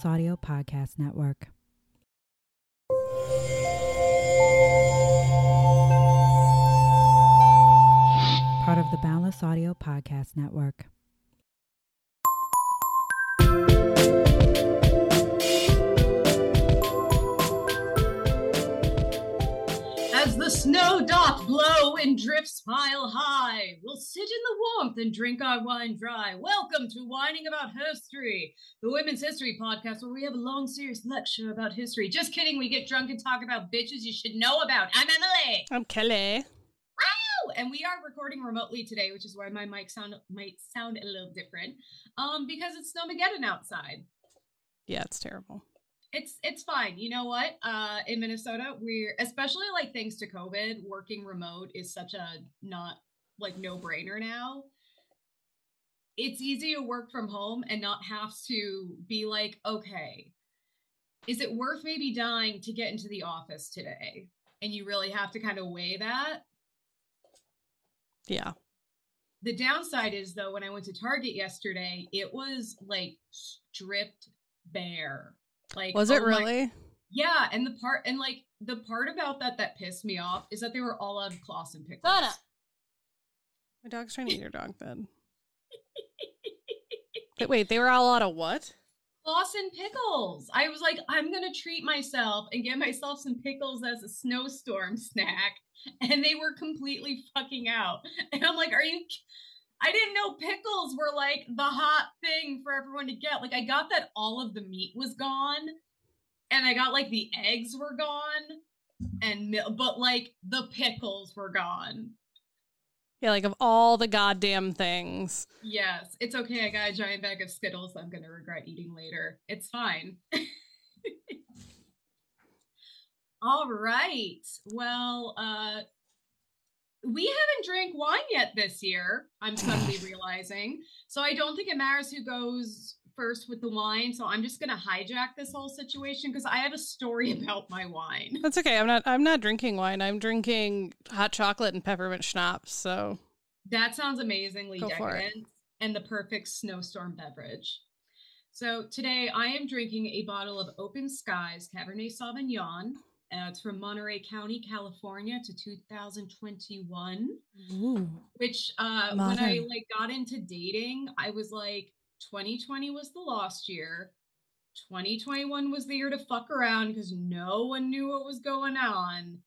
Ballas Audio Podcast Network. Part of the Ballas Audio Podcast Network. As the snow doth blow and drifts pile high, we'll sit in the warmth and drink our wine dry. Welcome to Whining About History, the women's history podcast where we have a long, serious lecture about history. Just kidding, we get drunk and talk about bitches you should know about. I'm Emily. I'm Kelley. Woo! And we are recording remotely today, which is why my mic sound might sound a little different. Um, because it's Snowmageddon outside. Yeah, it's terrible. it's it's fine. You know what? Uh in Minnesota, we're especially like thanks to COVID, working remote is such a not like no brainer now. It's easy to work from home and not have to be like, okay, is it worth maybe dying to get into the office today? And you really have to kind of weigh that. Yeah. The downside is though, when I went to Target yesterday, it was like stripped bare. Like Was it oh my- really? Yeah, and the part and like the part about that that pissed me off is that they were all out of Claussen pickles. My dog's trying to eat your dog bed. But wait, they were all out of what? Claussen pickles. I was like, I'm gonna treat myself and get myself some pickles as a snowstorm snack, and they were completely fucking out. And I'm like, are you? I didn't know pickles were like the hot thing for everyone to get. Like, I got that all of the meat was gone, and I got like the eggs were gone, and but like the pickles were gone. Yeah, like of all the goddamn things. Yes, it's okay. I got a giant bag of Skittles I'm going to regret eating later. It's fine. All right. Well, uh we haven't drank wine yet this year. I'm suddenly realizing. So I don't think it matters who goes first with the wine. So I'm just going to hijack this whole situation because I have a story about my wine. That's okay. I'm not I'm not drinking wine. I'm drinking hot chocolate and peppermint schnapps. So That sounds amazingly Go decadent and the perfect snowstorm beverage. So today I am drinking a bottle of Open Skies Cabernet Sauvignon. Uh, it's from Monterey County, California to 2021. Which uh, when I like got into dating, I was like, 2020 was the lost year. 2021 was the year to fuck around because no one knew what was going on.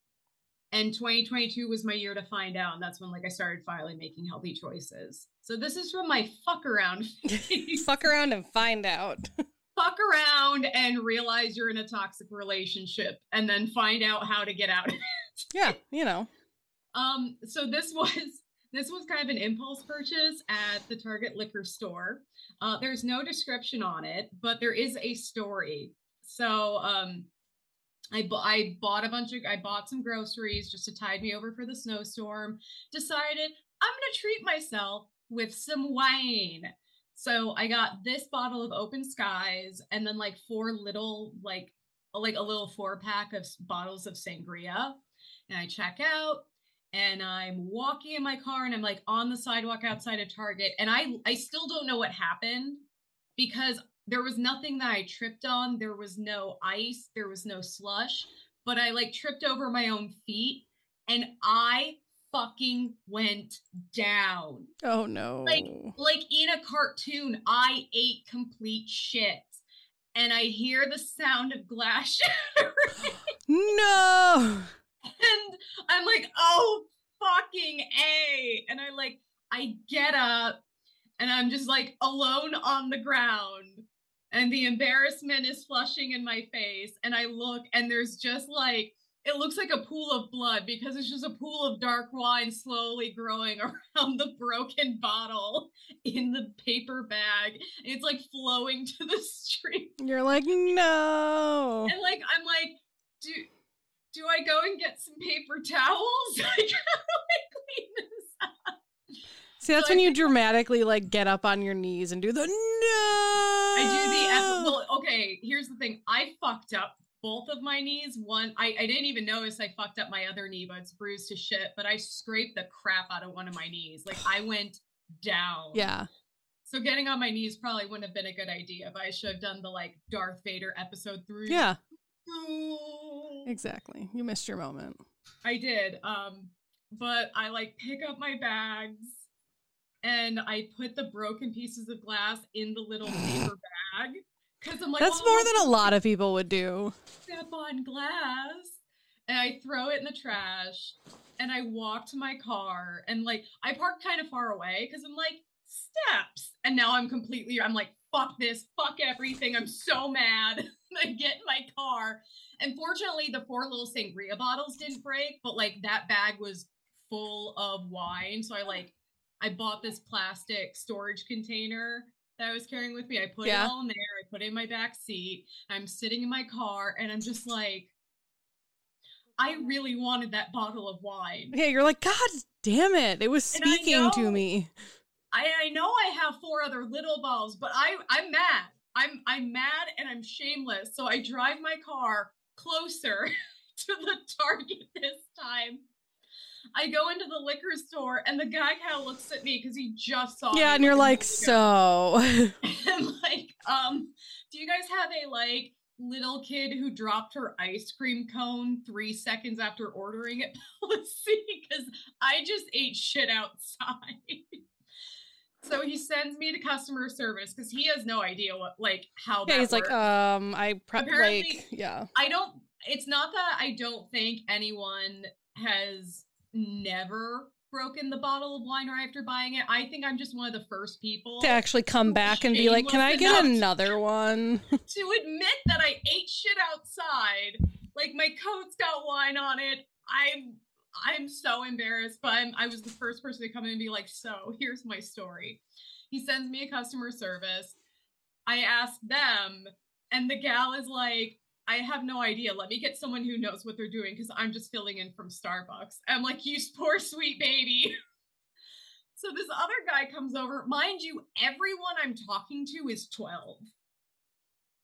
And 2022 was my year to find out. And that's when like I started finally making healthy choices. So this is from my fuck around phase. fuck around and find out. fuck around and realize you're in a toxic relationship and then find out how to get out of it. yeah, you know. Um, so this was this was kind of an impulse purchase at the Target liquor store. Uh, there's no description on it, but there is a story. So um, I bu- I bought a bunch of I bought some groceries just to tide me over for the snowstorm. Decided I'm gonna treat myself with some wine. So I got this bottle of Open Skies and then like four little like like a little four pack of bottles of sangria. And I check out and I'm walking in my car and I'm like on the sidewalk outside of Target and I I still don't know what happened because there was nothing that I tripped on. There was no ice, there was no slush, but I like tripped over my own feet and I fucking went down. Oh no. Like like in a cartoon, I ate complete shit. And I hear the sound of glass shattering. no. And I'm like, oh fucking A. And I like, I get up and I'm just like alone on the ground. And the embarrassment is flushing in my face. And I look and there's just like, it looks like a pool of blood because it's just a pool of dark wine slowly growing around the broken bottle in the paper bag. And it's like flowing to the street. You're like, no. And like, I'm like, do I go and get some paper towels? Like, how do I clean this up? See, that's so when you dramatically like get up on your knees and do the no. I do the. Well. Okay, here's the thing. I fucked up both of my knees. One, I, I didn't even notice I fucked up my other knee, but it's bruised to shit. But I scraped the crap out of one of my knees. Like I went down. Yeah. So getting on my knees probably wouldn't have been a good idea, but I should have done the like Darth Vader episode three. Yeah. Exactly. You missed your moment. I did. Um, but I like pick up my bags and I put the broken pieces of glass in the little paper bag. Cause I'm like, That's "Oh, more than a lot of people would do. step on glass. And I throw it in the trash and I walk to my car and like I park kind of far away because I'm like, steps. And now I'm completely, I'm like, fuck this, fuck everything. I'm so mad. I get in my car. And fortunately, the four little sangria bottles didn't break, but like that bag was full of wine. So I oh. like, I bought this plastic storage container that I was carrying with me. I put Yeah. it all in there. I put it in my back seat. I'm sitting in my car and I'm just like, I really wanted that bottle of wine. Yeah, you're like, God damn it. It was speaking to me. I, I know I have four other little bottles, but I I'm mad. I'm I'm mad and I'm shameless. So I drive my car closer to the Target this time. I go into the liquor store and the guy kind of looks at me because he just saw. Me. Yeah, and you're like, so. and like, um, do you guys have a like little kid who dropped her ice cream cone three seconds after ordering it policy? Because I just ate shit outside. So he sends me to customer service because he has no idea what like how yeah, that he's like, um, I pre- Apparently- like, yeah. I don't. It's not that I don't think anyone has never broken the bottle of wine right after buying it. I think I'm just one of the first people To actually come back and be like, can I get another one? to admit that I ate shit outside. Like my coat's got wine on it. I'm I'm so embarrassed, but I'm, I was the first person to come in and be like, "So here's my story." He sends me a customer service. I ask them, and the gal is like, "I have no idea. Let me get someone who knows what they're doing because I'm just filling in from Starbucks." I'm like, "You poor sweet baby." So this other guy comes over. Mind you, everyone I'm talking to is 12.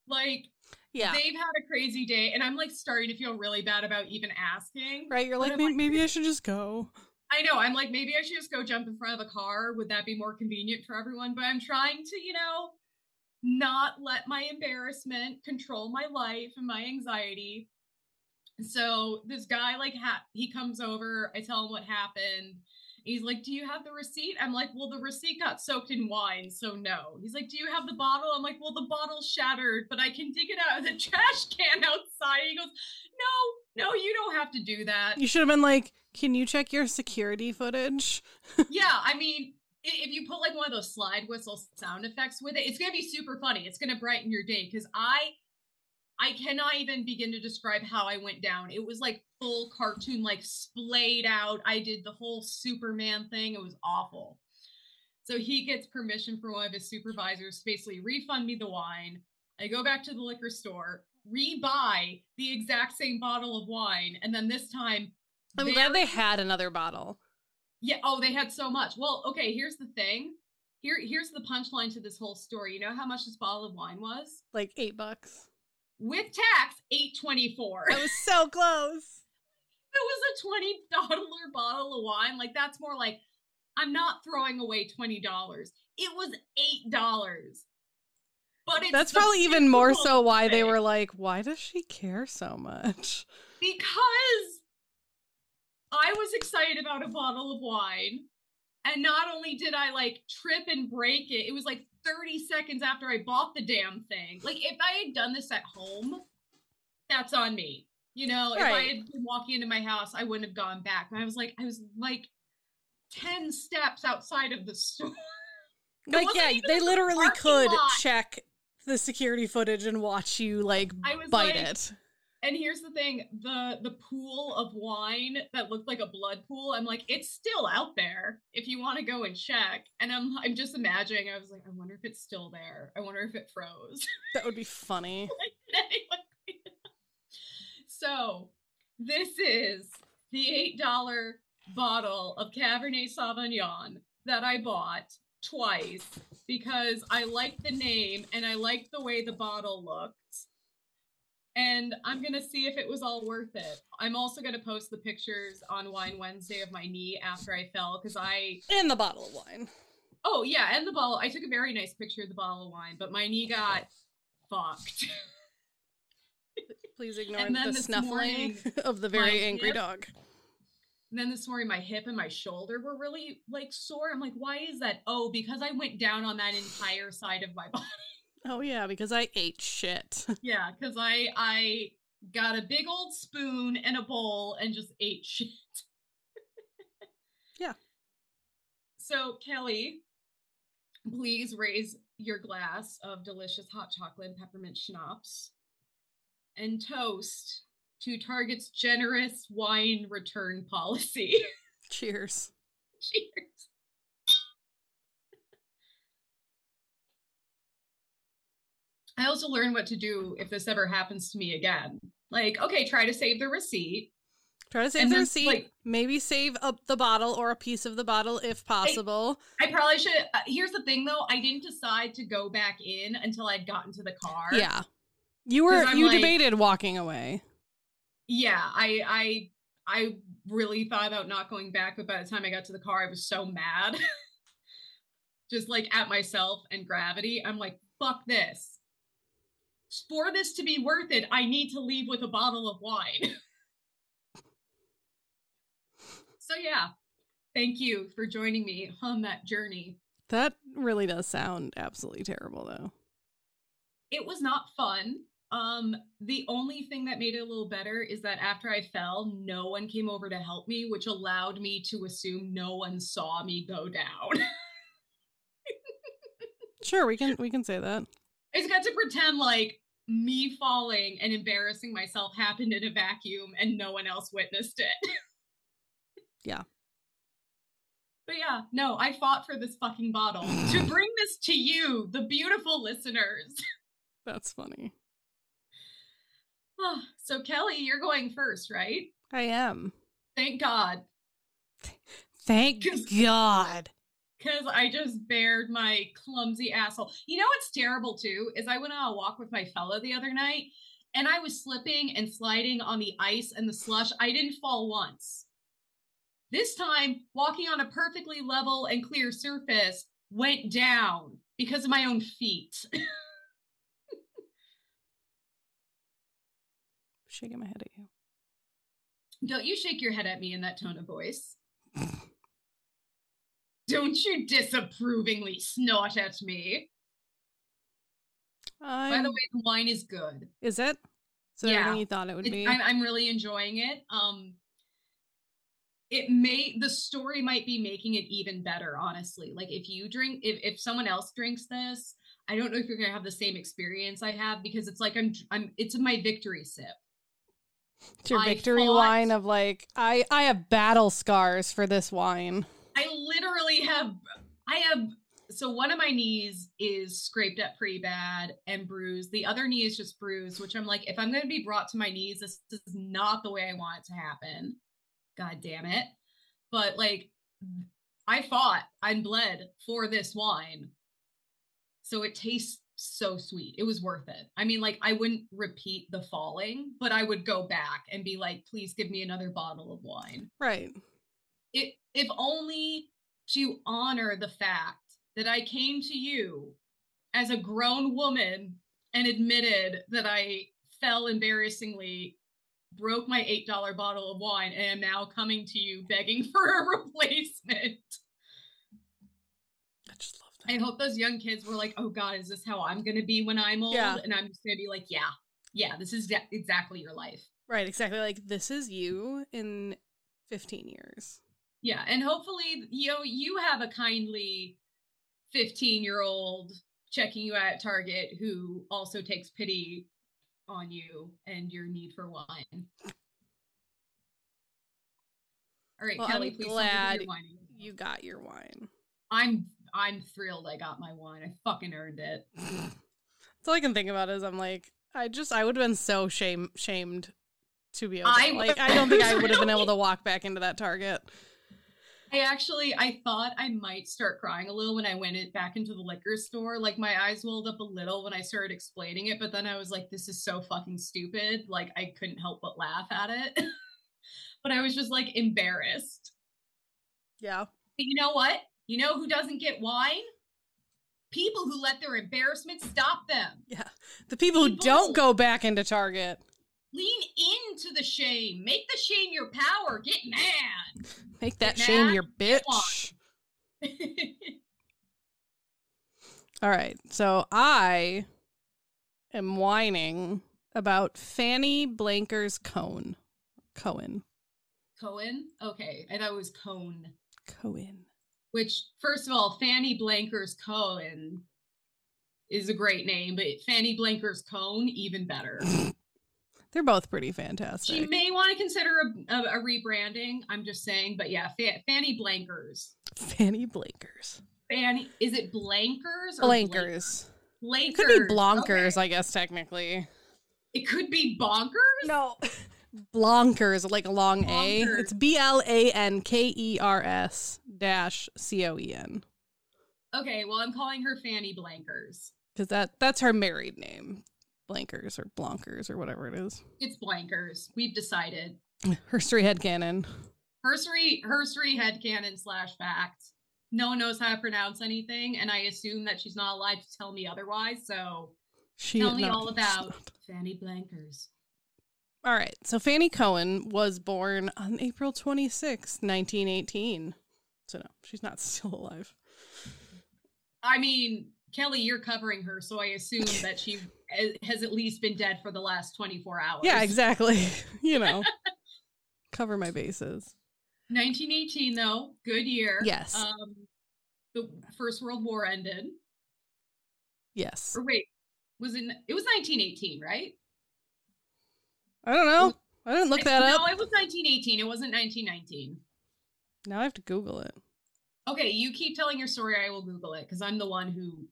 Like, Yeah. they've had a crazy day, and I'm like starting to feel really bad about even asking. Right? You're like, I'm like, maybe I should just go. I know. I'm like, maybe I should just go jump in front of a car. Would that be more convenient for everyone? But I'm trying to, you know, not let my embarrassment control my life and my anxiety. So this guy, like, ha- he comes over. I tell him what happened. He's like, "Do you have the receipt?" I'm like, "Well, the receipt got soaked in wine, so no." He's like, "Do you have the bottle?" I'm like, "Well, the bottle's shattered, but I can dig it out of the trash can outside." He goes, "No, no, you don't have to do that." You should have been like, can you check your security footage? yeah, I mean, if you put like one of those slide whistle sound effects with it, it's gonna be super funny. It's gonna brighten your day because I, I cannot even begin to describe how I went down. It was like full cartoon, like splayed out. I did the whole Superman thing. It was awful. So he gets permission from one of his supervisors to basically refund me the wine. I go back to the liquor store, rebuy the exact same bottle of wine, and then this time. I'm glad they had another bottle. yeah. Oh, they had so much. Well, okay. Here's the thing. Here, here's the punchline to this whole story. You know how much this bottle of wine was? Like eight bucks. With tax, eight twenty four. I It was so close. It was a twenty dollar bottle of wine. Like that's more like I'm not throwing away twenty dollars. It was eight dollars. But it's That's probably even more so why they were like, why does she care so much? because I was excited about a bottle of wine. And not only did I like trip and break it, it was like 30 seconds after I bought the damn thing. Like if I had done this at home, that's on me. You know, if I had been walking into my house, I wouldn't have gone back. But I was like, I was like 10 steps outside of the store. Like, yeah, they literally could lot. check the security footage and watch you like bite like, it. And here's the thing, the the pool of wine that looked like a blood pool, I'm like, it's still out there if you want to go and check. And I'm I'm just imagining, I was like, I wonder if it's still there. I wonder if it froze. That would be funny. Like, so this is the eight dollar bottle of Cabernet Sauvignon that I bought twice because I liked the name and I liked the way the bottle looked. And I'm gonna see if it was all worth it. I'm also gonna post the pictures on Wine Wednesday of my knee after I fell because I And the bottle of wine. Oh yeah, and the bottle. I took a very nice picture of the bottle of wine, but my knee got fucked. Please ignore the snuffling morning, of the very angry hip- dog. And then this morning, my hip and my shoulder were really like sore. I'm like, why is that? Oh, because I went down on that entire side of my body. Oh yeah, because I ate shit. yeah, because I I got a big old spoon and a bowl and just ate shit. Yeah. So Kelley, please raise your glass of delicious hot chocolate and peppermint schnapps and toast to Target's generous wine return policy. Cheers. Cheers. I also learned what to do if this ever happens to me again. Like, okay, try to save the receipt. Try to save And the then, receipt. like- maybe save up the bottle or a piece of the bottle if possible. I probably should. Uh, here's the thing, though. I didn't decide to go back in until I'd gotten to the car. yeah. You were. You like- debated walking away. yeah. I I I really thought about not going back, but by the time I got to the car, I was so mad, just like at myself and gravity. I'm like, fuck this. For this to be worth it, I need to leave with a bottle of wine. so yeah, thank you for joining me on that journey. That really does sound absolutely terrible though. it was not fun. Um, the only thing that made it a little better is that after I fell, no one came over to help me, which allowed me to assume no one saw me go down. Sure, we can we can say that. I just got to pretend like me falling and embarrassing myself happened in a vacuum and no one else witnessed it. Yeah. But yeah, no, I fought for this fucking bottle to bring this to you, the beautiful listeners. That's funny. Ah, so Kelley, you're going first, right? I am. Thank God. Thank God. Because I just bared my clumsy asshole. You know what's terrible too is I went on a walk with my fella the other night and I was slipping and sliding on the ice and the slush. I didn't fall once. This time, walking on a perfectly level and clear surface went down because of my own feet. Shaking my head at you. Don't you shake your head at me in that tone of voice. Don't you disapprovingly snort at me. By I'm, the way, the wine is good. is it? So Yeah. you thought it would It- be. I'm, I'm really enjoying it. Um, it may the story might be making it even better. Honestly, like if you drink, if if someone else drinks this, I don't know if you're gonna have the same experience I have because it's like I'm I'm it's my victory sip. It's your victory fought- wine of like I I have battle scars for this wine. I have I have so one of my knees is scraped up pretty bad and bruised. The other knee is just bruised, which I'm like, if I'm gonna be brought to my knees, this, is not the way I want it to happen. God damn it. But like I fought, I bled for this wine. So it tastes so sweet. It was worth it. I mean, like I wouldn't repeat the falling, but I would go back and be like, please give me another bottle of wine Right. it if only to honor the fact that I came to you as a grown woman and admitted that I fell embarrassingly, broke my $8 bottle of wine, and am now coming to you begging for a replacement. I just love that. I hope those young kids were like, oh God, is this how I'm going to be when I'm old? Yeah. And I'm just going to be like, yeah, yeah, this is de- exactly your life. Right, exactly. Like this is you in 15 years. Yeah, and hopefully, you know, you have a kindly 15 year old checking you out at Target who also takes pity on you and your need for wine. All right, Well, Kelley, I'm please tell me who glad your wine. You got your wine. I'm I'm thrilled I got my wine. I fucking earned it. That's all I can think about is I'm like, I just I would have been so shame shamed to be able to, I like I don't think I would have been able to walk back into that Target. I actually I thought I might start crying a little when I went in, back into the liquor store. Like my eyes welled up a little when I started explaining it, but then I was like, this is so fucking stupid. Like I couldn't help but laugh at it. but I was just like embarrassed. Yeah. But you know what? You know who doesn't get wine? People who let their embarrassment stop them. Yeah. The people, people who don't go back into Target. Lean into the shame. Make the shame your power. Get mad. Make that Get shame mad. your bitch. All right. So I am whining about Fanny Blankers cone. Cohen. Cohen? Okay. I thought it was cone. Cohen. Which, first of all, Fanny Blankers Cohen is a great name, but Fanny Blankers cone, even better. They're both pretty fantastic. She may want to consider a, a, a rebranding. I'm just saying, but yeah, Fa- Fanny Blankers. Fanny Blankers. Fanny, is it Blankers or Blankers? Blankers. It could be Blonkers, okay. I guess technically. It could be Bonkers. No, Blonkers, like a long Bonkers. A. It's B L A N K E R S dash C O E N. Okay, well, I'm calling her Fanny Blankers because that that's her married name. Blankers or Blonkers or whatever it is. It's Blankers. We've decided. Herstory headcanon. Herstory, Herstory headcanon slash facts. No one knows how to pronounce anything, and I assume that she's not allowed to tell me otherwise. So she tell me all about Fanny Blankers. All right. So Fanny Cohen was born on April 26, 1918. So no, she's not still alive. I mean, Kelley, you're covering her, so I assume that she has at least been dead for the last 24 hours. Yeah, exactly. you know, cover my bases. 1918, though, good year. Yes. Um, the First World War ended. Yes. Or wait, was it? It was 1918, right? I don't know. I didn't look that no, up. No, it was 1918. It wasn't 1919. Now I have to Google it. Okay, you keep telling your story. I will Google it because I'm the one who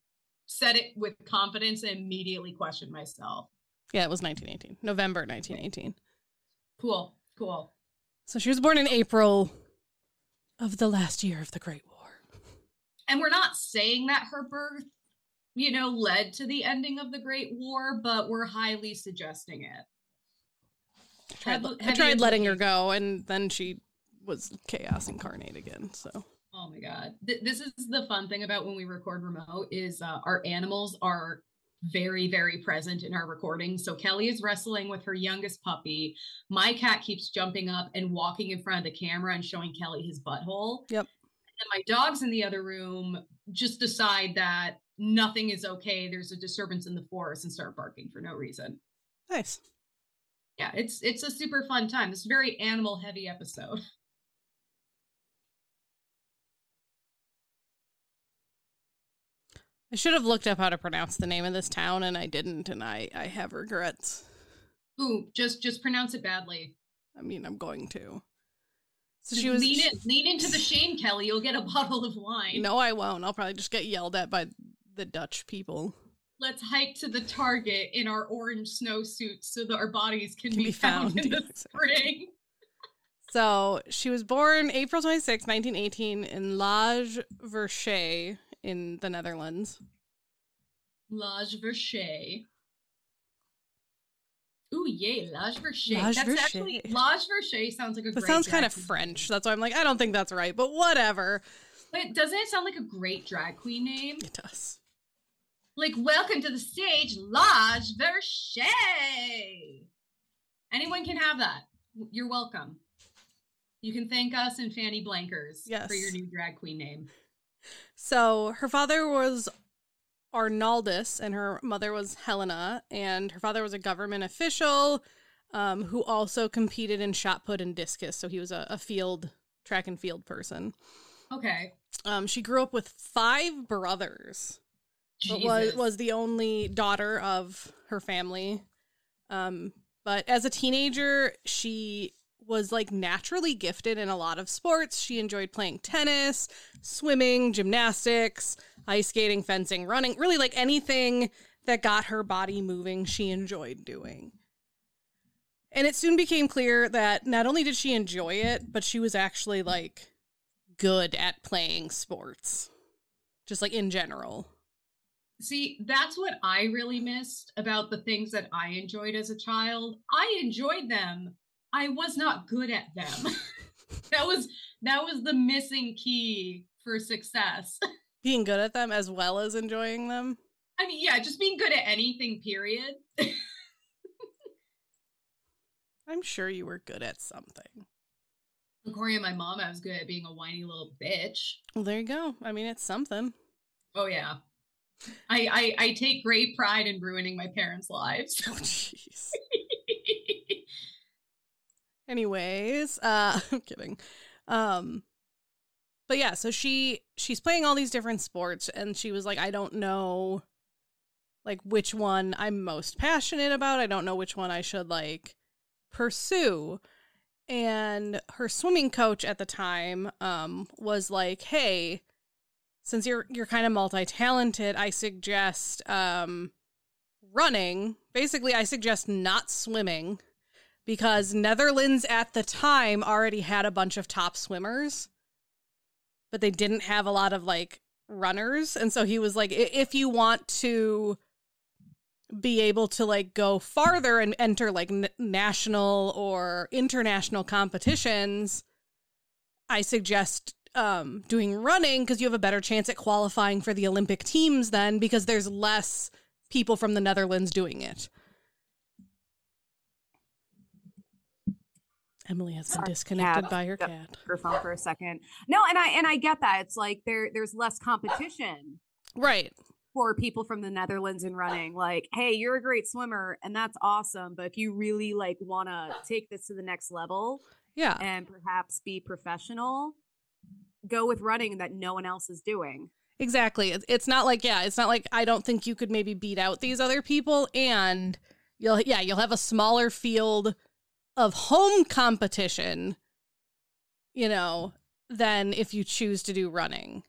said it with confidence and immediately questioned myself. Yeah, it was 1918, November 1918. Cool, cool. So she was born in April of the last year of the Great War. And we're not saying that her birth, you know, led to the ending of the Great War, but we're highly suggesting it. I tried, I tried letting her go, and then she was chaos incarnate again. So Oh my god. Th- this is the fun thing about when we record remote is uh, our animals are very very present in our recording. So Kelley is wrestling with her youngest puppy. My cat keeps jumping up and walking in front of the camera and showing Kelley his butthole. Yep. And my dogs in the other room just decide that nothing is okay. There's a disturbance in the forest and start barking for no reason. Nice. Yeah, it's it's a super fun time. It's a very animal heavy episode. I should have looked up how to pronounce the name of this town and I didn't and I I have regrets. Ooh, just just pronounce it badly. I mean, I'm going to. So she was lean, in, lean into the shame, Kelley. You'll get a bottle of wine. No, I won't. I'll probably just get yelled at by the Dutch people. Let's hike to the Target in our orange snowsuits so that our bodies can, can be, be, found, found in the spring. So she was born April 26, 1918, in Lage Vuursche in the Netherlands. Lage Vuursche. Ooh, yay, Lage that's actually Lage Vuursche sounds like a that sounds kind of French. That's why I'm like, I don't think that's right, but whatever. But doesn't it sound like a great drag queen name? It does. Like, welcome to the stage, Lage Vuursche. Anyone can have that. You're welcome. You can thank us and Fanny Blankers yes. for your new drag queen name. So her father was Arnaldus and her mother was Helena, and her father was a government official um, who also competed in shot put and discus. So he was a, a field track and field person. Okay. Um, she grew up with five brothers. But was was the only daughter of her family. Um, but as a teenager, she was like naturally gifted in a lot of sports. She enjoyed playing tennis, swimming, gymnastics, ice skating, fencing, running, really like anything that got her body moving, she enjoyed doing. And it soon became clear that not only did she enjoy it, but she was actually like good at playing sports, just like in general. See, that's what I really missed about the things that I enjoyed as a child. I enjoyed them, I was not good at them. that was that was the missing key for success. Being good at them as well as enjoying them. I mean, yeah, just being good at anything, period. I'm sure you were good at something. According to my mom, I was good at being a whiny little bitch. Well, there you go. I mean, it's something. Oh yeah. I I, I take great pride in ruining my parents' lives. Oh jeez. Anyways, uh I'm kidding. Um but yeah, so she she's playing all these different sports and she was like I don't know like which one I'm most passionate about. I don't know which one I should like pursue. And her swimming coach at the time um was like, "Hey, since you're you're kind of multi-talented, I suggest um running. Basically, I suggest not swimming because Netherlands at the time already had a bunch of top swimmers, but they didn't have a lot of like runners. And so he was like, if you want to be able to like go farther and enter like n- national or international competitions, I suggest um, doing running because you have a better chance at qualifying for the Olympic teams then because there's less people from the Netherlands doing it. Emily has been disconnected cat. by her cat. Her phone for a second. No, and I and I get that. It's like there there's less competition. Right. For people from the Netherlands in running. Like, hey, you're a great swimmer and that's awesome. But if you really like wanna take this to the next level, yeah, and perhaps be professional, go with running that no one else is doing. Exactly. It's not like yeah, it's not like I don't think you could maybe beat out these other people and you'll yeah, you'll have a smaller field of home competition, you know, than if you choose to do running.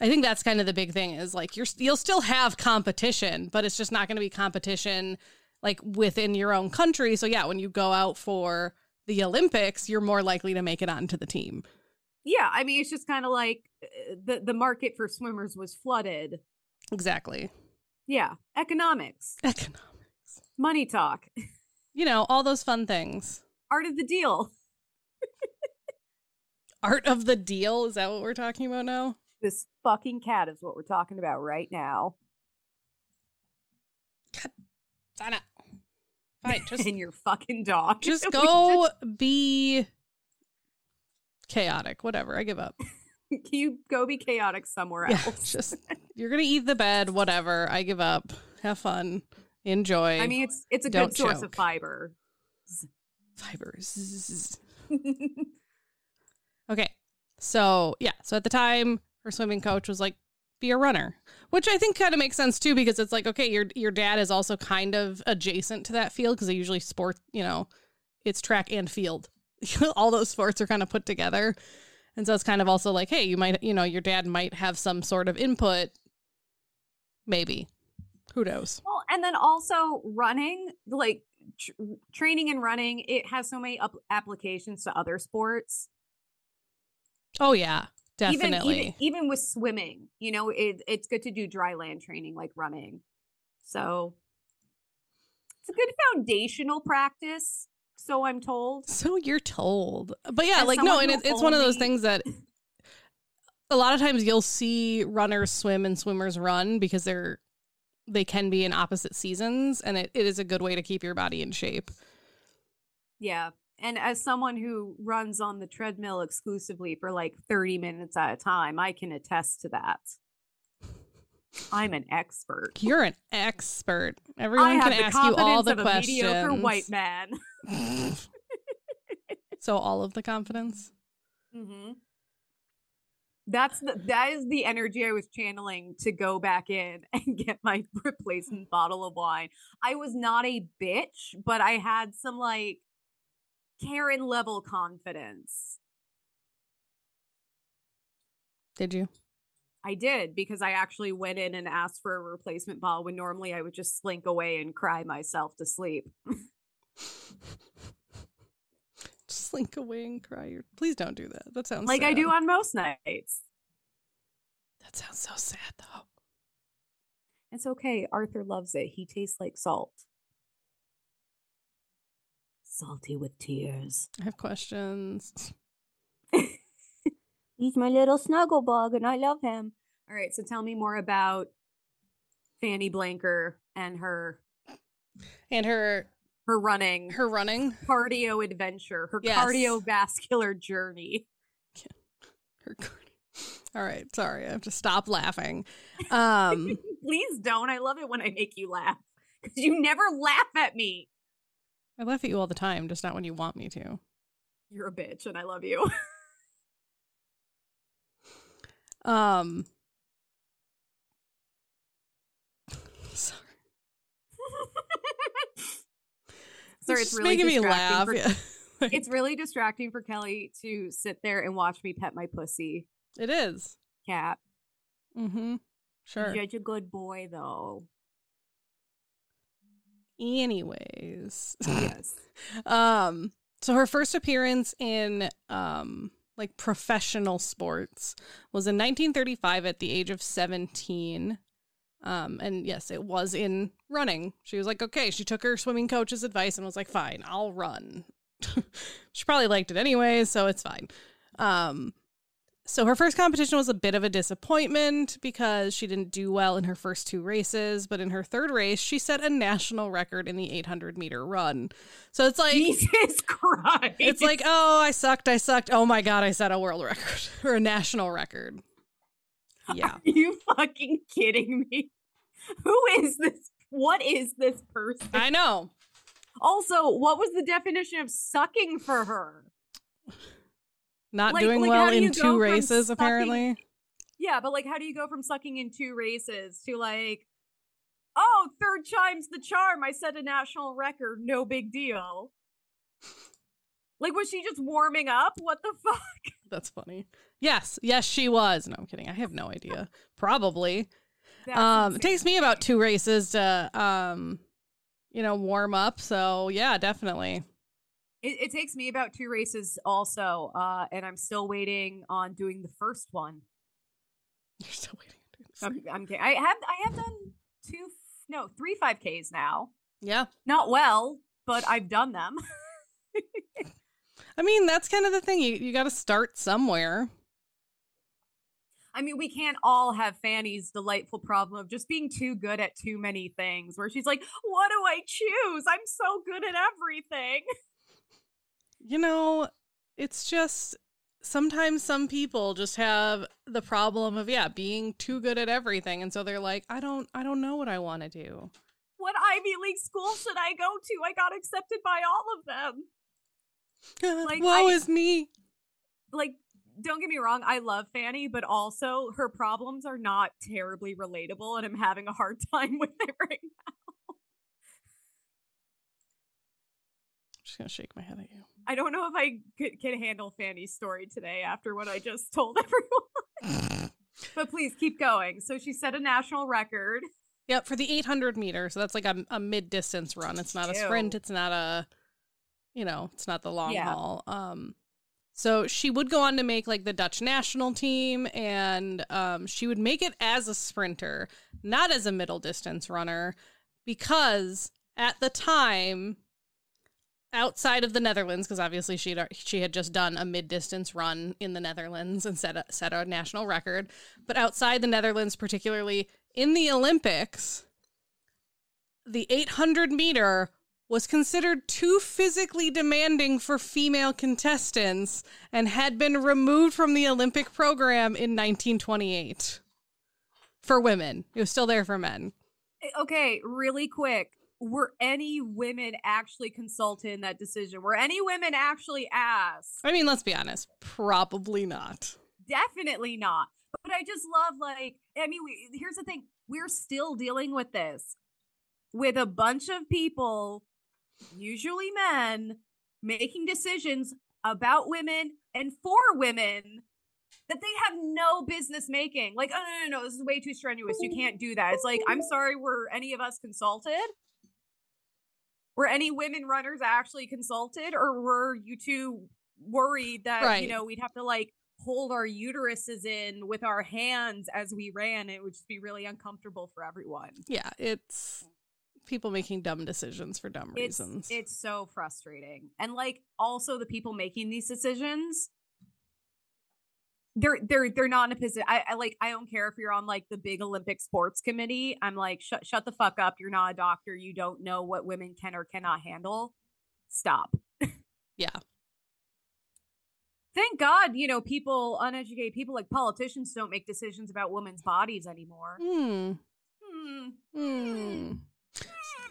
I think that's kind of the big thing is like you're you'll still have competition, but it's just not going to be competition like within your own country. So yeah, when you go out for the Olympics, you're more likely to make it onto the team. Yeah, I mean it's just kind of like uh, the the market for swimmers was flooded. Exactly. Yeah, economics. Economics. Money talk. you know, all those fun things. Art of the deal. Art of the deal? Is that what we're talking about now? This fucking cat is what we're talking about right now. God, sign up. Fine, just and your fucking dog. Just go just... be chaotic. Whatever. I give up. Can you go be chaotic somewhere else? Yeah, just you're gonna eat the bed. Whatever. I give up. Have fun. Enjoy. I mean, it's it's a Don't good source of fiber. Fibers. okay. So, yeah. So at the time, her swimming coach was like, be a runner, which I think kind of makes sense too, because it's like, okay, your your dad is also kind of adjacent to that field because they usually sport, you know, it's track and field. All those sports are kind of put together. And so it's kind of also like, hey, you might, you know, your dad might have some sort of input, maybe. Who knows? Well, and then also running, like tr- training and running, it has so many up- applications to other sports. Oh yeah, definitely. Even, even, even with swimming, you know, it, it's good to do dry land training like running. So it's a good foundational practice. So I'm told. So you're told, but yeah, As like no, and it, it's one of those things that a lot of times you'll see runners swim and swimmers run because they're they can be in opposite seasons and it, it is a good way to keep your body in shape. Yeah. And as someone who runs on the treadmill exclusively for like 30 minutes at a time, I can attest to that. I'm an expert. You're an expert. Everyone can ask you all the questions. mediocre white man. so all of the confidence. Mm-hmm that's the that is the energy I was channeling to go back in and get my replacement bottle of wine. I was not a bitch, but I had some like Karen level confidence. Did you? I did because I actually went in and asked for a replacement bottle when normally I would just slink away and cry myself to sleep. slink away and cry. Please don't do that. That sounds like sad. I do on most nights. That sounds so sad, though. It's okay. Arthur loves it. He tastes like salt. Salty with tears. I have questions. He's my little snuggle bug and I love him. All right, so tell me more about Fanny Blanker and her and her her running her running cardio adventure, her yes. cardiovascular journey. Her all right, sorry, I have to stop laughing. Um Please don't. I love it when I make you laugh because you never laugh at me. I laugh at you all the time, just not when you want me to. You're a bitch, and I love you. um. Sorry. Sorry, it's, it's really making me laugh. For, yeah. it's really distracting for Kelley to sit there and watch me pet my pussy. It is. Cat. Mm-hmm. Sure. You're a good boy, though. Anyways. Yes. um, so her first appearance in um like professional sports was in 1935 at the age of 17. Um, and yes, it was in running. She was like, okay, she took her swimming coach's advice and was like, fine, I'll run. she probably liked it anyway, so it's fine. Um, so her first competition was a bit of a disappointment because she didn't do well in her first two races, but in her third race, she set a national record in the 800 meter run. So it's like Jesus Christ. It's like, "Oh, I sucked. I sucked. Oh my god, I set a world record or a national record." Yeah. Are you fucking kidding me? Who is this? What is this person? I know. Also, what was the definition of sucking for her? Not like, doing like, well in two races, sucking, apparently. Yeah, but like, how do you go from sucking in two races to like, oh, third time's the charm? I set a national record. No big deal. Like, was she just warming up? What the fuck? That's funny. Yes, yes, she was. No, I'm kidding. I have no idea. Probably. um, it takes me about two races to, um, you know, warm up. So yeah, definitely. It, it, takes me about two races also, uh, and I'm still waiting on doing the first one. You're still waiting. I'm, I'm kidding. I have I have done two, no, three five Ks now. Yeah, not well, but I've done them. I mean, that's kind of the thing. You you got to start somewhere. I mean, we can't all have Fanny's delightful problem of just being too good at too many things, where she's like, "What do I choose? I'm so good at everything." You know, it's just sometimes some people just have the problem of yeah, being too good at everything and so they're like, I don't I don't know what I want to do. What Ivy League school should I go to? I got accepted by all of them. like woe I, is me. Like don't get me wrong, I love Fanny, but also her problems are not terribly relatable and I'm having a hard time with it right now. I'm just gonna shake my head at you. I don't know if I could, can handle Fanny's story today after what I just told everyone. but please keep going. So she set a national record. Yep, for the 800 meters. So that's like a, a mid distance run. It's not a sprint. It's not a, you know, it's not the long yeah. haul. Um, so she would go on to make like the Dutch national team, and um, she would make it as a sprinter, not as a middle distance runner, because at the time outside of the Netherlands, because obviously she she had just done a mid distance run in the Netherlands and set a, set a national record. But outside the Netherlands, particularly in the Olympics, the 800 meter was considered too physically demanding for female contestants and had been removed from the Olympic program in 1928 for women. It was still there for men. Okay, really quick were any women actually consulted in that decision? Were any women actually asked? I mean, let's be honest, probably not. Definitely not. But I just love, like, I mean, we, here's the thing we're still dealing with this with a bunch of people, usually men, making decisions about women and for women that they have no business making. Like, oh, no, no, no, this is way too strenuous. You can't do that. It's like, I'm sorry, were any of us consulted? were any women runners actually consulted or were you two worried that right. you know we'd have to like hold our uteruses in with our hands as we ran it would just be really uncomfortable for everyone yeah it's people making dumb decisions for dumb it's, reasons it's so frustrating and like also the people making these decisions they're they're they're not in a position. I, I, like I don't care if you're on like the big Olympic sports committee. I'm like shut shut the fuck up. You're not a doctor. You don't know what women can or cannot handle. Stop. yeah. Thank God, you know, people uneducated people like politicians don't make decisions about women's bodies anymore. Hmm. Hmm. Hmm.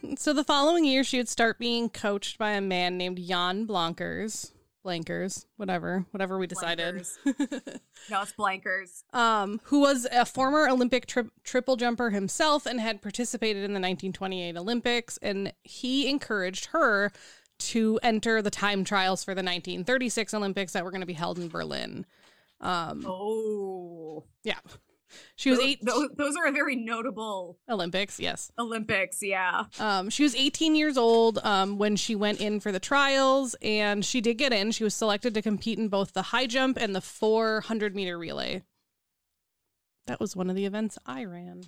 So the following year, she would start being coached by a man named Jan Blankers. Blankers, whatever, whatever we decided. no, it's Blankers. Um, who was a former Olympic tri- triple jumper himself and had participated in the 1928 Olympics, and he encouraged her to enter the time trials for the 1936 Olympics that were going to be held in Berlin. Um, oh, yeah. She was those, eight. Those, those, are a very notable Olympics. Yes, Olympics. Yeah. Um, she was 18 years old um, when she went in for the trials, and she did get in. She was selected to compete in both the high jump and the 400 meter relay. That was one of the events I ran.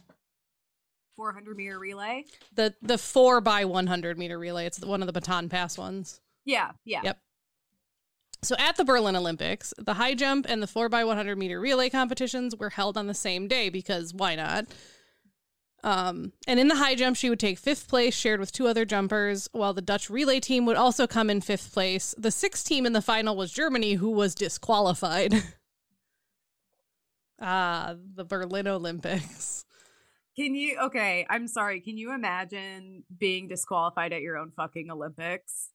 400 meter relay. The the four by 100 meter relay. It's one of the baton pass ones. Yeah. Yeah. Yep. So at the Berlin Olympics, the high jump and the 4x100 meter relay competitions were held on the same day because why not? Um, and in the high jump, she would take fifth place, shared with two other jumpers, while the Dutch relay team would also come in fifth place. The sixth team in the final was Germany, who was disqualified. ah, the Berlin Olympics. Can you, okay, I'm sorry. Can you imagine being disqualified at your own fucking Olympics?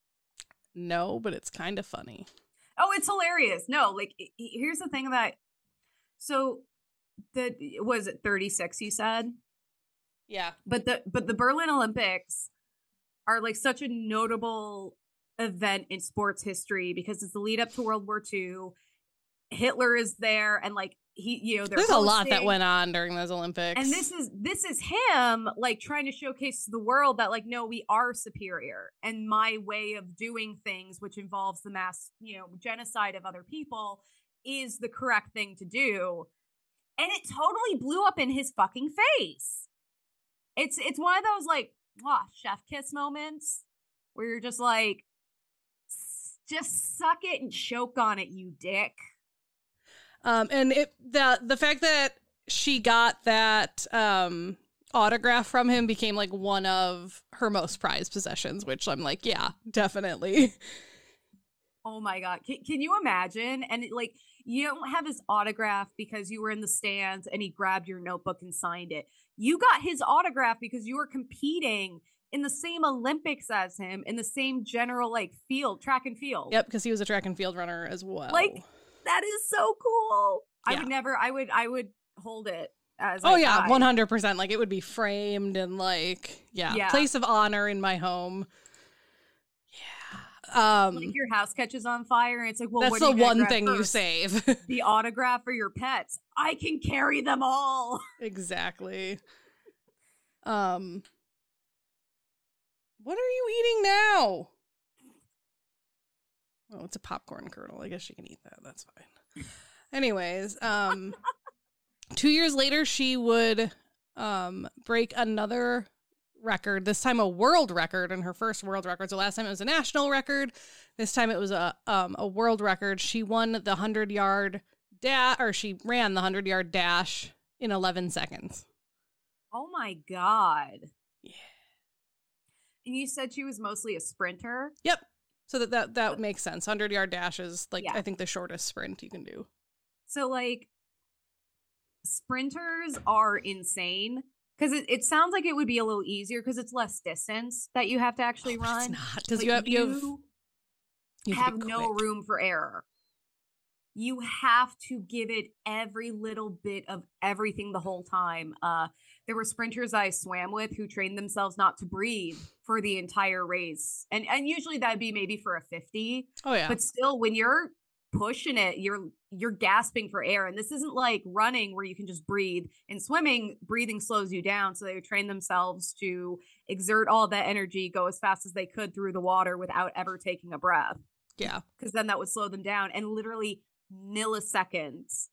No, but it's kind of funny. Oh, it's hilarious. No, like here's the thing that so the was it 36 you said? Yeah. But the but the Berlin Olympics are like such a notable event in sports history because it's the lead up to World War II. Hitler is there and like he you know there's hosting, a lot that went on during those olympics. And this is this is him like trying to showcase to the world that like no we are superior. And my way of doing things which involves the mass you know genocide of other people is the correct thing to do. And it totally blew up in his fucking face. It's it's one of those like wow chef kiss moments where you're just like just suck it and choke on it you dick um, and it the the fact that she got that um autograph from him became like one of her most prized possessions, which I'm like, yeah, definitely. Oh my god, can, can you imagine? And it, like, you don't have his autograph because you were in the stands and he grabbed your notebook and signed it. You got his autograph because you were competing in the same Olympics as him in the same general like field, track and field. Yep, because he was a track and field runner as well. Like that is so cool. Yeah. I would never. I would. I would hold it as. Oh yeah, one hundred percent. Like it would be framed and like yeah, yeah, place of honor in my home. Yeah. Um, like your house catches on fire, and it's like, well, that's the one thing first? you save. the autograph for your pets. I can carry them all. Exactly. Um. What are you eating now? Oh, it's a popcorn kernel. I guess you can eat that. That's fine. Anyways, um, two years later, she would um, break another record. This time, a world record in her first world record. So last time it was a national record. This time it was a um, a world record. She won the hundred yard dash, or she ran the hundred yard dash in eleven seconds. Oh my god! Yeah. And you said she was mostly a sprinter. Yep. So that that that makes sense. Hundred yard dash is like yeah. I think the shortest sprint you can do. So like sprinters are insane because it, it sounds like it would be a little easier because it's less distance that you have to actually oh, run. It's not because like you have you, have, you have, have no room for error. You have to give it every little bit of everything the whole time. Uh, there were sprinters I swam with who trained themselves not to breathe for the entire race. And and usually that'd be maybe for a 50. Oh yeah. But still when you're pushing it, you're you're gasping for air. And this isn't like running where you can just breathe. In swimming, breathing slows you down. So they would train themselves to exert all that energy, go as fast as they could through the water without ever taking a breath. Yeah. Because then that would slow them down. And literally milliseconds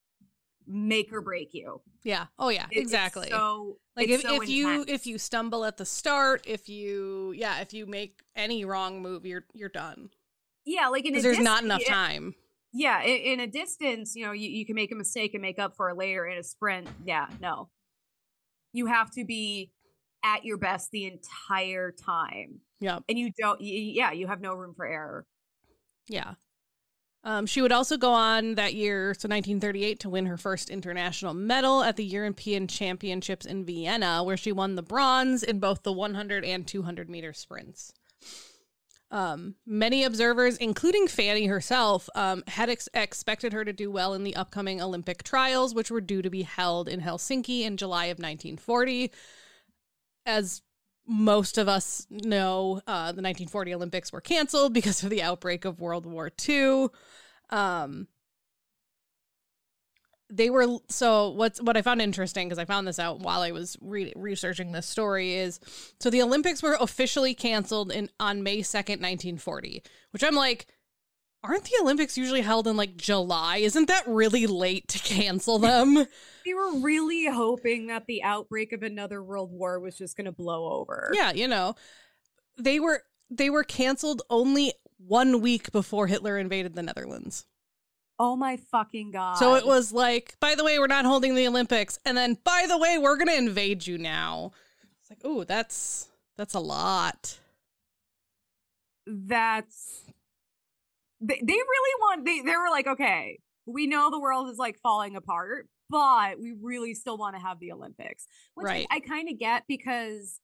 make or break you. Yeah. Oh yeah, it, exactly. so like if, so if you if you stumble at the start, if you yeah, if you make any wrong move, you're you're done. Yeah, like in there's not enough time. yeah, in, in, a distance, you know, you, you can make a mistake and make up for it later in a sprint. Yeah, no. You have to be at your best the entire time. Yeah. And you don't, yeah, you have no room for error. Yeah. Um, she would also go on that year, so 1938, to win her first international medal at the European Championships in Vienna, where she won the bronze in both the 100 and 200 meter sprints. Um, many observers, including Fanny herself, um, had ex- expected her to do well in the upcoming Olympic trials, which were due to be held in Helsinki in July of 1940. As most of us know uh, the 1940 Olympics were canceled because of the outbreak of World War II. Um, they were so what's what I found interesting because I found this out while I was re- researching this story is so the Olympics were officially canceled in on May 2nd, 1940, which I'm like aren't the Olympics usually held in like July? Isn't that really late to cancel them? we were really hoping that the outbreak of another world war was just going to blow over. Yeah, you know. They were they were canceled only 1 week before Hitler invaded the Netherlands. Oh my fucking god. So it was like, by the way, we're not holding the Olympics and then by the way, we're going to invade you now. It's like, "Oh, that's that's a lot." That's they, they really want they they were like, okay, we know the world is like falling apart, but we really still want to have the Olympics. Which right. I, I kind of get because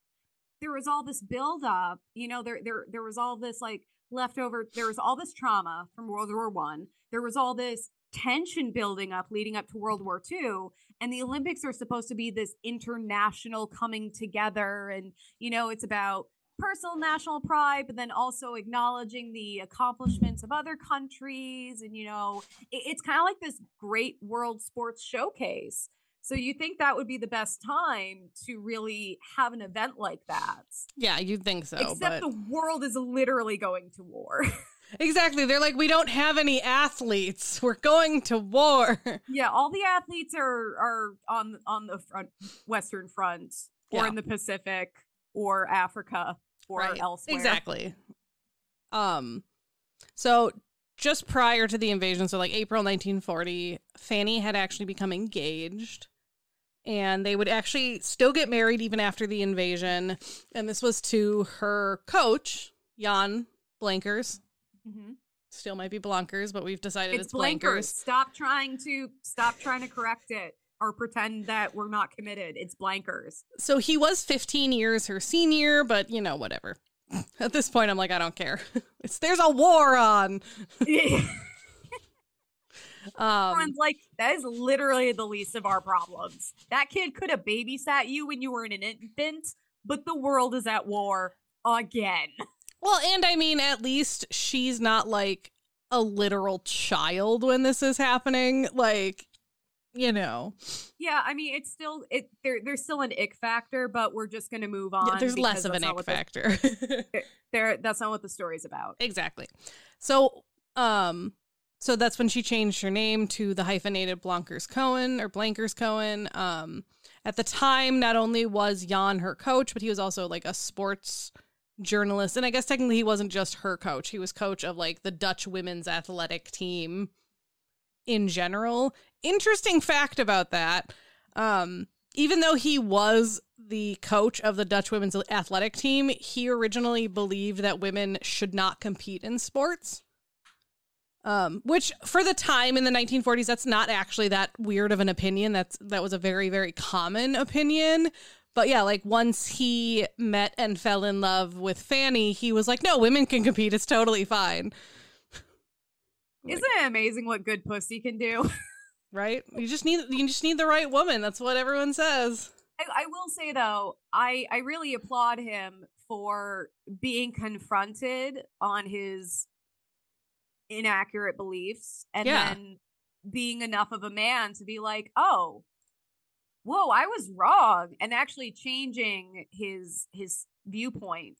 there was all this build up, you know, there there there was all this like leftover there was all this trauma from World War One. There was all this tension building up leading up to World War two And the Olympics are supposed to be this international coming together. And, you know, it's about personal national pride, but then also acknowledging the accomplishments of other countries. And, you know, it, it's kind of like this great world sports showcase. So you think that would be the best time to really have an event like that? Yeah, you'd think so. Except but... the world is literally going to war. exactly. They're like, we don't have any athletes. We're going to war. Yeah, all the athletes are are on on the front Western Front or yeah. in the Pacific or Africa or right. elsewhere. Exactly. Um so just prior to the invasion, so like April 1940, Fanny had actually become engaged and they would actually still get married even after the invasion. And this was to her coach, Jan Blankers. Mm-hmm. Still might be Blankers, but we've decided it's, it's Blankers. Blankers. Stop trying to stop trying to correct it or pretend that we're not committed. It's blankers. So he was 15 years her senior, but you know, whatever. At this point, I'm like, I don't care. It's there's a war on. um, like, that is literally the least of our problems. That kid could have babysat you when you were an infant, but the world is at war again. Well, and I mean, at least she's not like a literal child when this is happening. Like, you know. Yeah, I mean, it's still it. There, there's still an ick factor, but we're just going to move on. Yeah, there's less of an ick factor. The, there, that's not what the story's about. Exactly. So, um, so that's when she changed her name to the hyphenated Blankers Koen or Blankers Koen. Um, at the time, not only was Jan her coach, but he was also like a sports journalist, and I guess technically he wasn't just her coach. He was coach of like the Dutch women's athletic team in general. Interesting fact about that. Um, even though he was the coach of the Dutch women's athletic team, he originally believed that women should not compete in sports. Um, which for the time in the 1940s, that's not actually that weird of an opinion. That's that was a very very common opinion. But yeah, like once he met and fell in love with Fanny, he was like, "No, women can compete. It's totally fine." Isn't it amazing what good pussy can do? right? You just need you just need the right woman. That's what everyone says. I, I will say though, I I really applaud him for being confronted on his inaccurate beliefs and yeah. then being enough of a man to be like, "Oh, whoa, I was wrong," and actually changing his his viewpoint.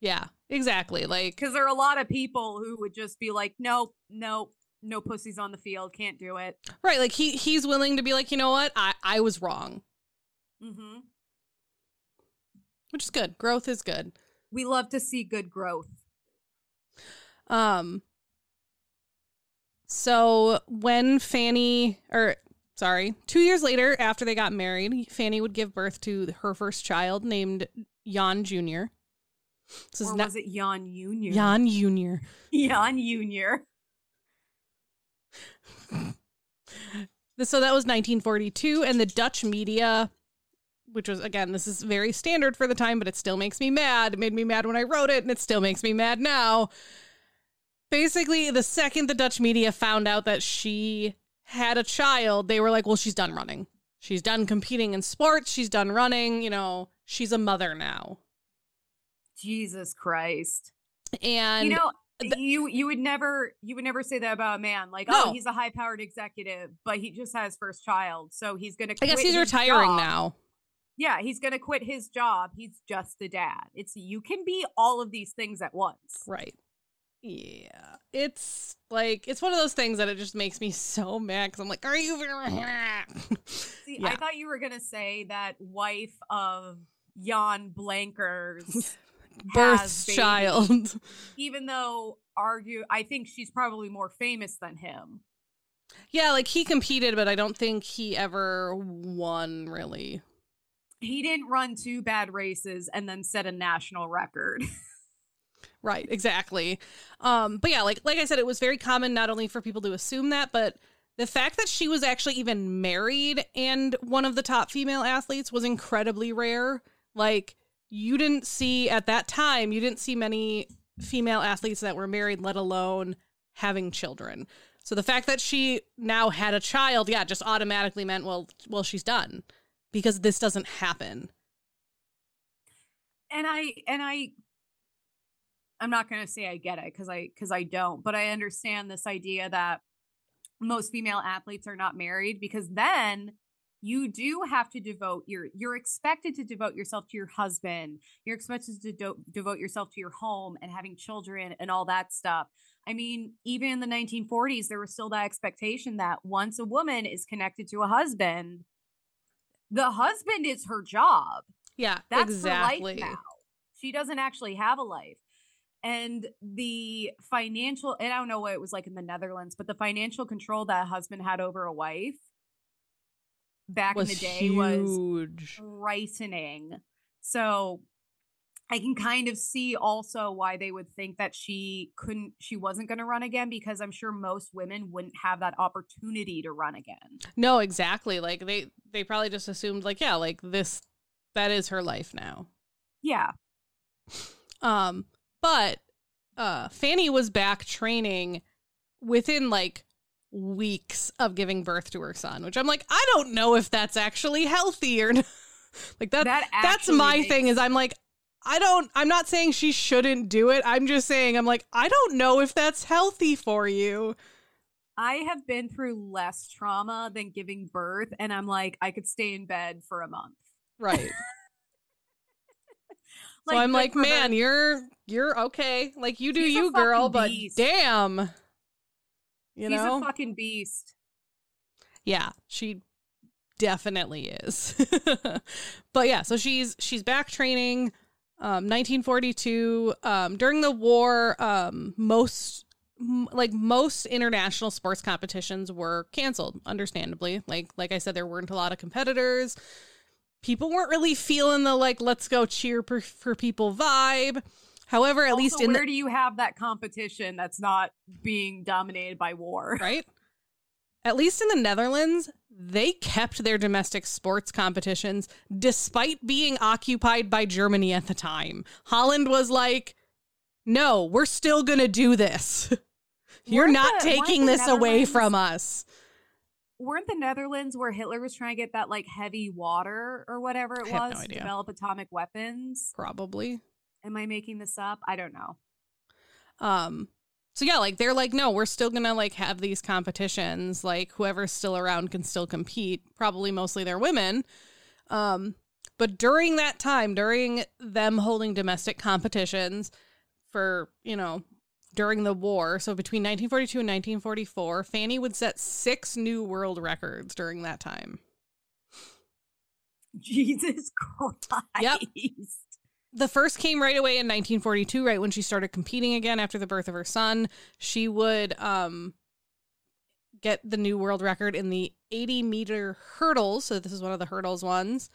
Yeah, exactly. Like, because there are a lot of people who would just be like, nope, nope, no pussies on the field, can't do it. Right. Like he he's willing to be like, you know what, I I was wrong. Mm-hmm. Which is good. Growth is good. We love to see good growth. Um. So when Fanny, or sorry, two years later after they got married, Fanny would give birth to her first child named Jan Jr. This or was it Jan Jr.? Jan Jr. Jan Jr. so that was 1942, and the Dutch media, which was again, this is very standard for the time, but it still makes me mad. It made me mad when I wrote it, and it still makes me mad now. Basically, the second the Dutch media found out that she had a child, they were like, well, she's done running. She's done competing in sports. She's done running. You know, she's a mother now. Jesus Christ. And you know, th- you you would never you would never say that about a man. Like, oh, no. oh, he's a high powered executive, but he just has first child, so he's gonna. I guess he's retiring job. now. Yeah, he's gonna quit his job. He's just a dad. It's you can be all of these things at once. Right. Yeah, it's like it's one of those things that it just makes me so mad because I'm like, are you? See, yeah. I thought you were gonna say that wife of Jan Blankers birth child. Even though argue I think she's probably more famous than him. Yeah, like he competed, but I don't think he ever won really. He didn't run two bad races and then set a national record. right, exactly. Um, but yeah, like like I said, it was very common not only for people to assume that, but the fact that she was actually even married and one of the top female athletes was incredibly rare. Like you didn't see at that time, you didn't see many female athletes that were married, let alone having children. So the fact that she now had a child, yeah, just automatically meant well, well, she's done because this doesn't happen. And I and I I'm not going to say I get it cuz I cuz I don't, but I understand this idea that most female athletes are not married because then you do have to devote your you're expected to devote yourself to your husband. You're expected to do- devote yourself to your home and having children and all that stuff. I mean even in the 1940s there was still that expectation that once a woman is connected to a husband the husband is her job. Yeah that's exactly her life now. She doesn't actually have a life. And the financial and i don't know what it was like in the netherlands but the financial control that a husband had over a wife back in the day huge. was frightening. So I can kind of see also why they would think that she couldn't she wasn't going to run again because I'm sure most women wouldn't have that opportunity to run again. No, exactly. Like they they probably just assumed like yeah, like this that is her life now. Yeah. Um but uh Fanny was back training within like weeks of giving birth to her son, which I'm like, I don't know if that's actually healthy or not. like that, that that's my makes- thing is I'm like, I don't I'm not saying she shouldn't do it. I'm just saying I'm like, I don't know if that's healthy for you. I have been through less trauma than giving birth and I'm like, I could stay in bed for a month. Right. like, so I'm like, man, her. you're you're okay. Like you do She's you, girl, but damn. You She's know? a fucking beast. Yeah, she definitely is. but yeah, so she's she's back training. Um, 1942. Um, during the war, um, most m- like most international sports competitions were canceled. Understandably, like like I said, there weren't a lot of competitors. People weren't really feeling the like let's go cheer per- for people vibe. However, at also, least in where the- do you have that competition that's not being dominated by war? Right. At least in the Netherlands, they kept their domestic sports competitions despite being occupied by Germany at the time. Holland was like, "No, we're still going to do this. You're weren't not the, taking this away from us." Weren't the Netherlands where Hitler was trying to get that like heavy water or whatever it was no to develop atomic weapons? Probably. Am I making this up? I don't know. Um so yeah, like they're like, no, we're still gonna like have these competitions. Like whoever's still around can still compete. Probably mostly they're women. Um, but during that time, during them holding domestic competitions for, you know, during the war, so between 1942 and 1944, Fanny would set six new world records during that time. Jesus Christ. Yep the first came right away in 1942 right when she started competing again after the birth of her son she would um get the new world record in the 80 meter hurdles. So this is one of the hurdles ones.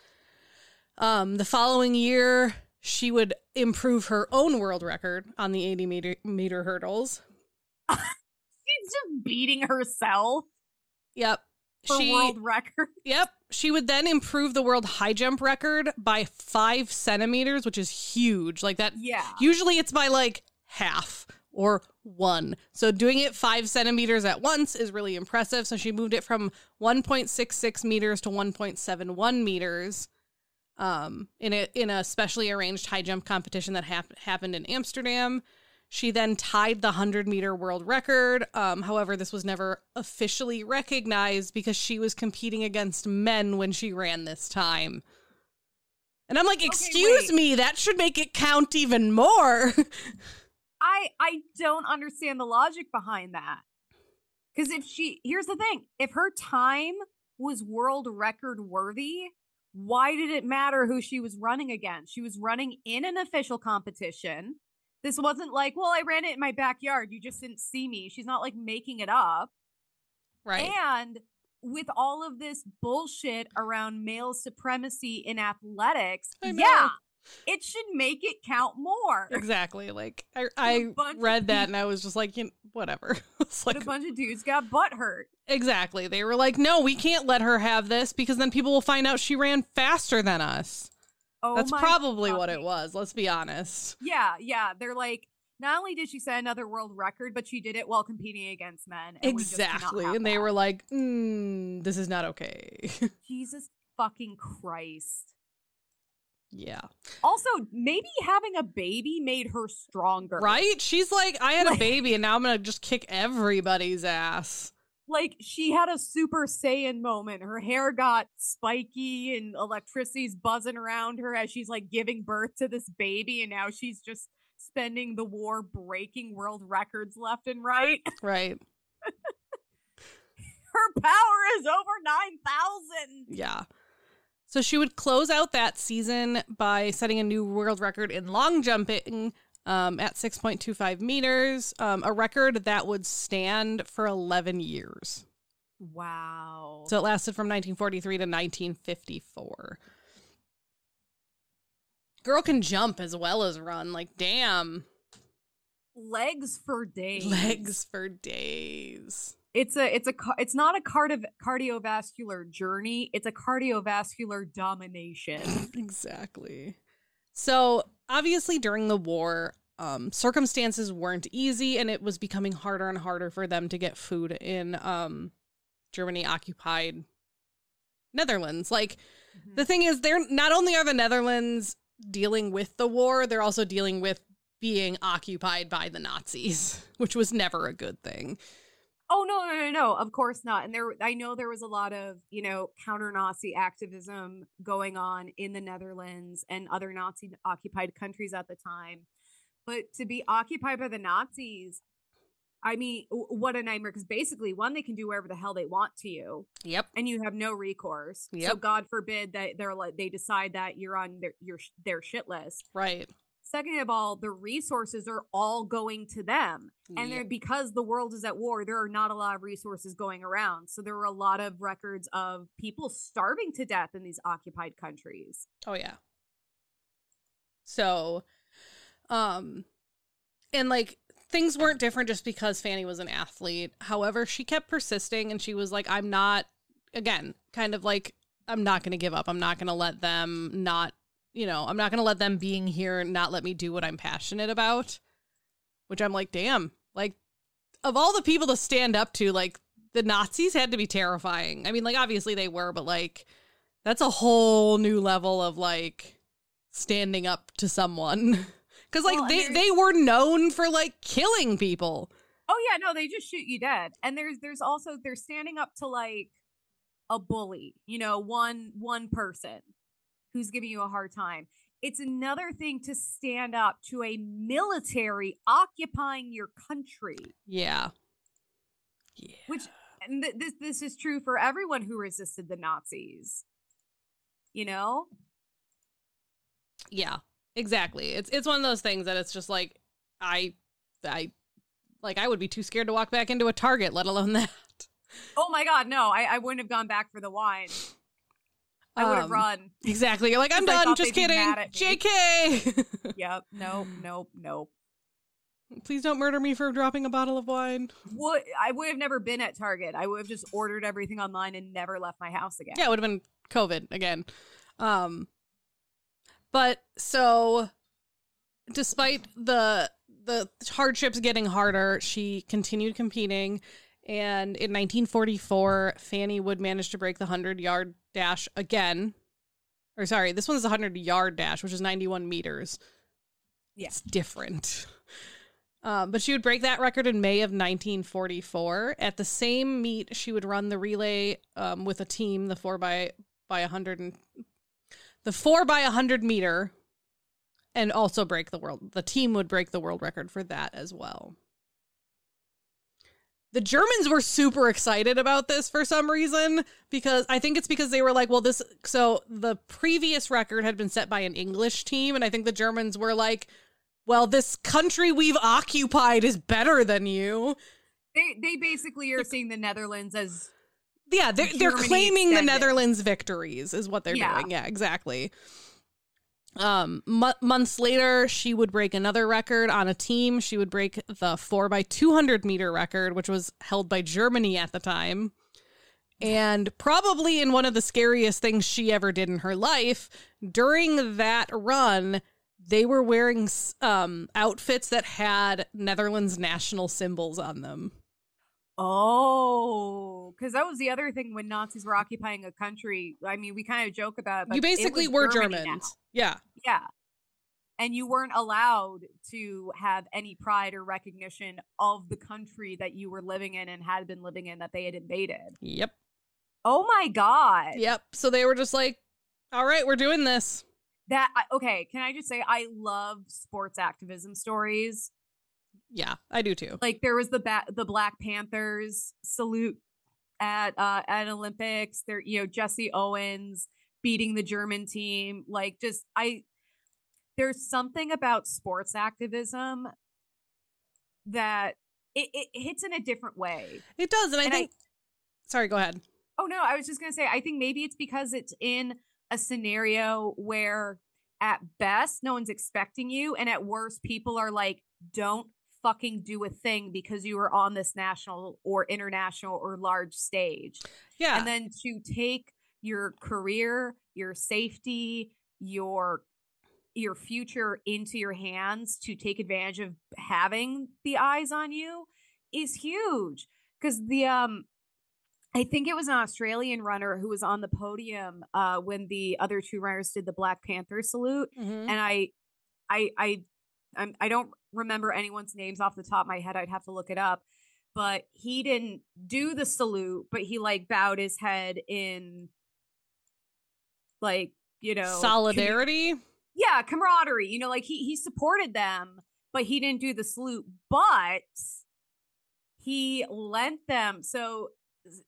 Um, the following year, she would improve her own world record on the 80 meter meter hurdles. She's just beating herself. Yep. She, world record. Yep. She would then improve the world high jump record by five centimeters, which is huge. Like that. Yeah. Usually it's by like half or one. So doing it five centimeters at once is really impressive. So she moved it from 1.66 meters to 1.71 meters um, in a in a specially arranged high jump competition that hap- happened in Amsterdam. She then tied the 100 meter world record. Um, however, this was never officially recognized because she was competing against men when she ran this time. And I'm like, Okay, excuse wait. me, that should make it count even more. I I don't understand the logic behind that. Cuz if she here's the thing, if her time was world record worthy, why did it matter who she was running against? She was running in an official competition. This wasn't like, well, I ran it in my backyard. You just didn't see me. She's not like making it up. right. And with all of this bullshit around male supremacy in athletics, yeah, it should make it count more. Exactly. Like I, I read that and I was just like, you know, whatever. it's like a bunch of dudes got butt hurt. exactly. They were like, no, we can't let her have this because then people will find out she ran faster than us. Oh, That's probably what it was. Let's be honest. Yeah, yeah. They're like, not only did she set another world record, but she did it while competing against men. and we just do not Exactly. And they that. were like, mm, this is not okay. Jesus fucking Christ. yeah. Also, maybe having a baby made her stronger. Right? She's like, I had a baby and now I'm going to just kick everybody's ass. Like she had a Super Saiyan moment. Her hair got spiky and electricity's buzzing around her as she's like giving birth to this baby, and now she's just spending the war breaking world records left and right. Right. Her power is over 9,000. Yeah. So she would close out that season by setting a new world record in long jumping um, at 6.25 meters, um, a record that would stand for 11 years. Wow. So it lasted from 1943 to 1954. Girl can jump as well as run. Like, damn. legs for days. Legs for days. It's a it's a it's not a cardio- cardiovascular journey. It's a cardiovascular domination. exactly. So obviously during the war, um, circumstances weren't easy, and it was becoming harder and harder for them to get food in um, Germany occupied Netherlands. Like Mm-hmm. the thing is, they're not only are the Netherlands dealing with the war, they're also dealing with being occupied by the Nazis, which was never a good thing. Oh no, no, no, no! Of course not. And there, I know there was a lot of you know counter-Nazi activism going on in the Netherlands and other Nazi-occupied countries at the time. But to be occupied by the Nazis, I mean, what a nightmare! Because basically, one, they can do whatever the hell they want to you, Yep. and you have no recourse. Yep. So God forbid that they're like they decide that you're on their your their shit list. Right. Second of all, the resources are all going to them. And there, because the world is at war, there are not a lot of resources going around. So there were a lot of records of people starving to death in these occupied countries. Oh yeah. So um and like things weren't different just because Fanny was an athlete. However, she kept persisting and she was like I'm not again, kind of like I'm not going to give up. I'm not going to let them not, you know, I'm not going to let them being here not let me do what I'm passionate about. Which I'm like, damn. Like of all the people to stand up to, like the Nazis had to be terrifying. I mean, like obviously they were, but like that's a whole new level of like standing up to someone because like Well, they they were known for like killing people Oh yeah, no, they just shoot you dead. And there's there's also they're standing up to like a bully, you know, one one person who's giving you a hard time. It's another thing to stand up to a military occupying your country. yeah yeah which and th- this this is true for everyone who resisted the Nazis. You know? yeah exactly it's it's one of those things that it's just like i i like i would be too scared to walk back into a target let alone that oh my god, no, I, I wouldn't have gone back for the wine. I would have Um, run. Exactly. You're like, I'm done. Just kidding. mad at me. JK. Yep. Nope. Nope. Nope. Please don't murder me for dropping a bottle of wine. Would I would have never been at Target. I would have just ordered everything online and never left my house again. Yeah, it would have been COVID again. Um, but so, despite the the hardships getting harder, she continued competing, and in 1944, Fanny would manage to break the hundred yard dash again. Or sorry, this one's a hundred yard dash, which is 91 meters. Yeah. It's different. Um, but she would break that record in May of 1944. At the same meet, she would run the relay um, with a team, the four by by a hundred and the four by a hundred meter, and also break the world. The team would break the world record for that as well. The Germans were super excited about this for some reason because I think it's because they were like, well, this. So the previous record had been set by an English team, and I think the Germans were like, well, this country we've occupied is better than you. They they basically are seeing the Netherlands as Yeah, they're they're claiming the. Netherlands victories is what they're Yeah. doing. Yeah, exactly. Um, mo- months later, she would break another record on a team. She would break the four by two hundred meter record, which was held by Germany at the time. And probably in one of the scariest things she ever did in her life, during that run, they were wearing um, outfits that had Netherlands national symbols on them. Oh, because that was the other thing when Nazis were occupying a country. I mean, we kind of joke about it, but you basically was were Germany now. Germans. Yeah. Yeah. And you weren't allowed to have any pride or recognition of the country that you were living in and had been living in that they had invaded. Yep. Oh my god. Yep. So they were just like, all right, we're doing this. That okay, can I just say I love sports activism stories. Yeah, I do too. Like there was the ba- the Black Panthers salute at uh at Olympics. There you know Jesse Owens beating the German team. Like just I there's something about sports activism that it, it hits in a different way. It does. And I And I- think, sorry, go ahead. Oh no, I was just gonna say I think maybe it's because it's in a scenario where at best no one's expecting you, and at worst people are like, don't fucking do a thing because you were on this national or international or large stage. Yeah. And then to take your career, your safety, your your future into your hands to take advantage of having the eyes on you is huge because the um I think it was an Australian runner who was on the podium uh when the other two runners did the Black Panther salute Mhm. and I I I I'm, I don't remember anyone's names off the top of my head. I'd have to look it up. But he didn't do the salute, but he like bowed his head in like, you know, Solidarity. yeah, camaraderie. You know, like he he supported them, but he didn't do the salute. But he lent them. So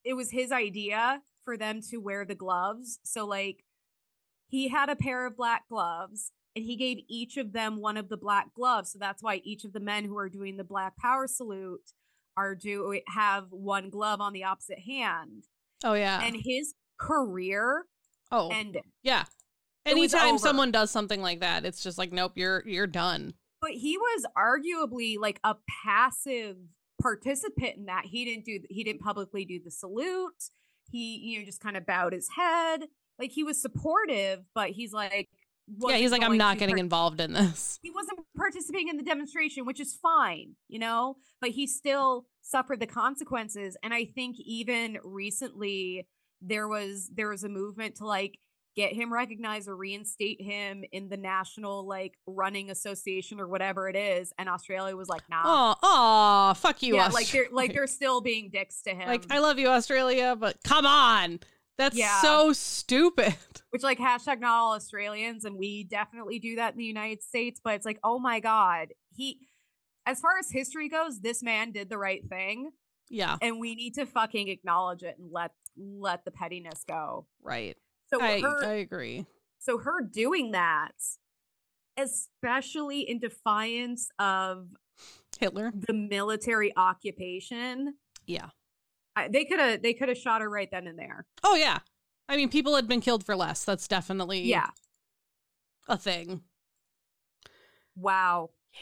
it was his idea for them to wear the gloves. So like he had a pair of black gloves and he gave each of them one of the black gloves. So that's why each of the men who are doing the black power salute are do have one glove on the opposite hand. Oh, yeah. And his career oh, ended. yeah. Anytime someone does something like that, it's just like, nope, you're you're done. but he was arguably like a passive participant in that he didn't do he didn't publicly do the salute he you know just kind of bowed his head like he was supportive but he's like yeah, he's like, I'm not getting par- involved in this. he wasn't participating in the demonstration which is fine you know but he still suffered the consequences and i think even recently there was there was a movement to like get him recognized or reinstate him in the national like running association or whatever it is and australia was like nah Oh, oh, fuck you. yeah like they're like they're still being dicks to him like I love you, Australia, but come on, that's Yeah. so stupid. which like hashtag not all australians and we definitely do that in the united states but it's like oh my god he as far as history goes this man did the right thing Yeah, and we need to fucking acknowledge it and let let the pettiness go right. so I her I agree. so her doing that especially in defiance of Hitler. the military occupation Yeah. They could have they could have shot her right then and there. Oh yeah. I mean, people had been killed for less. That's definitely yeah a thing. Wow. Yeah.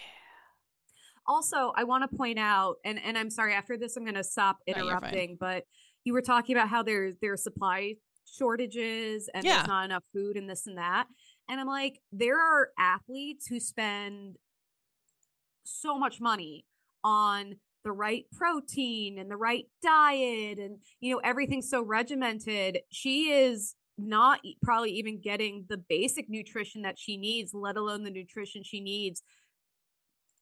Also, I want to point out, and and I'm sorry. After this, I'm going to stop interrupting. No, but you were talking about how there's there's supply shortages and yeah. there's not enough food and this and that. And I'm like, there are athletes who spend so much money on the right protein and the right diet and you know everything's so regimented. She is not probably even getting the basic nutrition that she needs let alone the nutrition she needs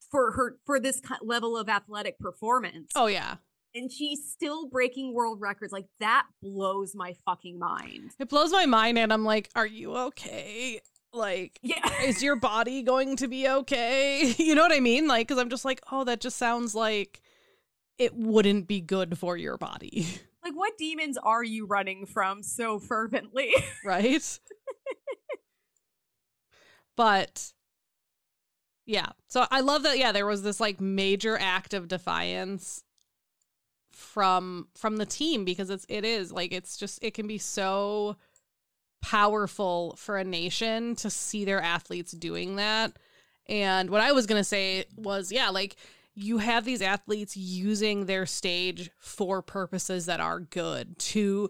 for her for this level of athletic performance. Oh yeah. And she's still breaking world records. Like that blows my fucking mind. It blows my mind and i'm like are you okay? Like yeah. is your body going to be okay? You know what i mean? Like because i'm just like oh that just sounds like it wouldn't be good for your body. Like what demons are you running from so fervently? Right? But yeah. So i love that yeah there was this like major act of defiance from from the team because it's it is like it's just it can be so powerful for a nation to see their athletes doing that. And what I was going to say was, yeah, like you have these athletes using their stage for purposes that are good to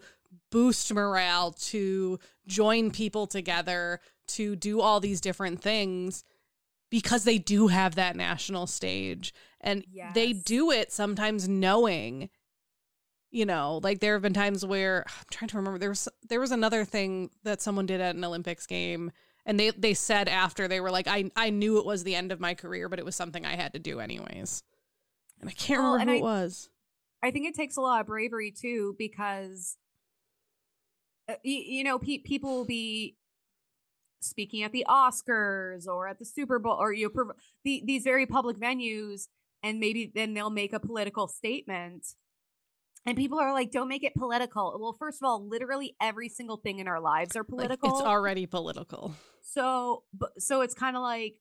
boost morale, to join people together, to do all these different things because they do have that national stage. And yes. they do it sometimes knowing you know like there have been times where i'm trying to remember there was there was another thing that someone did at an olympics game and they they said after they were like i i knew it was the end of my career but it was something i had to do anyways. And i can't well, remember who I, it was. I think it takes a lot of bravery too because uh, you, you, know pe- people will be speaking at the oscars or at the super bowl or you know, the, these very public venues and maybe then they'll make a political statement and people are like, don't make it political. Well, first of all, literally every single thing in our lives are political. Like it's already political. So, so it's kind of like,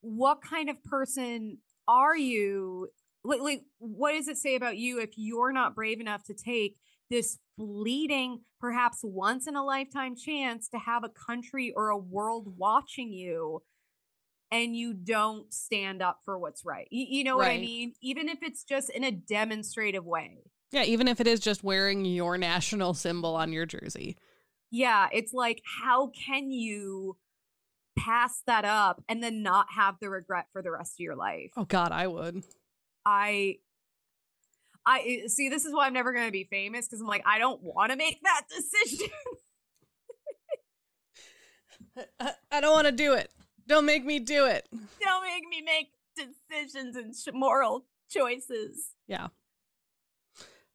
what kind of person are you? Like, like, what does it say about you if you're not brave enough to take this fleeting, perhaps once in a lifetime chance to have a country or a world watching you? and you don't stand up for what's right. You, you know right. what I mean? Even if it's just in a demonstrative way. Yeah, even if it is just wearing your national symbol on your jersey. Yeah, it's like, how can you pass that up and then not have the regret for the rest of your life? Oh, God, I would. I. I see. This is why I'm never going to be famous because I'm like, I don't want to make that decision. I, I don't want to do it. Don't make me do it. Don't make me make decisions and moral choices. Yeah.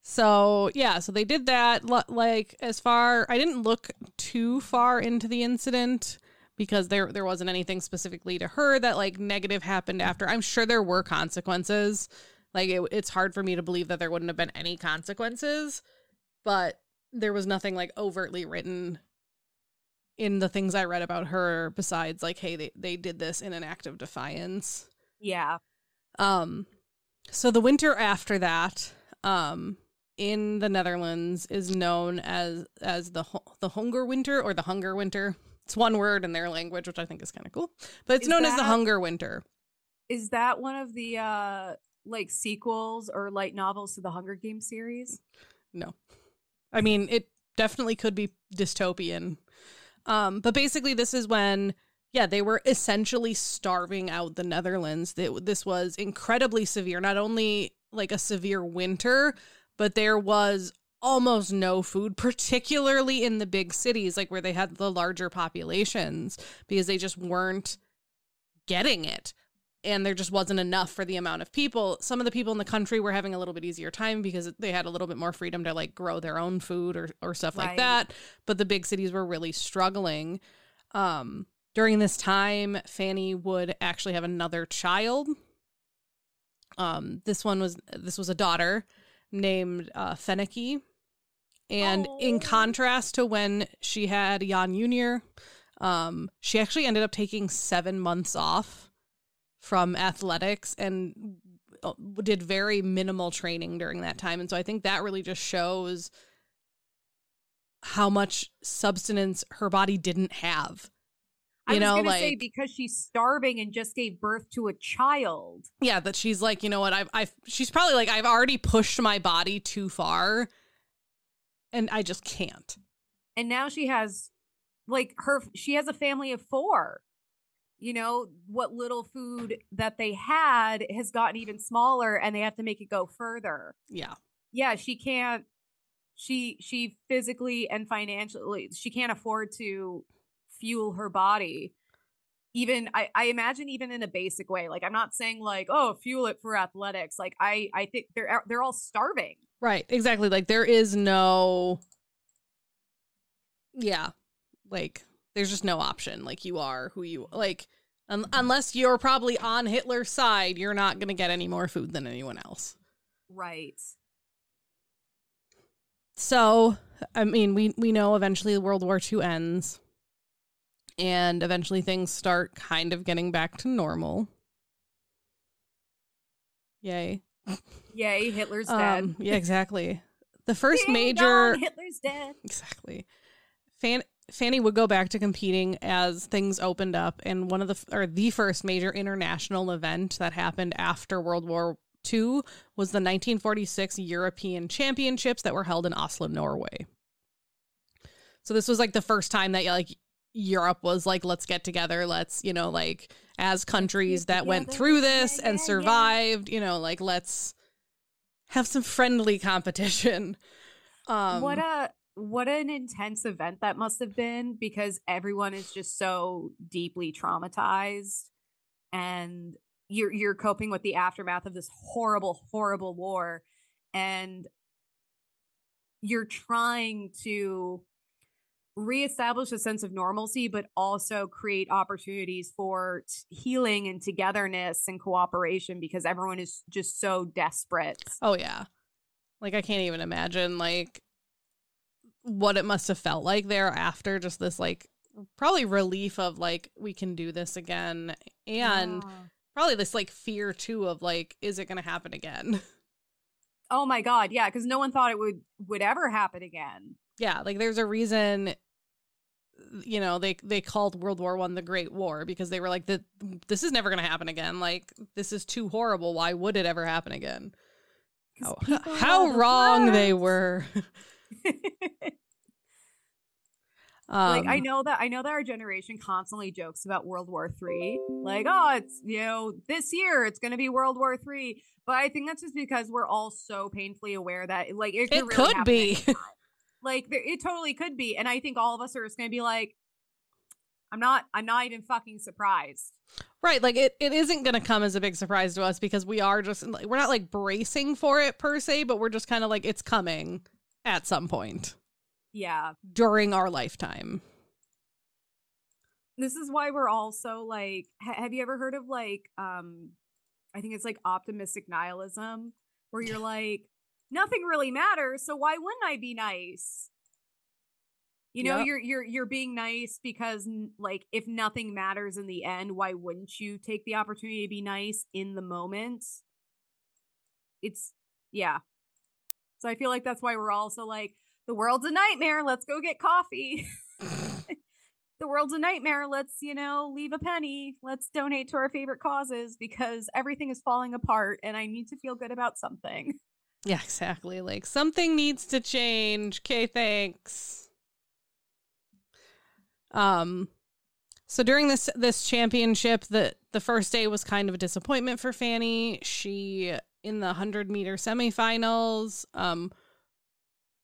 So yeah, so they did that. Like as far, I didn't look too far into the incident because there there wasn't anything specifically to her that like negative happened after. I'm sure there were consequences. Like it, it's hard for me to believe that there wouldn't have been any consequences, but there was nothing like overtly written in the things I read about her besides like, hey, they they did this in an act of defiance. Yeah. Um. So the winter after that, um, in the Netherlands is known as as the the Hunger Winter or the Hunger Winter. It's one word in their language, which I think is kind of cool. But it's is known that, as the Hunger Winter. Is that one of the uh like sequels or light novels to the Hunger Games series? No. I mean, it definitely could be dystopian. Um, but basically this is when yeah, they were essentially starving out the Netherlands. This was incredibly severe, not only like a severe winter, but there was almost no food, particularly in the big cities, like where they had the larger populations, because they just weren't getting it. And there just wasn't enough for the amount of people. Some of the people in the country were having a little bit easier time because they had a little bit more freedom to like grow their own food or, or stuff right. like that. But the big cities were really struggling. Um, during this time, Fanny would actually have another child. Um, this one was this was a daughter named uh, Fanneke. And oh. in contrast to when she had Jan Junior, um, she actually ended up taking seven months off from athletics and uh, did very minimal training during that time. And so I think that really just shows how much substance her body didn't have. You I know, like say because she's starving and just gave birth to a child. Yeah, that she's like, you know what? I've, I've, she's probably like, I've already pushed my body too far, and I just can't. And now she has, like, her, she has a family of four you know what little food that they had has gotten even smaller and they have to make it go further yeah yeah she can't she she physically and financially she can't afford to fuel her body even I, I imagine even in a basic way like i'm not saying like oh fuel it for athletics like i i think they're they're all starving right exactly like there is no yeah like there's just no option. Like you are who you like. Un- unless you're probably on Hitler's side, you're not going to get any more food than anyone else. Right. So, I mean, we we know eventually World War II ends, and eventually things start kind of getting back to normal. Yay! Yay! Hitler's um, dead. Yeah, exactly. The first Ding major dong, Hitler's dead. Exactly. Fan Fanny would go back to competing as things opened up, and one of the or the first major international event that happened after World War II was the 1946 European Championships that were held in Oslo, Norway. So this was like the first time that like Europe was like, let's get together, let's you know like as countries that went through this and survived, you know, like let's have some friendly competition. Um, what a what an intense event that must have been because everyone is just so deeply traumatized and you're you're coping with the aftermath of this horrible horrible war and you're trying to reestablish a sense of normalcy but also create opportunities for t- healing and togetherness and cooperation because everyone is just so desperate. Oh yeah. Like i can't even imagine like what it must have felt like thereafter just this like probably relief of like we can do this again and yeah. probably this like fear too of like is it going to happen again? Oh my god yeah because no one thought it would would ever happen again. Yeah like there's a reason you know they they called world war one the great war because they were like that this is never going to happen again like this is too horrible why would it ever happen again how, how wrong they were Um, like I um know that I know that our generation constantly jokes about World War Three. Like, oh, it's you know this year it's going to be World War Three. But I think that's just because we're all so painfully aware that like it, it really could be. Like it totally could be, and I think all of us are just going to be like, I'm not. I'm not even fucking surprised. Right, like it, it isn't going to come as a big surprise to us because we are just we're not like bracing for it per se, but we're just kind of like it's coming at some point. Yeah. During our lifetime. This is why we're all so like ha- have you ever heard of like um I think it's like optimistic nihilism where you're like nothing really matters, so why wouldn't I be nice? You know, yep. you're you're you're being nice because like if nothing matters in the end, why wouldn't you take the opportunity to be nice in the moment? It's yeah. So I feel like that's why we're also like the world's a nightmare. Let's go get coffee. the world's a nightmare. Let's, you know, leave a penny. Let's donate to our favorite causes because everything is falling apart and I need to feel good about something. Yeah, exactly. Like something needs to change. Okay, thanks. Um so during this this championship, the the first day was kind of a disappointment for Fanny. She in the 100 meter semifinals um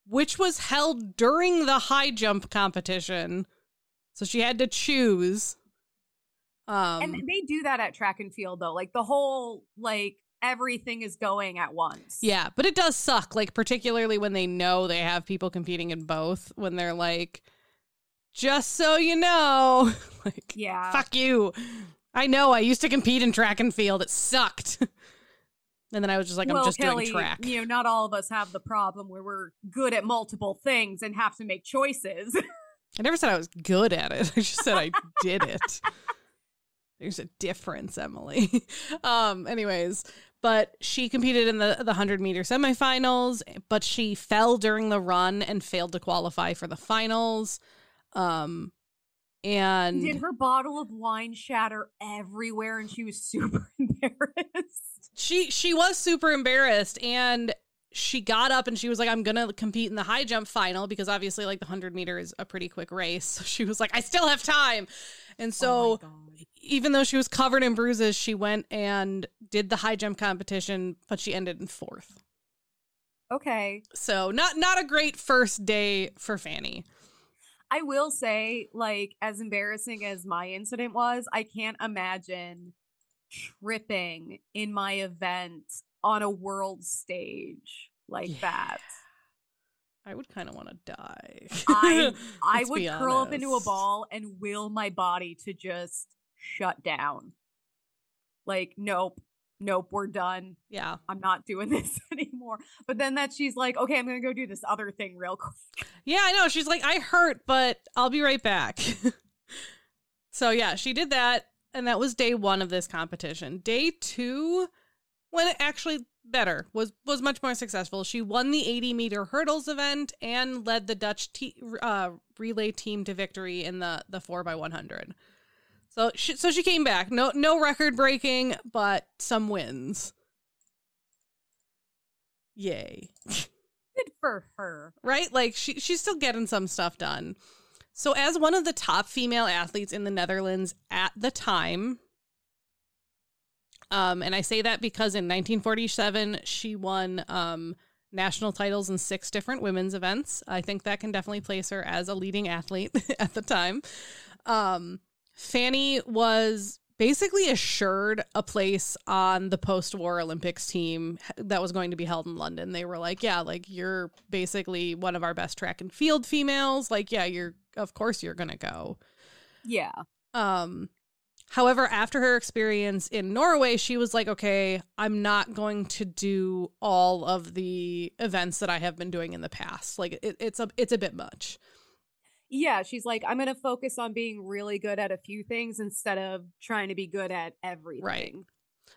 which was held during the high jump competition. So she had to choose. Um, and they do that at track and field though. Like the whole like everything is going at once. Yeah, but it does suck like particularly when they know they have people competing in both when they're like just so you know, like yeah. Fuck you. I know I used to compete in track and field. It sucked. And then I was just like, I'm just Kelley, doing track. You know, not all of us have the problem where we're good at multiple things and have to make choices. I never said I was good at it. I just said I did it. There's a difference, Emily. um, anyways, but she competed in the the 100 meter semifinals, but she fell during the run and failed to qualify for the finals. Um, and did her bottle of wine shatter everywhere and she was super embarrassed she she was super embarrassed and she got up and she was like i'm gonna compete in the high jump final because obviously like the 100 meter is a pretty quick race. So she was like i still have time. And so oh even though she was covered in bruises she went and did the high jump competition but she ended in fourth. Okay. So not not a great first day for fanny. I will say, like, as embarrassing as my incident was, I can't imagine tripping in my event on a world stage like yeah. that. I would kind of want to die. I I would curl honest. up into a ball and will my body to just shut down. Like, nope, nope, we're done. Yeah. I'm not doing this anymore. But then that she's like, okay, I'm going to go do this other thing real quick. Yeah, I know. She's like, I hurt, but I'll be right back. so yeah, she did that. And that was day one of this competition. Day two, when it actually better was was much more successful. She won the 80 meter hurdles event and led the Dutch te- uh, relay team to victory in the the 4 by 100. So she, so she came back. No no record breaking, but some wins. Yay. Good for her. Right? Like she she's still getting some stuff done. So as one of the top female athletes in the Netherlands at the time, um, and I say that because in 1947 she won um, national titles in six different women's events. I think that can definitely place her as a leading athlete at the time. Um, Fanny was basically assured a place on the post-war Olympics team that was going to be held in London. They were like, "Yeah, like you're basically one of our best track and field females. Like, yeah, you're of course you're going to go." Yeah. Um however, after her experience in Norway, she was like, "Okay, I'm not going to do all of the events that I have been doing in the past. Like it, it's a it's a bit much." yeah, she's like, I'm gonna focus on being really good at a few things instead of trying to be good at everything. Right.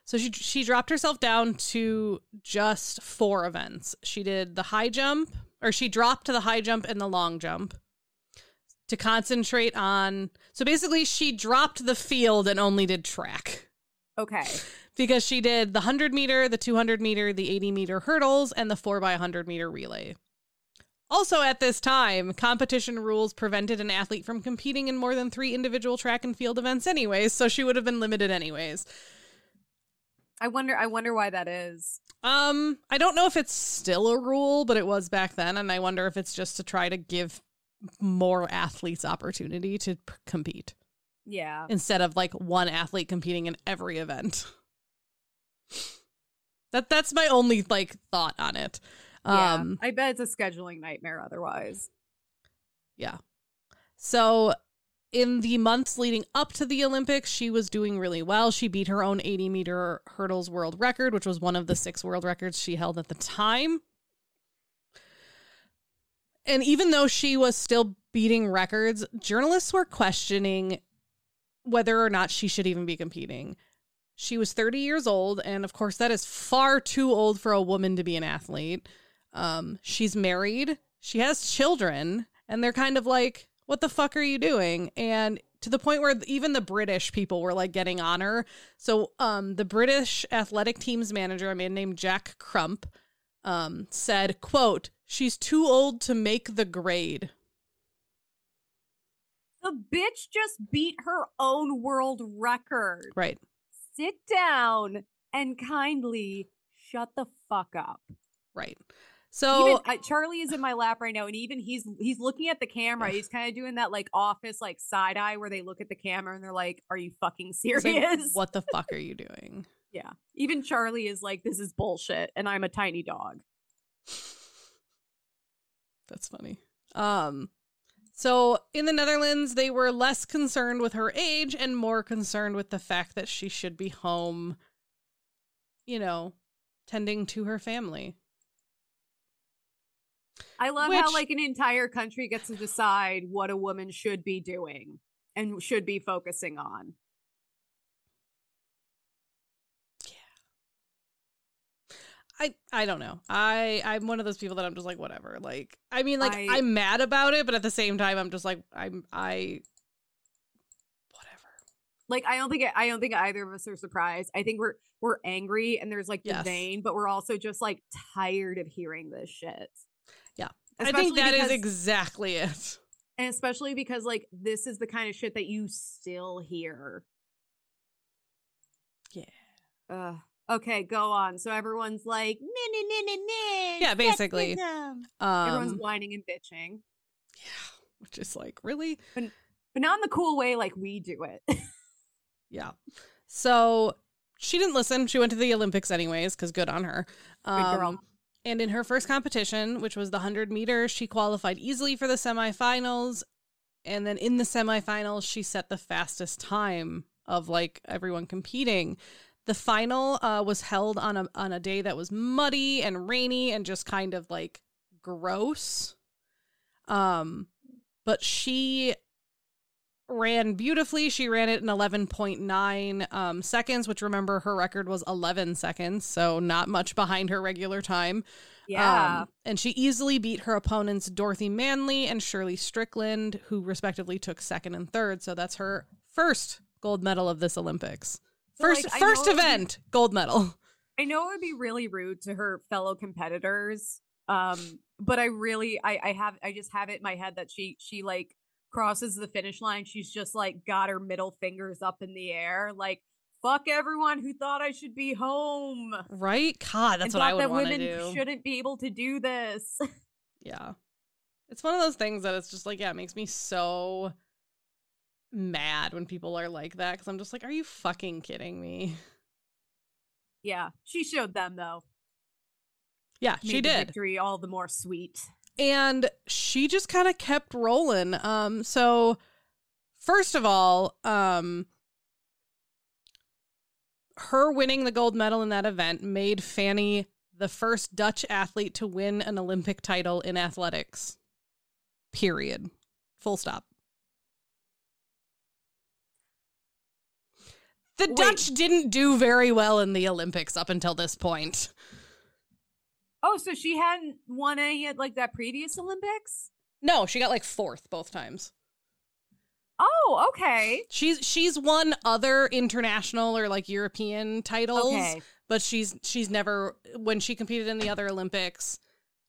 So she she dropped herself down to just four events. She did the high jump, or she dropped to the high jump and the long jump to concentrate on. So basically, she dropped the field and only did track. Okay. Because she did the 100 meter, the 200 meter, the 80 meter hurdles, and the 4 by 100 meter relay. Also, at this time, competition rules prevented an athlete from competing in more than three individual track and field events, anyways, so she would have been limited, anyways. I wonder. I wonder why that is. Um, I don't know if it's still a rule, but it was back then, and I wonder if it's just to try to give more athletes opportunity to p- compete. Yeah. Instead of like one athlete competing in every event. That that's my only like thought on it. Um, yeah, I bet it's a scheduling nightmare otherwise. Yeah. So in the months leading up to the Olympics, she was doing really well. She beat her own 80 meter hurdles world record, which was one of the six world records she held at the time. And even though she was still beating records, journalists were questioning whether or not she should even be competing. She was 30 years old, and of course, that is far too old for a woman to be an athlete. Um, she's married, she has children, and they're kind of like, what the fuck are you doing? And to the point where even the British people were like getting on her. So, um, the British athletic team's manager, a man named Jack Crump, um, said, quote, she's too old to make the grade. The bitch just beat her own world record. Right. Sit down and kindly shut the fuck up. Right. So even, uh, Charlie is in my lap right now, and even he's he's looking at the camera. He's kind of doing that like office like side eye where they look at the camera and they're like, "Are you fucking serious? Like, what the fuck are you doing?" Yeah. Even Charlie is like, "This is bullshit," and I'm a tiny dog. That's funny. Um, so in the Netherlands, they were less concerned with her age and more concerned with the fact that she should be home, you know, tending to her family. I love Which, how like an entire country gets to decide what a woman should be doing and should be focusing on. I I don't know. I I'm one of those people that I'm just like whatever. Like I mean like I, am mad about it, but at the same time I'm just like I'm I whatever. Like I don't think I don't think either of us are surprised. I think we're we're angry and there's like the yes. vein, but we're also just like tired of hearing this shit. Yeah. Especially I think that because, is exactly it. And especially because like this is the kind of shit that you still hear. Yeah. Uh okay, go on. So everyone's like, nah, nah, nah, yeah, basically. Um, everyone's whining and bitching. Yeah, which is like really, but, but not in the cool way like we do it. yeah. So she didn't listen. She went to the Olympics anyways, because good on her. Um, good girl. And in her first competition, which was the 100 meters, she qualified easily for the semifinals. And then in the semifinals, she set the fastest time of like everyone competing. The final uh, was held on a on a day that was muddy and rainy and just kind of like gross. Um, but she ran beautifully. She ran it in 11.9 um, seconds, which remember her record was 11 seconds, so not much behind her regular time. Yeah. Um, and she easily beat her opponents, Dorothy Manley and Shirley Strickland, who respectively took second and third. So that's her first gold medal of this Olympics. First like, first event, be, gold medal. I know it would be really rude to her fellow competitors. Um, but I really I, I have I just have it in my head that she she like crosses the finish line, she's just like got her middle fingers up in the air, like fuck everyone who thought I should be home. Right? God, that's what I would want to do. That women shouldn't be able to do this. yeah, it's one of those things that it's just like, yeah, it makes me so mad when people are like that because I'm just like, are you fucking kidding me? Yeah, she showed them though. Yeah, Made she did. Victory all the more sweet and she just kind of kept rolling. Um, so first of all, um, her winning the gold medal in that event made Fanny the first Dutch athlete to win an Olympic title in athletics. Period. Full stop. The Wait. Dutch didn't do very well in the Olympics up until this point. Oh, so she hadn't won any at like that previous Olympics? No, she got like fourth both times. Oh, okay. She's she's won other international or like European titles, okay. but she's she's never when she competed in the other Olympics,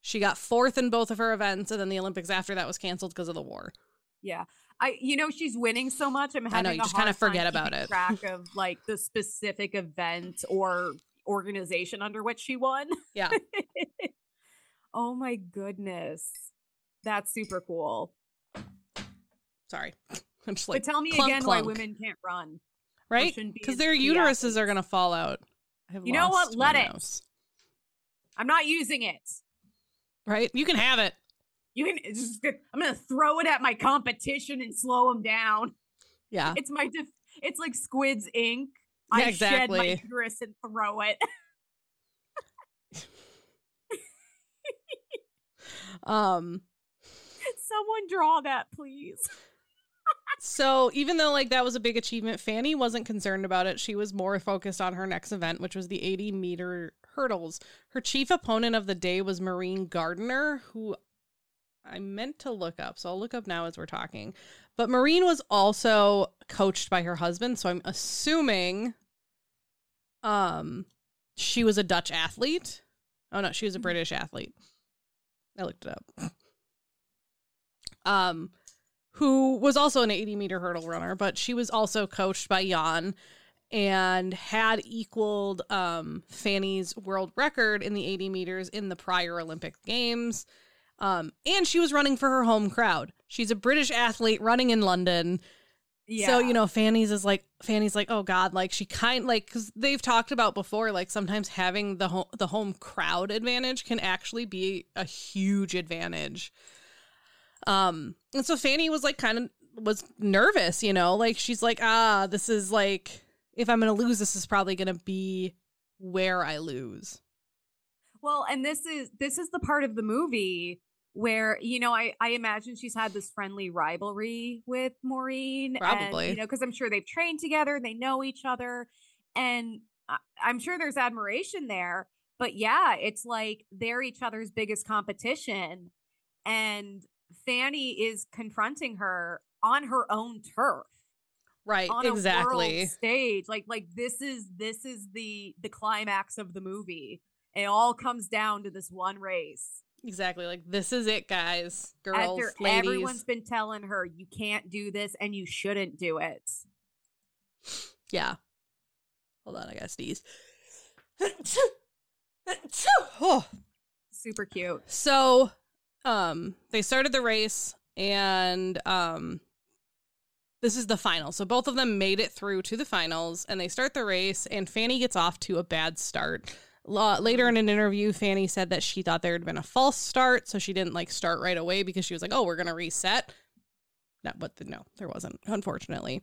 she got fourth in both of her events, and then the Olympics after that was canceled because of the war. Yeah, I you know she's winning so much. I'm having I know you just kind of forget about it. Track of like the specific event or organization under which she won. Yeah. oh my goodness. That's super cool. Sorry. I'm just like But tell me clunk, again clunk. why women can't run. Right? Because their uteruses are gonna fall out. You know what? Let it. I'm not using it. Right? You can have it. You can just I'm gonna throw it at my competition and slow them down. Yeah. It's my def- it's like Squid's ink I exactly. shed my uterus and throw it. um someone draw that please so even though like that was a big achievement fanny wasn't concerned about it she was more focused on her next event which was the 80 meter hurdles her chief opponent of the day was Maureen gardner who i meant to look up so i'll look up now as we're talking but Maureen was also coached by her husband, so I'm assuming um she was a Dutch athlete. Oh no, she was a. British athlete. I looked it up. Um who was also an 80 meter hurdle runner, but she was also coached by Jan and had equaled um, Fanny's world record in the 80 meters in the prior Olympic Games. Um, and she was running for her home crowd. She's a British athlete running in London. Yeah. So, you know, Fanny's is like Fanny's like, "Oh god, like she kind like cuz they've talked about before like sometimes having the home the home crowd advantage can actually be a huge advantage." Um, and so Fanny was like kind of was nervous, you know, like she's like, "Ah, this is like if I'm going to lose, this is probably going to be where I lose." Well, and this is this is the part of the movie where you know I I imagine she's had this friendly rivalry with Maureen, probably and, you know because I'm sure they've trained together, they know each other, and I, I'm sure there's admiration there. but yeah, it's like they're each other's biggest competition. And Fanny is confronting her on her own turf. Right, on exactly. stage. Like like this is this is the the climax of the movie. It all comes down to this one race. Exactly. Like this is it, guys. Girls, After ladies. everyone's been telling her you can't do this and you shouldn't do it. Yeah. Hold on, I gotta sneeze. oh. Super cute. So, um, they started the race, and um, this is the final. So both of them made it through to the finals, and they start the race, and Fanny gets off to a bad start. Later in an interview, Fanny said that she thought there had been a false start, so she didn't like start right away because she was like, "Oh, we're gonna reset." No, but the, no, there wasn't, unfortunately.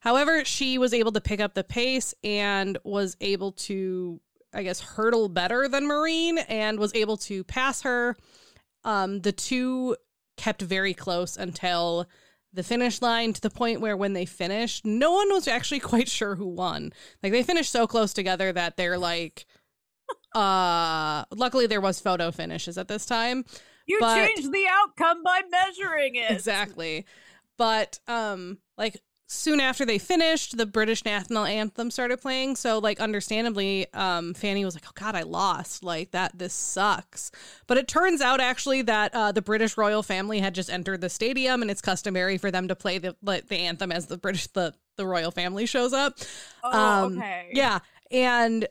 However, she was able to pick up the pace and was able to I guess, hurdle better than Maureen and was able to pass her. Um, the two kept very close until the finish line to the point where when they finished, no one was actually quite sure who won. Like they finished so close together that they're like uh luckily there was photo finishes at this time. You but, changed the outcome by measuring it. Exactly. But um like soon after they finished, the British national anthem started playing. So, like, understandably, um, Fanny was like, "Oh God, I lost! Like that, this sucks." But it turns out actually that uh, the British royal family had just entered the stadium, and it's customary for them to play the like, the anthem as the British the the royal family shows up. Oh, um, okay. Yeah, and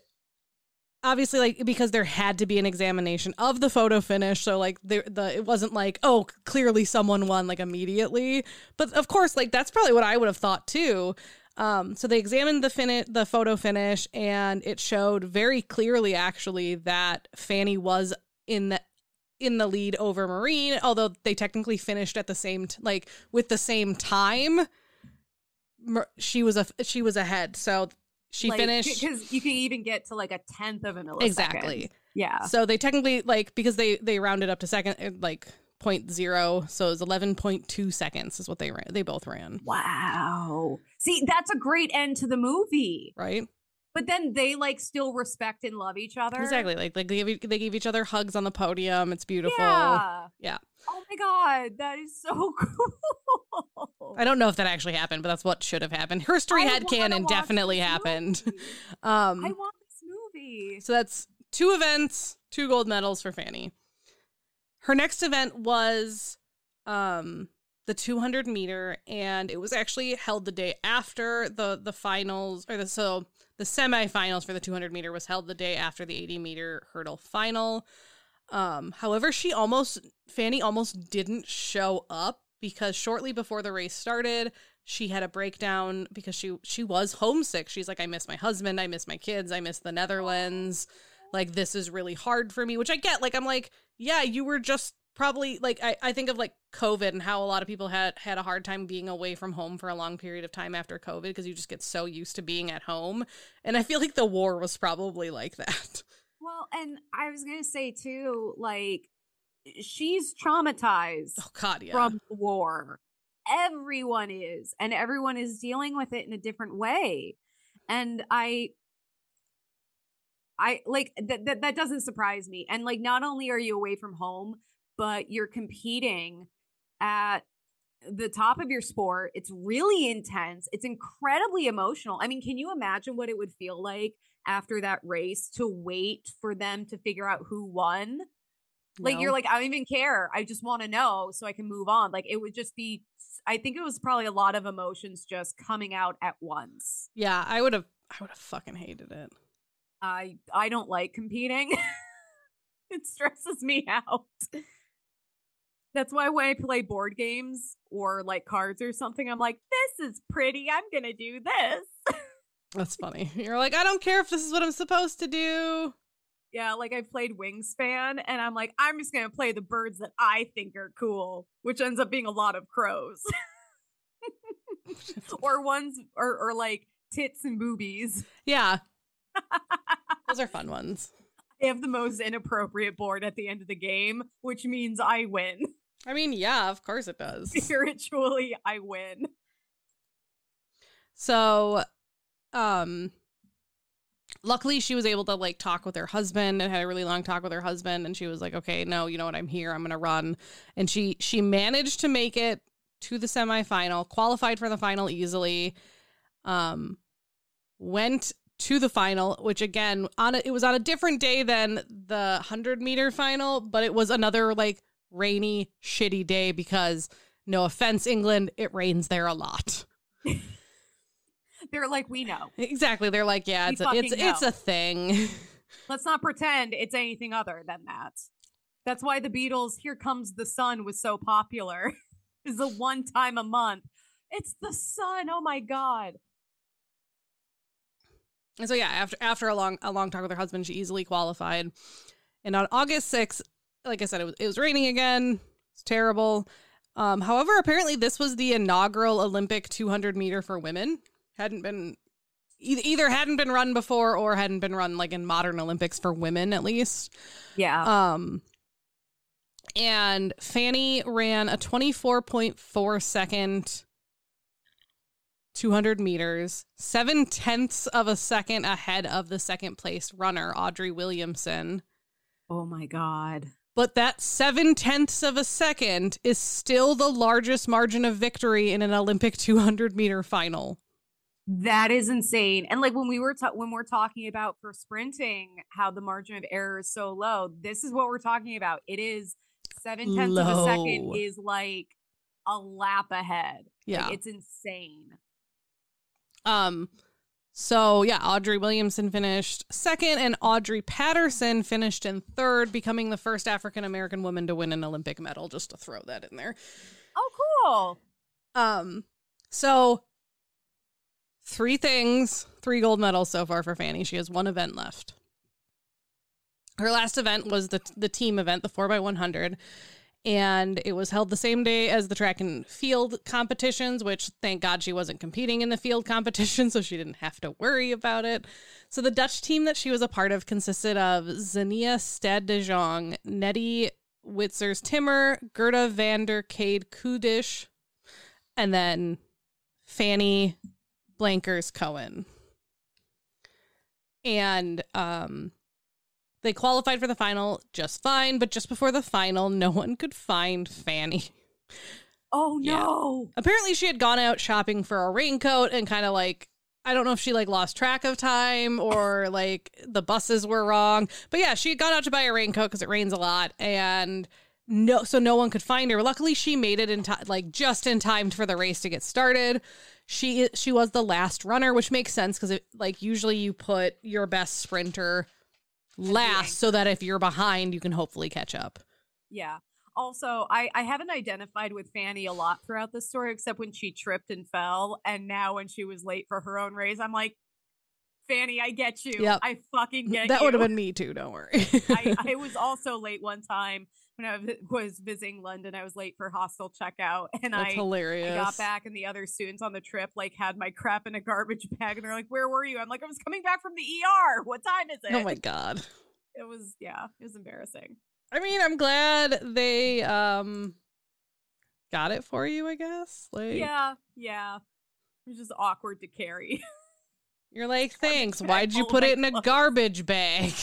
obviously like because there had to be an examination of the photo finish. So like the the it wasn't like oh clearly someone won like immediately. But of course like that's probably what I would have thought too. Um so they examined the fin the photo finish and it showed very clearly actually that Fanny was in the in the lead over Maureen although they technically finished at the same t- like with the same time. She was a she was ahead. So she like, finished because you can even get to like a tenth of a millisecond. Exactly. Yeah. So they technically like because they they rounded up to second uh, like point zero, so it was eleven point two seconds is what they ran. They both ran. Wow. See, that's a great end to the movie, right? But then they like still respect and love each other. Exactly. Like they give they give each other hugs on the podium. It's beautiful. Yeah. Yeah. Oh my god, that is so cool. I don't know if that actually happened, but that's what should have happened. Her History head canon definitely happened. um, I want this movie. So that's two events, two gold medals for Fanny. Her next event was um the 200 meter and it was actually held the day after the the finals or the so the semifinals for the 200 meter was held the day after the 80 meter hurdle final um, however, she almost Fanny almost didn't show up because shortly before the race started, she had a breakdown because she she was homesick. She's like, I miss my husband, I miss my kids, I miss the Netherlands. Like this is really hard for me, which I get. Like I'm like, yeah, you were just probably like I, I think of like COVID and how a lot of people had had a hard time being away from home for a long period of time after COVID because you just get so used to being at home. And I feel like the war was probably like that. Well, and I was gonna say too, like she's traumatized oh, God, yeah. from the war. Everyone is, and everyone is dealing with it in a different way. And I I like that that that doesn't surprise me. And like not only are you away from home, but you're competing at the top of your sport. It's really intense. It's incredibly emotional. I mean, can you imagine what it would feel like after that race to wait for them to figure out who won. Like no. you're like, I don't even care. I just want to know so I can move on. Like it would just be I think it was probably a lot of emotions just coming out at once. Yeah, I would have I would have fucking hated it. I I don't like competing. it stresses me out. That's why when I play board games or like cards or something, I'm like, this is pretty. I'm going to do this. That's funny. You're like, I don't care if this is what I'm supposed to do. Yeah, like I played Wingspan, and I'm like, I'm just gonna play the birds that I think are cool, which ends up being a lot of crows, or ones, or or like tits and boobies. Yeah, those are fun ones. I have the most inappropriate board at the end of the game, which means I win. I mean, yeah, of course it does. Spiritually, I win. So um luckily she was able to like talk with her husband and had a really long talk with her husband and she was like okay no you know what? I'm here. I'm gonna run. And she she managed to make it to the semifinal qualified for the final easily um went to the final which again on a, it was on a different day than the 100 meter final but it was another like rainy shitty day because no offense england it rains there a lot they're like, we know exactly. They're like, yeah, it's a, it's know. it's a thing. Let's not pretend it's anything other than that. That's why the Beatles' "Here Comes the Sun" was so popular. is a one time a month. It's the sun. Oh my god. And so yeah, after after a long a long talk with her husband, she easily qualified. And on August 6th, like I said, it was it was raining again. It's terrible. Um, however, apparently this was the inaugural Olympic 200 meter for women hadn't been either hadn't been run before or hadn't been run like in modern Olympics for women at least. Yeah. Um and Fanny ran a 24.4 second 200 meters, seven tenths of a second ahead of the second place runner, Audrey Williamson. Oh my God. But that seven tenths of a second is still the largest margin of victory in an Olympic 200 meter final. That is insane. And like when we were ta- when we're talking about for sprinting, how the margin of error is so low. This is what we're talking about. It is seven tenths low. of a second is like a lap ahead. Yeah, like, it's insane. Um. So yeah, Audrey Williamson finished second, and Audrey Patterson finished in third, becoming the first African American woman to win an Olympic medal. Just to throw that in there. Oh, cool. Um. So Three things, three gold medals so far for Fanny. She has one event left. Her last event was the the team event, the 4x100, and it was held the same day as the track and field competitions, which thank God she wasn't competing in the field competition, so she didn't have to worry about it. So the Dutch team that she was a part of consisted of Xenia Stad de Jong, Nettie Witziers Timmer, Gerda van der Kade Koudijs, and then Fanny Blankers Koen. And um they qualified for the final just fine, but just before the final, no one could find Fanny. Oh no. Yeah. Apparently she had gone out shopping for a raincoat and kind of like I don't know if she like lost track of time or like the buses were wrong. But yeah, she had gone out to buy a raincoat because it rains a lot and no so no one could find her. Luckily she made it in time like just in time for the race to get started she she was the last runner, which makes sense because like usually you put your best sprinter last so that if you're behind, you can hopefully catch up. Yeah. Also, I I haven't identified with Fanny a lot throughout the story, except when she tripped and fell, and now when she was late for her own race, I'm like, Fanny, I get you. Yep. I fucking get that you. would have been me too. Don't worry. I, I was also late one time when I was visiting London, I was late for hostel checkout, and That's I, hilarious. I got back, and the other students on the trip like had my crap in a garbage bag, and they're like, "Where were you?" I'm like, "I was coming back from the ER. What time is it?" Oh my god, it was yeah, it was embarrassing. I mean, I'm glad they um got it for you. I guess like yeah, yeah. It was just awkward to carry. You're like, thanks. Why'd you put it in a garbage bag?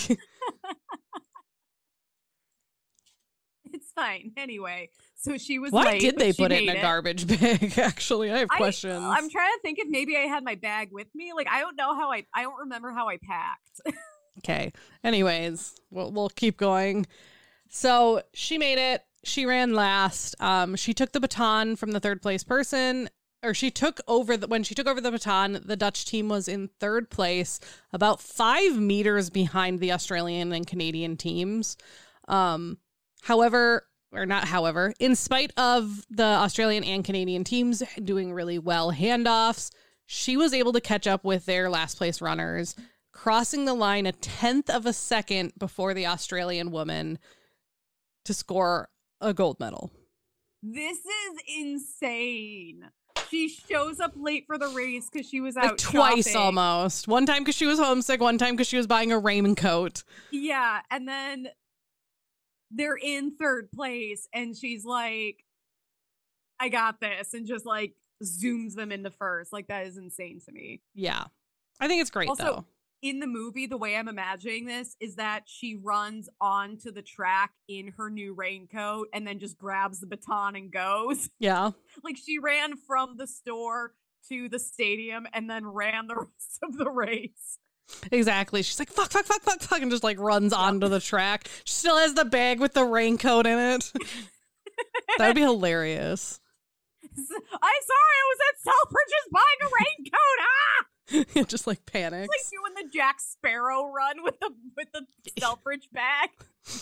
It's fine. Anyway, so she was. Why late, did they put it in a it. garbage bag? Actually, I have I, questions. I'm trying to think if maybe I had my bag with me. Like I don't know how I. I don't remember how I packed. okay. Anyways, we'll we'll keep going. So she made it. She ran last. Um, she took the baton from the third place person or she took over the, when she took over the baton the dutch team was in third place about five meters behind the australian and canadian teams um, However, or not however, in spite of the Australian and Canadian teams doing really well handoffs, she was able to catch up with their last place runners, crossing the line a tenth of a second before the Australian woman to score a gold medal. This is insane. She shows up late for the race because she was out like twice shopping. almost. One time because she was homesick. One time because she was buying a raincoat. Yeah, and then they're in third place and she's like i got this and just like zooms them into first like that is insane to me yeah i think it's great also, though in the movie, the way I'm imagining this is that she runs onto the track in her new raincoat and then just grabs the baton and goes. Yeah. like she ran from the store to the stadium and then ran the rest of the race. Exactly. She's like, fuck, fuck, fuck, fuck, fuck, and just like runs onto the track. She still has the bag with the raincoat in it. That'd be hilarious. I'm sorry, I was at Selfridges buying a raincoat. Ah! just like panics. It's like doing the Jack Sparrow run with the with the Selfridge bag.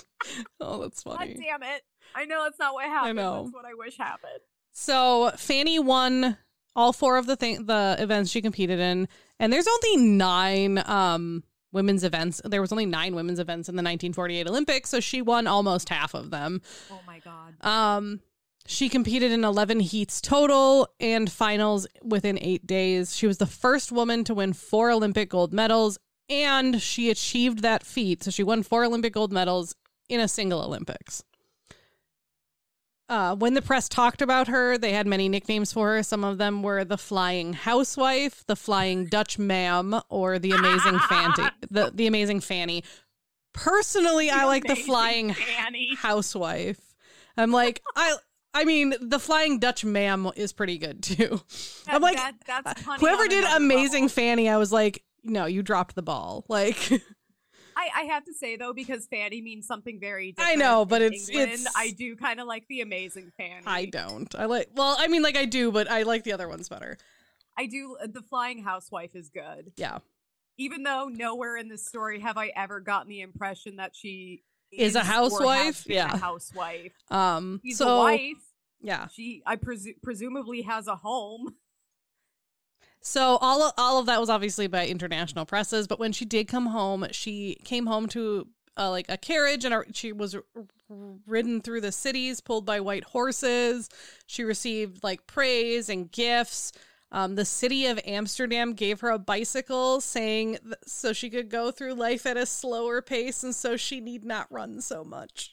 oh, that's funny. God damn it! I know that's not what happened. I know. That's what I wish happened. So Fanny won all four of the thing the events she competed in, and there's only nine um women's events. There was only nine women's events in the 1948 Olympics, so she won almost half of them. Oh my god. Um, she competed in 11 heats total and finals within eight days. She was the first woman to win four Olympic gold medals, and she achieved that feat. So she won four Olympic gold medals in a single Olympics. Uh, when the press talked about her, they had many nicknames for her. Some of them were the Flying Housewife, the Flying Dutch Ma'am, or the Amazing Fanny. The the Amazing Fanny. Personally, The I like the Flying Fanny. Housewife. I'm like I. I mean, the Flying Dutch Ma'am is pretty good too. I'm like, that, that's whoever did Amazing level. Fanny, I was like, no, you dropped the ball. Like, I, I have to say though, because Fanny means something very I know, but it's- England, it's- I do kind of like the Amazing Fanny. I don't. I like. Well, I mean, like I do, but I like the other ones better. I do. The Flying Housewife is good. Yeah, even though nowhere in this story have I ever gotten the impression that she Is a or has housewife? Yeah. a housewife. Um. She's so a wife. yeah. She, I presu- presumably, has a home. So all of, all of that was obviously by international presses, but when she did come home, she came home to uh, like a carriage and a, she was r- ridden through the cities pulled by white horses. She received like praise and gifts. Um, the city of Amsterdam gave her a bicycle, saying th- so she could go through life at a slower pace and so she need not run so much.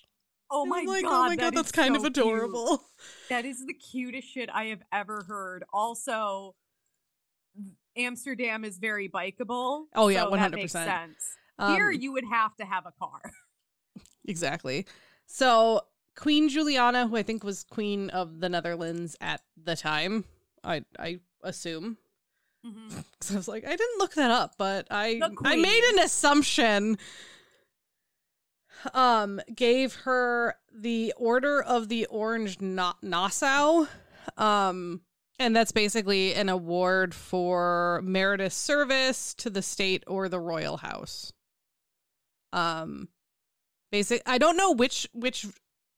Oh my like, god! oh my god, is that's kind so of cute. adorable. That is the cutest shit I have ever heard. Also, Amsterdam is very bikeable. Oh, yeah, so that makes 100%. sense. Um, Here, you would have to have a car. Exactly. So Queen Juliana, who I think was queen of the Netherlands at the time, I I assume. Mhm. Because I was like, I didn't look that up, but I I made an assumption. Um, gave her the Order of the Orange Na- Nassau. Um, and that's basically an award for meritorious service to the state or the royal house. Um, basic. I don't know which which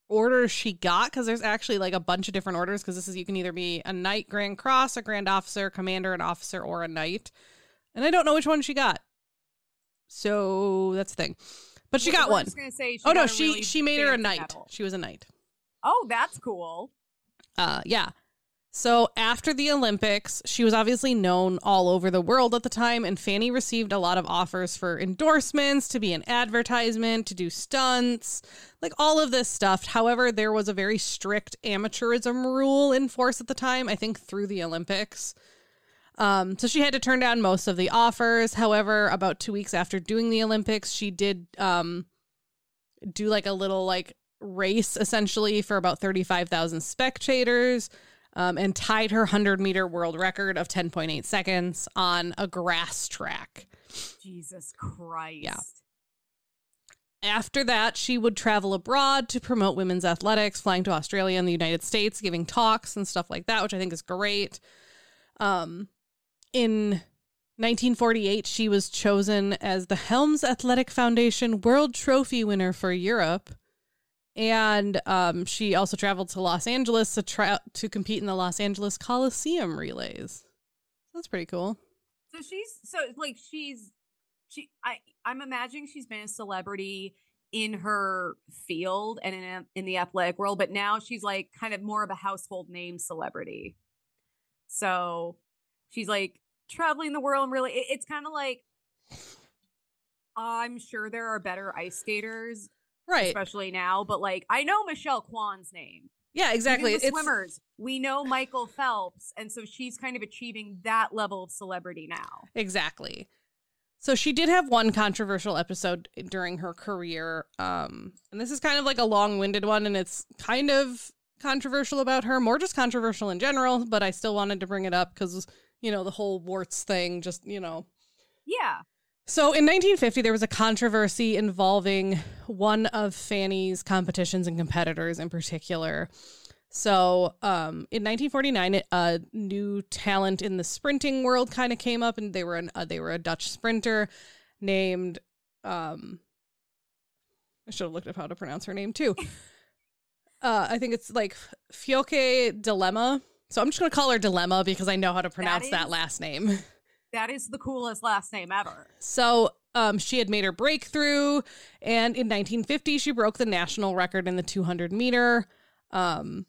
order she got because there's actually like a bunch of different orders because this is you can either be a knight, grand cross, a grand officer, commander, an officer, or a knight, and I don't know which one she got. So that's the thing, but she got we're one. just gonna say she Oh no, got a she really she made her a knight. medal. She was a knight. Oh, that's cool. Uh, yeah. So after the Olympics, she was obviously known all over the world at the time, and Fanny received a lot of offers for endorsements, to be an advertisement, to do stunts, like all of this stuff. However, there was a very strict amateurism rule in force at the time, I think through the Olympics. Um, so she had to turn down most of the offers. However, about two weeks after doing the Olympics, she did um, do like a little like race essentially for about 35,000 spectators um, and tied her 100 meter world record of 10.8 seconds on a grass track. Jesus Christ. Yeah. After that, she would travel abroad to promote women's athletics, flying to Australia and the United States, giving talks and stuff like that, which I think is great. Um, in 1948, she was chosen as the Helms Athletic Foundation World Trophy winner for Europe. And um, she also traveled to Los Angeles to try to compete in the Los Angeles Coliseum relays. That's pretty cool. So she's so like she's she I I'm imagining she's been a celebrity in her field and in in the athletic world, but now she's like kind of more of a household name celebrity. So she's like traveling the world and really it- it's kind of like I'm sure there are better ice skaters, Right. especially now, but like I know Michelle Kwan's name. Yeah, exactly. Swimmers, we know Michael Phelps, and so she's kind of achieving that level of celebrity now. Exactly. So she did have one controversial episode during her career. Um, and this is kind of like a long-winded one and it's kind of controversial about her, more just controversial in general, but I still wanted to bring it up cuz you know, the whole warts thing just, you know. Yeah. So in 1950 there was a controversy involving one of Fanny's competitions and competitors in particular. So, um, in 1949, a new talent in the sprinting world kind of came up, and they were an, uh, they were a Dutch sprinter named. Um, I should have looked up how to pronounce her name too. uh, I think it's like Fjoke Dillema. So I'm just going to call her Dillema because I know how to pronounce that, is, that last name. That is the coolest last name ever. So um, she had made her breakthrough, and in 1950 she broke the national record in the 200 meter. Um,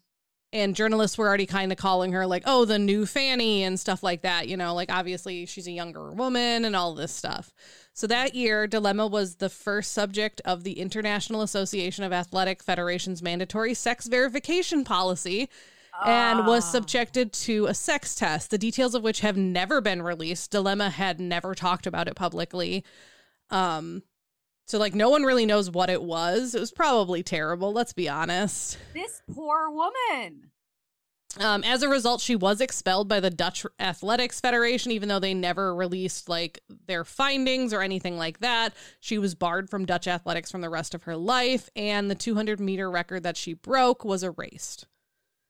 and journalists were already kind of calling her like oh the new fanny and stuff like that you know like obviously she's a younger woman and all this stuff so that year Dillema was the first subject of the international association of athletic federations mandatory sex verification policy and was ah. subjected to a sex test the details of which have never been released Dillema had never talked about it publicly um so like no one really knows what it was. It was probably terrible, let's be honest. This poor woman. Um, as a result, she was expelled by the Dutch Athletics Federation, even though they never released like their findings or anything like that. She was barred from Dutch athletics from the rest of her life, and the 200 meter record that she broke was erased.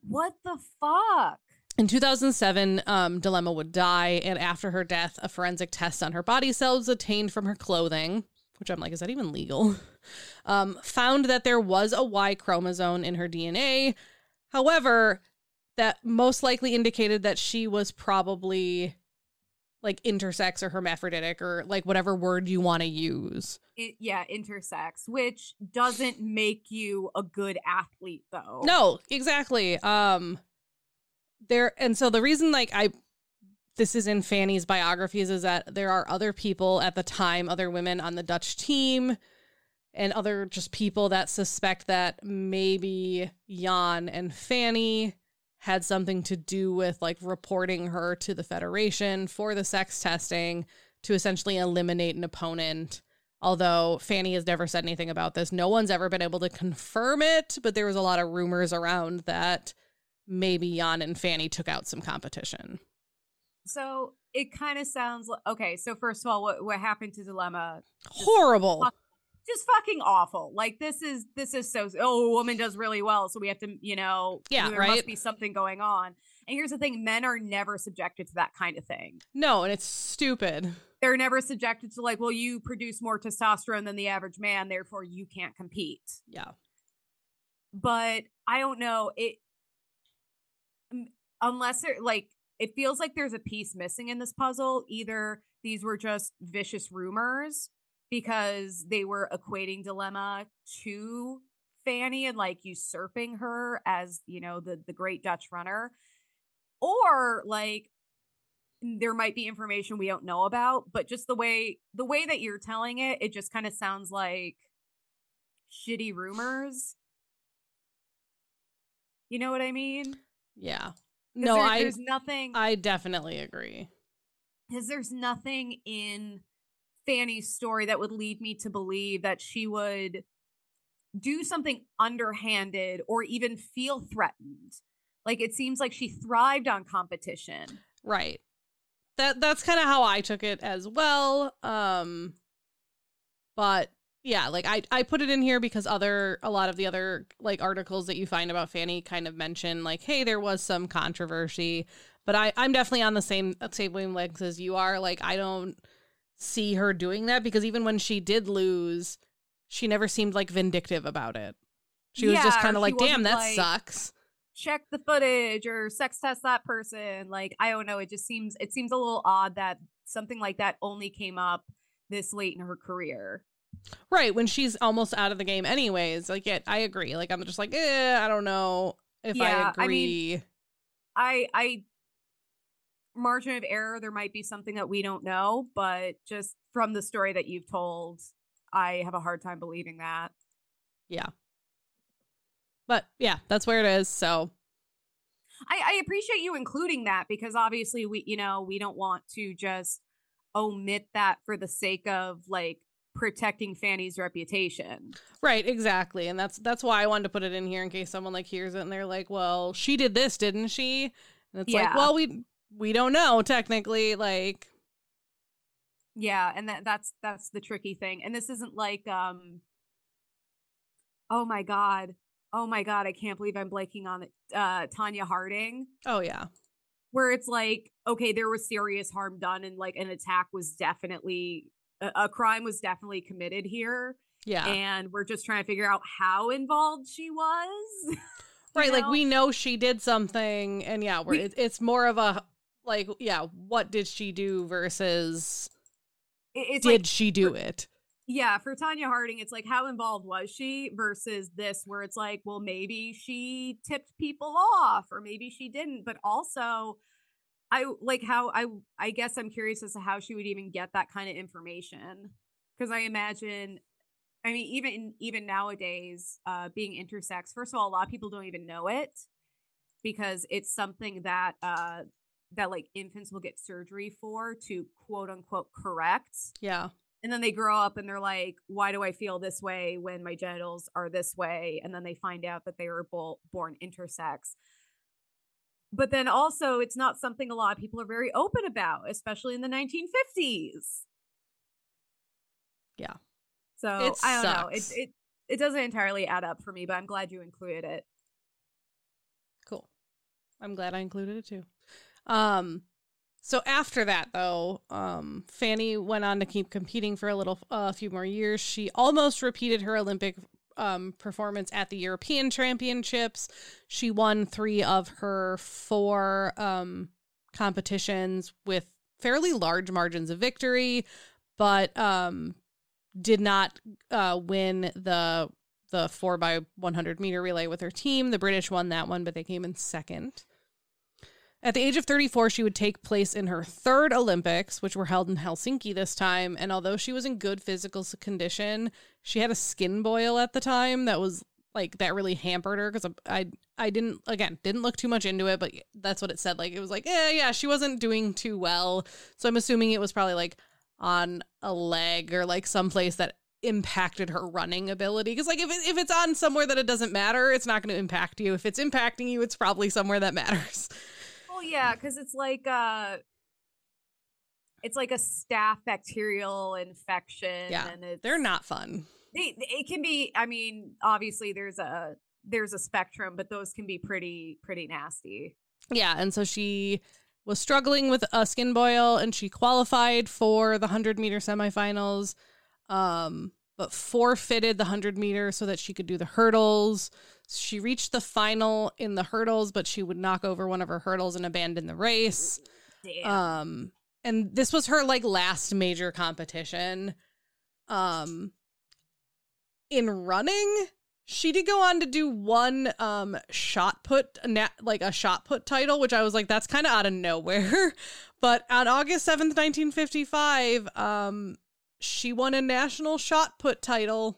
What the fuck? In 2007, um, Dillema would die, and after her death, a forensic test on her body cells obtained from her clothing which I'm like, is that even legal? Um, found that there was a Y chromosome in her DNA. However, that most likely indicated that she was probably like intersex or hermaphroditic or like whatever word you want to use. It, yeah, intersex, which doesn't make you a good athlete though. No, exactly. Um there and so the reason like I this is in Fanny's biographies is that there are other people at the time, other women on the Dutch team, and other just people that suspect that maybe Jan and Fanny had something to do with like reporting her to the Federation for the sex testing to essentially eliminate an opponent. Although Fanny has never said anything about this, no one's ever been able to confirm it, but there was a lot of rumors around that maybe Jan and Fanny took out some competition. So it kind of sounds like okay. So first of all, what what happened to Dillema? Horrible. Fuck, just fucking awful. Like this is this is so. Oh, a woman does really well, so we have to, you know, yeah, there right? must be something going on. And here's the thing: men are never subjected to that kind of thing. No, and it's stupid. They're never subjected to like, well, you produce more testosterone than the average man, therefore you can't compete. Yeah. But I don't know it unless they're like it feels like there's a piece missing in this puzzle. Either these were just vicious rumors because they were equating Dillema to Fanny and like usurping her as, you know, the the great Dutch runner. Or like there might be information we don't know about, but just the way the way that you're telling it, it just kind of sounds like shitty rumors. You know what I mean? Yeah. No, there, I there's nothing. I definitely agree. Because there's nothing in Fanny's story that would lead me to believe that she would do something underhanded or even feel threatened. Like it seems like she thrived on competition. Right. That that's kind of how I took it as well. Um but yeah, like I I put it in here because other a lot of the other like articles that you find about Fanny kind of mention like, hey, there was some controversy, but I I'm definitely on the same same wavelength as you are. Like I don't see her doing that because even when she did lose, she never seemed like vindictive about it. She was yeah, just kind of like, damn, that like, sucks. Check the footage or sex test that person. Like I don't know. It just seems it seems a little odd that something like that only came up this late in her career. Right, when she's almost out of the game anyways. Like yeah, I agree. Like I'm just like, eh, I don't know if yeah, I agree. I, mean, I I margin of error there might be something that we don't know, but just from the story that you've told, I have a hard time believing that. Yeah. But yeah, that's where it is. So I, I appreciate you including that because obviously we, you know, we don't want to just omit that for the sake of like protecting Fanny's reputation. Right, exactly. And that's that's why I wanted to put it in here in case someone like hears it and they're like, "Well, she did this, didn't she?" And it's yeah. like, "Well, we we don't know technically like Yeah, and that that's that's the tricky thing. And this isn't like um Oh my god. Oh my god, I can't believe I'm blanking on it. Uh Tonya Harding. Oh yeah. Where it's like, okay, there was serious harm done and like an attack was definitely a, a crime was definitely committed here. Yeah. And we're just trying to figure out how involved she was. right, know? like we know she did something and yeah, we, it, it's more of a like yeah, what did she do versus did like, she do for, it? Yeah, for Tonya Harding, it's like how involved was she versus this, where it's like, well, maybe she tipped people off, or maybe she didn't. But also, I like how I I guess I'm curious as to how she would even get that kind of information because I imagine. I mean, even even nowadays, uh, being intersex. First of all, a lot of people don't even know it because it's something that uh, that like infants will get surgery for to quote unquote correct. Yeah. and then they grow up and they're like why do i feel this way when my genitals are this way? And then they find out that they were bo- born intersex. But then also it's not something a lot of people are very open about especially in the 1950s yeah. So it i don't sucks. know. It, it it doesn't entirely add up for me but i'm glad you included it. Cool. I'm glad i included it too um so after that, though, um, Fanny went on to keep competing for a little, a uh, few more years. She almost repeated her Olympic um, performance at the European Championships. She won three of her four um, competitions with fairly large margins of victory, but um, did not uh, win the the four by one hundred meter relay with her team. The British won that one, but they came in second. At the age of 34, she would take place in her third Olympics, which were held in Helsinki this time. And although she was in good physical condition, she had a skin boil at the time that was like that really hampered her because I I didn't again didn't look too much into it, but that's what it said. Like it was like yeah yeah she wasn't doing too well, so I'm assuming it was probably like on a leg or like someplace that impacted her running ability because like if, it, if it's on somewhere that it doesn't matter it's not going to impact you if it's impacting you it's probably somewhere that matters well, yeah, because it's like uh it's like a staph bacterial infection. Yeah, they're not fun. They, it can be. I mean, obviously there's a there's a spectrum, but those can be pretty pretty nasty. Yeah, and so she was struggling with a skin boil, and she qualified for the hundred meter semifinals, um, but forfeited the hundred meter so that she could do the hurdles. She reached the final in the hurdles, but she would knock over one of her hurdles and abandon the race. Damn. Um, and this was her like last major competition. Um, in running, she did go on to do one um shot put like a shot put title, which I was like, that's kind of out of nowhere. but on August seventh, nineteen fifty five, um, she won a national shot put title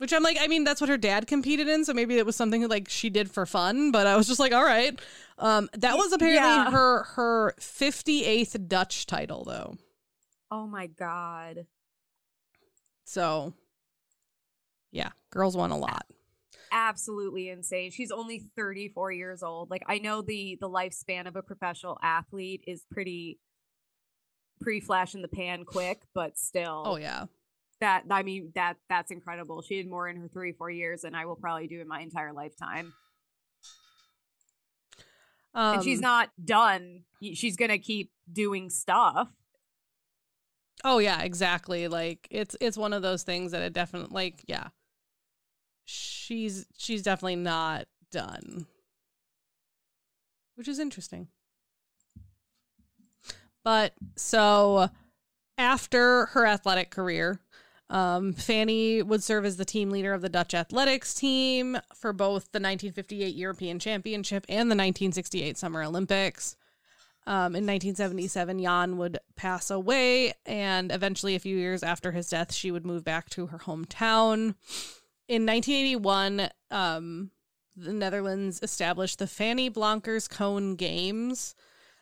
which I'm like, I mean, that's what her dad competed in, so maybe it was something like she did for fun. But I was just like, all right. Um, that was apparently yeah. her her 58th Dutch title, though. Oh my god. So, yeah, girls won a lot. Absolutely insane. She's only 34 years old. Like I know the the lifespan of a professional athlete is pretty pre flash in the pan quick, but still. Oh yeah that I mean that that's incredible. She did more in her three four years than I will probably do in my entire lifetime. Um, and she's um, not done. She's gonna keep doing stuff. Oh yeah, exactly. Like it's it's one of those things that it definitely like yeah. She's she's definitely not done. Which is interesting. But so after her athletic career, um, Fanny would serve as the team leader of the Dutch athletics team for both the 1958 European Championship and the 1968 Summer Olympics. Um, in 1977, Jan would pass away, and eventually, a few years after his death, she would move back to her hometown. In 1981, um, the Netherlands established the Fanny Blankers Koen Games,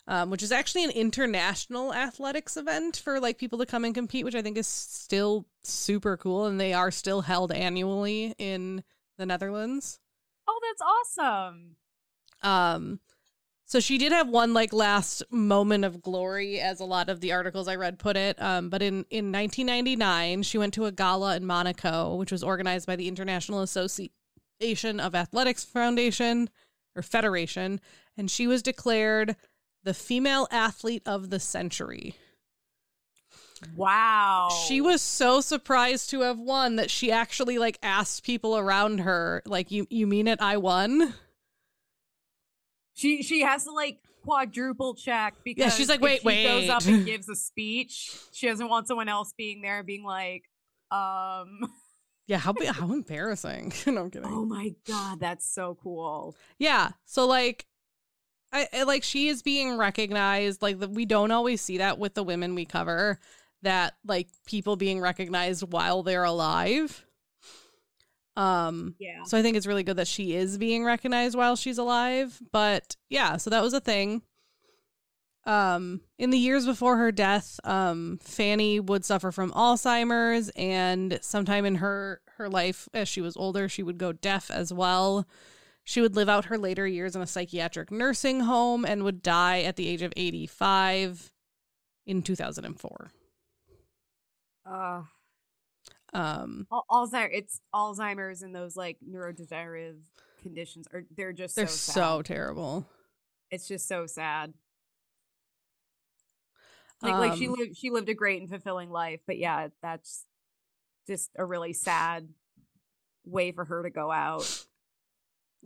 um, which is actually an international athletics event for like people to come and compete, which I think is still super cool. And they are still held annually in the Netherlands. Oh, that's awesome. Um, so she did have one like last moment of glory, as a lot of the articles I read put it. Um, but in in 1999, she went to a gala in Monaco, which was organized by the International Association of Athletics Foundation or Federation, and she was declared the female athlete of the century. Wow. She was so surprised to have won that she actually like asked people around her, like, you you mean it, I won? She she has to like quadruple check because yeah, she's like, wait, she wait. goes up and gives a speech. She doesn't want someone else being there being like, um Yeah, how how embarrassing. no, I'm kidding. Oh my god, that's so cool. Yeah. So like I, I like she is being recognized like the, we don't always see that with the women we cover that like people being recognized while they're alive. Um, yeah. So I think it's really good that she is being recognized while she's alive. But yeah, so that was a thing. Um, in the years before her death, um, Fanny would suffer from Alzheimer's, and sometime in her her life, as she was older, she would go deaf as well. She would live out her later years in a psychiatric nursing home and would die at the age of 85 in 2004. Uh um, Alzheimer's, it's Alzheimer's and those like neurodegenerative conditions are they're just they're so, so terrible. It's just so sad. Like, um, like she lived she lived a great and fulfilling life, but yeah, that's just a really sad way for her to go out.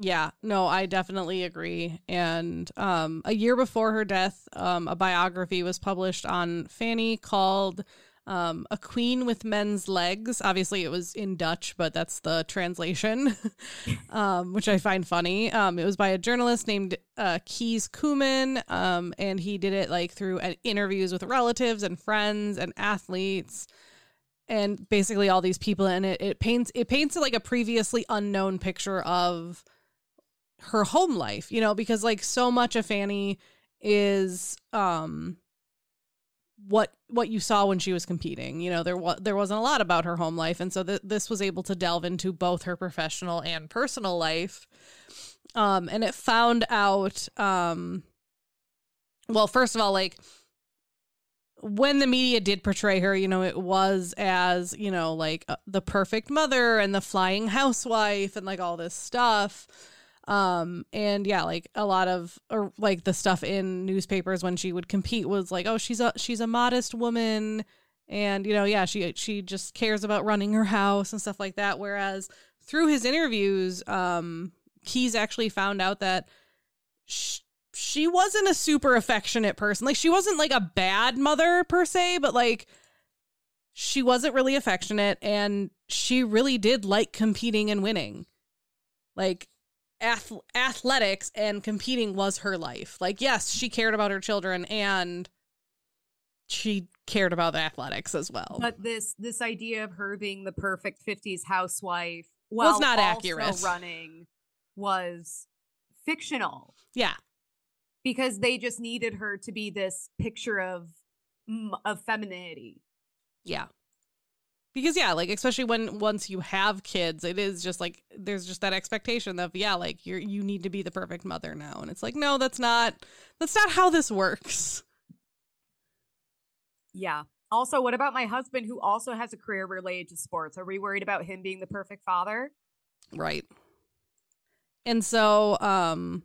Yeah, no, I definitely agree. And um, a year before her death, um, a biography was published on Fanny called um, A Queen with Men's Legs. Obviously, it was in Dutch, but that's the translation, um, which I find funny. Um, it was by a journalist named uh, Kees Koomen, um, and he did it like through uh, interviews with relatives and friends and athletes. And basically, all these people, and it, it paints it paints like a previously unknown picture of her home life, you know, because like so much of Fanny is um what what you saw when she was competing. You know, there was there wasn't a lot about her home life, and so th- this was able to delve into both her professional and personal life. Um, and it found out, um, well, first of all, like when the media did portray her, you know, it was as you know, like uh, the perfect mother and the flying housewife and like all this stuff um and yeah like a lot of or like the stuff in newspapers when she would compete was like oh she's a she's a modest woman. And you know yeah she she just cares about running her house and stuff like that. Whereas through his interviews um Kees actually found out that she, she wasn't a super affectionate person. Like she wasn't like a bad mother per se but like she wasn't really affectionate and she really did like competing and winning. Like ath- athletics and competing was her life. Like, yes, she cared about her children and she cared about athletics as well. But this this idea of her being the perfect 50s housewife was not accurate. Running was fictional. Yeah. Because they just needed her to be this picture of of femininity. Yeah because yeah like especially when once you have kids it is just like there's just that expectation of yeah like you're you need to be the perfect mother now. And it's like no that's not that's not how this works. Yeah. Also what about my husband who also has a career related to sports? Are we worried about him being the perfect father? Right. And so um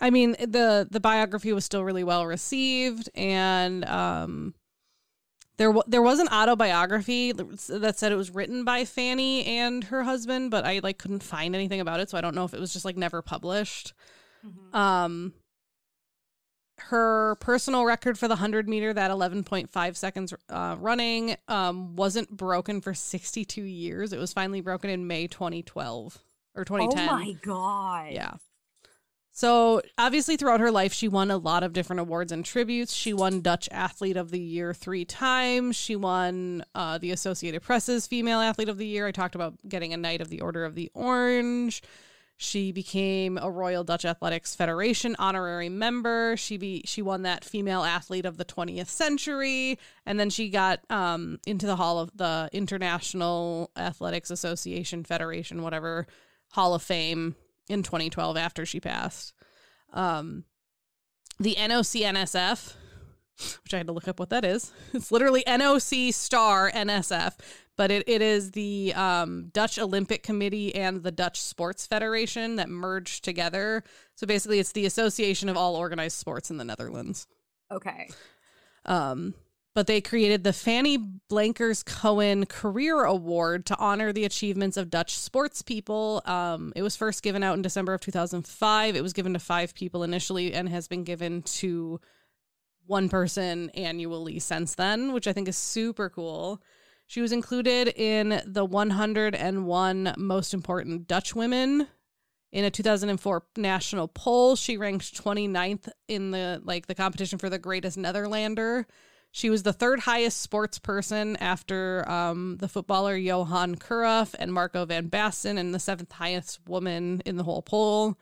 i mean the the biography was still really well received and um there, there was an autobiography that said it was written by Fanny and her husband, but I like couldn't find anything about it, so I don't know if it was just like never published. Mm-hmm. Um, her personal record for the 100 meter, that 11.5 seconds uh, running, um, wasn't broken for 62 years. It was finally broken in May 2012 or 2010. Oh my God. Yeah. So, obviously, throughout her life, she won a lot of different awards and tributes. She won Dutch Athlete of the Year three times. She won uh, the Associated Press's Female Athlete of the Year. I talked about getting a Knight of the Order of the Orange. She became a Royal Dutch Athletics Federation honorary member. She be she won that female athlete of the 20th century, and then she got um, into the Hall of the International Athletics Association Federation, whatever Hall of Fame in 2012 after she passed. Um, the NOC NSF, which I had to look up what that is. It's literally NOC star NSF but it, it is the um, Dutch Olympic Committee and the Dutch Sports Federation that merged together. So basically, it's the association of all organized sports in the Netherlands. Okay. Um, but they created the Fanny Blankers Koen Career Award to honor the achievements of Dutch sports people. Um, it was first given out in December of 2005. It was given to five people initially and has been given to one person annually since then, which I think is super cool. She was included in the 101 most important Dutch women in a 2004 national poll. She ranked 29th in the like the competition for the greatest Netherlander. She was the third highest sports person after um, the footballer Johan Cruyff and Marco van Basten, and the seventh highest woman in the whole poll.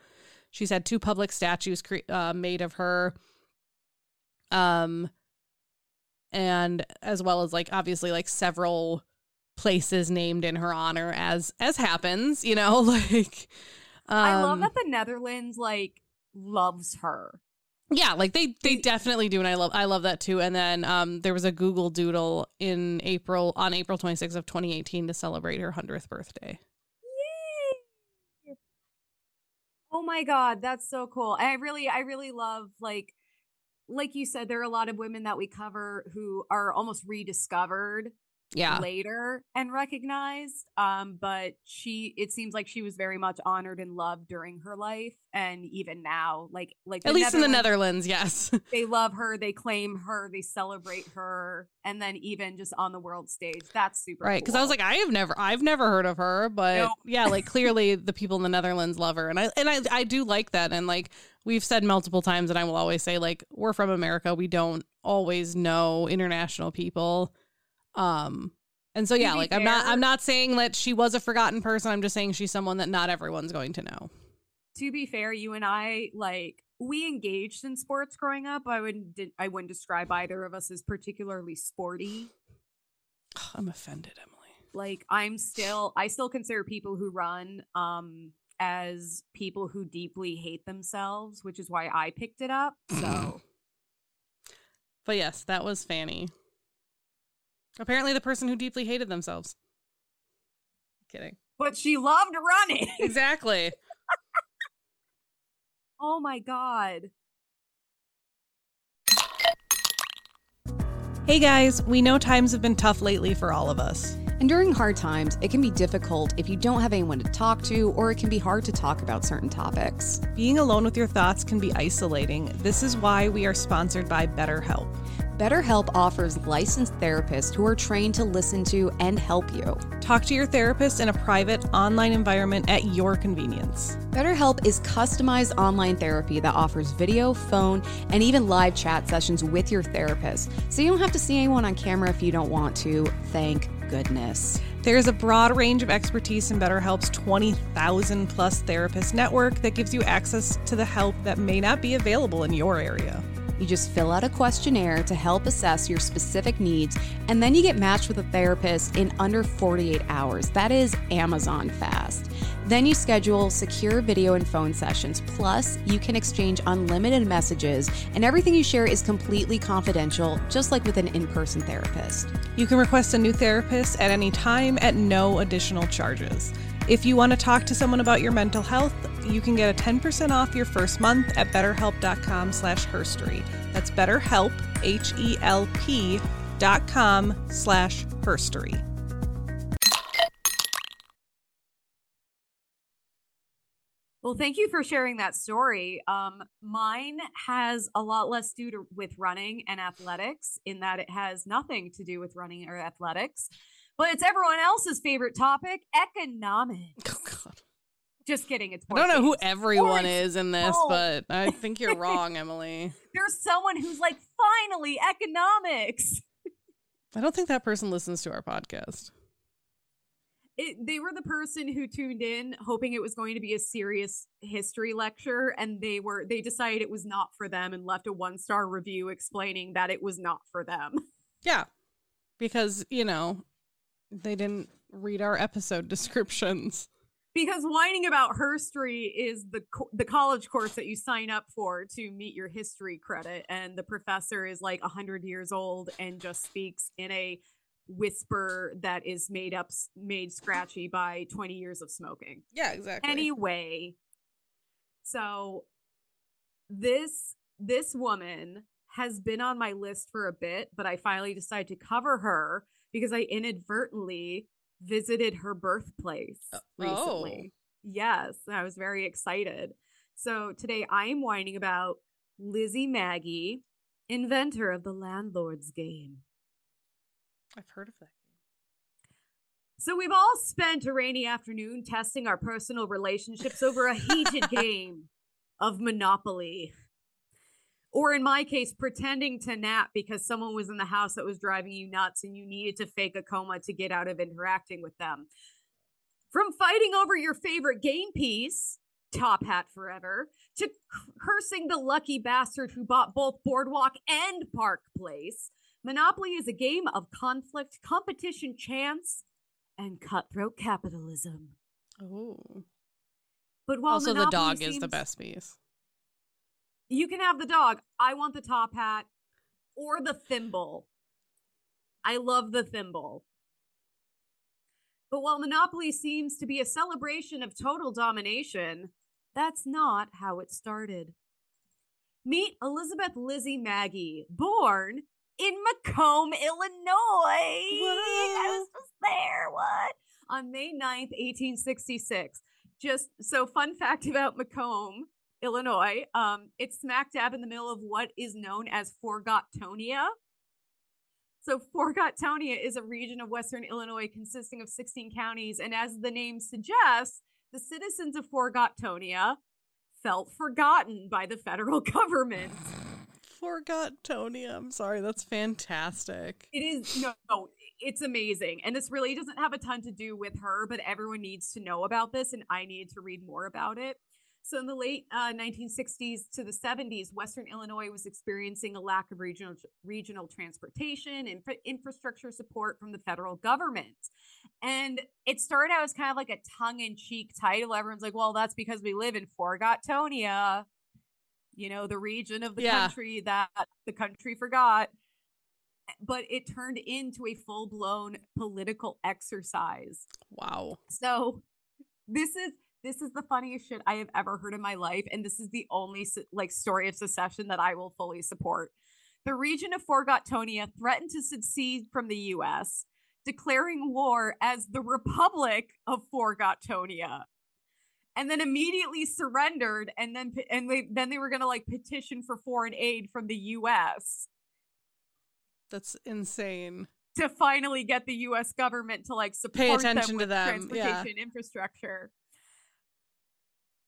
She's had two public statues cre- uh, made of her. Um, and as well as like obviously like several places named in her honor as as happens you know like um, i love um, that the netherlands like loves her yeah like they they definitely do and i love i love that too and then um there was a google doodle in april on april 26th of 2018 to celebrate her 100th birthday Yay! oh my god that's so cool i really i really love like like you said, there are a lot of women that we cover who are almost rediscovered yeah. later and recognized um but she it seems like she was very much honored and loved during her life and even now like like at least in the netherlands yes. they love her they claim her they celebrate her and then even just on the world stage that's super right because cool. i was like i have never i've never heard of her but yeah like clearly the people in the netherlands love her and i and i i do like that and like we've said multiple times and i will always say like we're from america we don't always know international people um, and so yeah, like fair, I'm not I'm not saying that she was a forgotten person. I'm just saying she's someone that not everyone's going to know. To be fair, you and I like we engaged in sports growing up. I wouldn't I wouldn't describe either of us as particularly sporty. I'm offended, Emily. Like I'm still I still consider people who run um as people who deeply hate themselves, which is why I picked it up. So But yes, that was Fanny. Apparently, the person who deeply hated themselves. Kidding. But she loved running. exactly. oh my God. Hey guys, we know times have been tough lately for all of us. And during hard times, it can be difficult if you don't have anyone to talk to, or it can be hard to talk about certain topics. Being alone with your thoughts can be isolating. This is why we are sponsored by BetterHelp. BetterHelp offers licensed therapists who are trained to listen to and help you. Talk to your therapist in a private online environment at your convenience. BetterHelp is customized online therapy that offers video, phone, and even live chat sessions with your therapist. So you don't have to see anyone on camera if you don't want to. Thank goodness. There's a broad range of expertise in BetterHelp's 20,000 plus therapist network that gives you access to the help that may not be available in your area. You just fill out a questionnaire to help assess your specific needs, and then you get matched with a therapist in under 48 hours. That is Amazon fast. Then you schedule secure video and phone sessions. Plus, you can exchange unlimited messages, and everything you share is completely confidential, just like with an in person therapist. You can request a new therapist at any time at no additional charges. If you want to talk to someone about your mental health, you can get a 10% off your first month at betterhelp.com slash herstory. That's betterhelp, H-E-L-P dot com slash herstory. Well, thank you for sharing that story. Um, mine has a lot less to do with running and athletics in that it has nothing to do with running or athletics but it's everyone else's favorite topic economics. Oh, God. Just kidding. It's I don't know who everyone is in this, oh. but I think you're wrong, Emily. There's someone who's like, finally, economics. I don't think that person listens to our podcast. it, they were the person who tuned in hoping it was going to be a serious history lecture and they were they decided it was not for them and left a one star review explaining that it was not for them yeah because you know they didn't read our episode descriptions because whining about history is the co- the college course that you sign up for to meet your history credit and the professor is like 100 years old and just speaks in a whisper that is made up made scratchy by 20 years of smoking. Yeah, exactly. Anyway, so this this woman has been on my list for a bit, but I finally decided to cover her because I inadvertently visited her birthplace uh, recently. Oh. Yes, I was very excited. So today I am whining about Lizzie Magie, inventor of the landlord's game. I've heard of that game. So we've all spent a rainy afternoon testing our personal relationships over a heated game of Monopoly. Or in my case, pretending to nap because someone was in the house that was driving you nuts and you needed to fake a coma to get out of interacting with them. From fighting over your favorite game piece, Top Hat Forever, to cursing the lucky bastard who bought both Boardwalk and Park Place, Monopoly is a game of conflict, competition, chance, and cutthroat capitalism. Oh. But while also Monopoly the dog seems, is the best piece. You can have the dog. I want the top hat or the thimble. I love the thimble. But while Monopoly seems to be a celebration of total domination, that's not how it started. Meet Elizabeth Lizzie Magie, born in Macomb, Illinois. What? I was just there. What? On May 9th, 1866. Just so fun fact about Macomb, Illinois. Um, it's smack dab in the middle of what is known as Forgottonia. So Forgottonia is a region of Western Illinois consisting of 16 counties, and as the name suggests, the citizens of Forgottonia felt forgotten by the federal government forgot Tony. I'm sorry. That's fantastic. It is no, no, it's amazing. And this really doesn't have a ton to do with her, but everyone needs to know about this and I need to read more about it. So in the late uh, 1960s to the 70s, Western Illinois was experiencing a lack of regional regional transportation and infrastructure support from the federal government. And it started out as kind of like a tongue-in-cheek title. Everyone's like, "Well, that's because we live in Forgottonia." you know, the region of the yeah. country that the country forgot. But it turned into a full blown political exercise. Wow. So this is this is the funniest shit I have ever heard in my life, and this is the only like story of secession that I will fully support. The region of Forgottonia threatened to secede from the U.S., declaring war as the Republic of Forgottonia and then immediately surrendered and then and they then they were going to like petition for foreign aid from the US that's insane to finally get the US government to like support pay attention them to them transportation yeah. infrastructure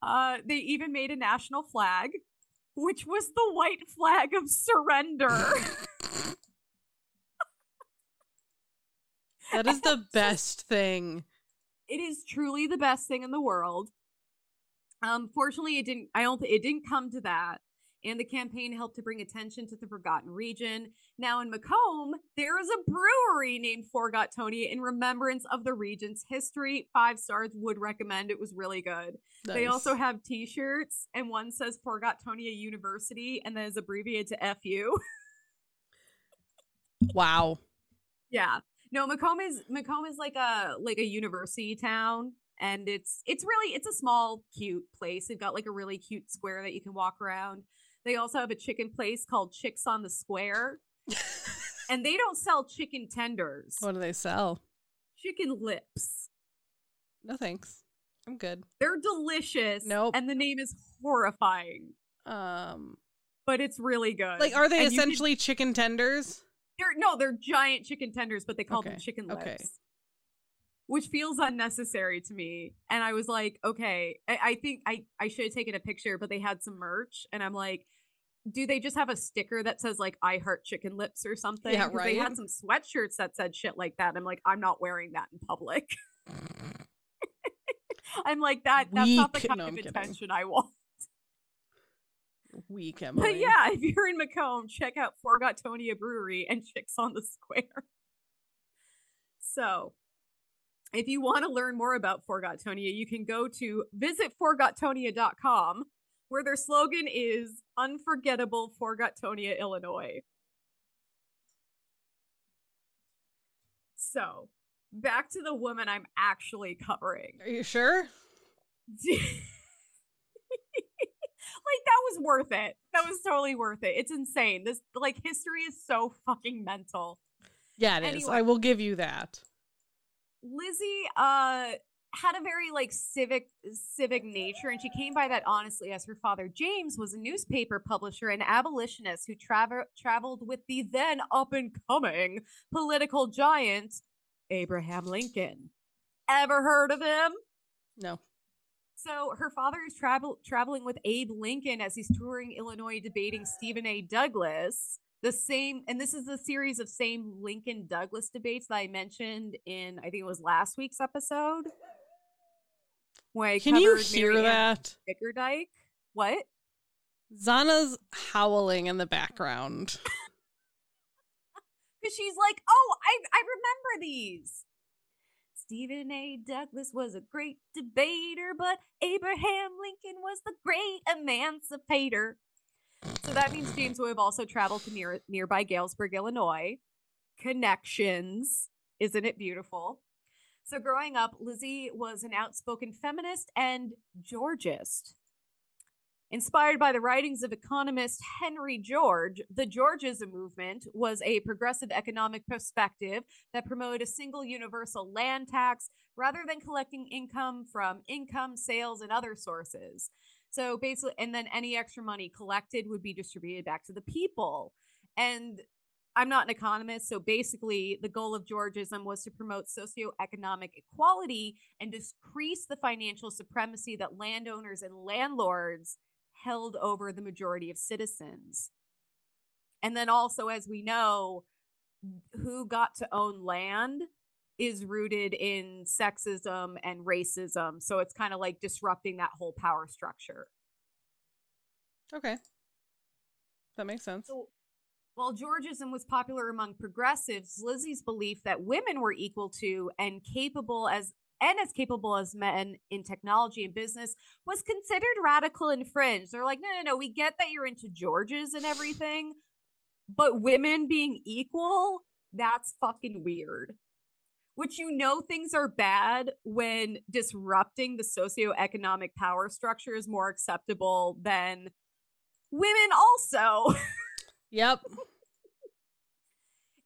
uh they even made a national flag which was the white flag of surrender that is the best thing it is truly the best thing in the world um, fortunately, it didn't. I don't. It didn't come to that. And the campaign helped to bring attention to the forgotten region. Now in Macomb, there is a brewery named Forgottonia in remembrance of the region's history. Five stars would recommend. It was really good. Nice. They also have T-shirts, and one says Forgottonia University, and that is abbreviated to FU. wow. Yeah. No, Macomb is Macomb is like a like a university town and it's it's really it's a small cute place they've got like a really cute square that you can walk around they also have a chicken place called chicks on the square. And they don't sell chicken tenders. What do they sell? Chicken lips. No thanks. I'm good. They're delicious. Nope. And the name is horrifying. Um but it's really good. like are they and essentially can, chicken tenders? They're no they're giant chicken tenders but they call okay. them chicken lips. Okay which feels unnecessary to me. And I was like, okay, I, I think I, I should have taken a picture, but they had some merch. And I'm like, do they just have a sticker that says like I heart chicken lips or something? Yeah, right. They had some sweatshirts that said shit like that. I'm like, I'm not wearing that in public. I'm like that. That's Weak. not the kind no, of attention I want. Weak Emily. But yeah, if you're in Macomb, check out Forgottonia Brewery and Chicks on the Square. So, if you want to learn more about Forgottonia, you can go to visitforgotonia.com, where their slogan is Unforgettable Forgottonia, Illinois. So, back to the woman I'm actually covering. Are you sure? like that was worth it. That was totally worth it. It's insane. This like history is so fucking mental. Yeah, it anyway, is. I will give you that. Lizzie uh had a very like civic civic nature and she came by that honestly as her father James was a newspaper publisher and abolitionist who travel traveled with the then up and coming political giant Abraham Lincoln. Ever heard of him? No. So her father is travel traveling with Abe Lincoln as he's touring Illinois debating Stephen A. Douglas. The same, and this is a series of same Lincoln Douglas debates that I mentioned in I think it was last week's episode. When Can you hear Mary that? Bickerdyke. What? Zana's howling in the background. Because she's like, oh, I, I remember these. Stephen A. Douglas was a great debater, but Abraham Lincoln was the great emancipator. So that means James would have also traveled to near, nearby Galesburg, Illinois. Connections. Isn't it beautiful? So growing up, Lizzie was an outspoken feminist and Georgist. Inspired by the writings of economist Henry George, the Georgism movement was a progressive economic perspective that promoted a single universal land tax rather than collecting income from income, sales, and other sources. So basically, and then any extra money collected would be distributed back to the people. And I'm not an economist, so basically, the goal of Georgism was to promote socioeconomic equality and decrease the financial supremacy that landowners and landlords held over the majority of citizens. And then also, as we know, who got to own land is rooted in sexism and racism. So it's kind of like disrupting that whole power structure. Okay. That makes sense. So, while Georgism was popular among progressives, Lizzie's belief that women were equal to and capable as and as capable as men in technology and business was considered radical and fringe. They're like, no, no, no, we get that you're into Georges and everything, but women being equal, that's fucking weird. Which you know things are bad when disrupting the socioeconomic power structure is more acceptable than women also. Yep.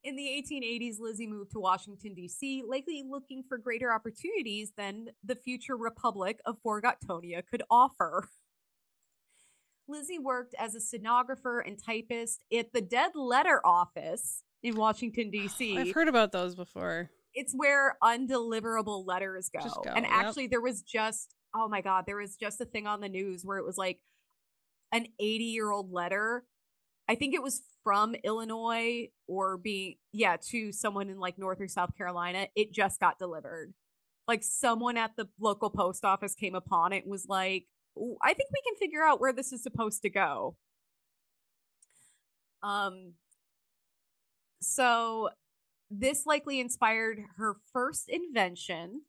In the 1880s, Lizzie moved to Washington, D.C., likely looking for greater opportunities than the future Republic of Forgottonia could offer. Lizzie worked as a stenographer and typist at the Dead Letter Office in Washington, D.C. I've heard about those before. It's where undeliverable letters go. go and actually, yep. there was just, oh my God, there was just a thing on the news where it was like an 80 year old letter I think it was from Illinois or being yeah to someone in like North or South Carolina. It just got delivered. Like someone at the local post office came upon it was like, I think we can figure out where this is supposed to go. Um so this likely inspired her first invention.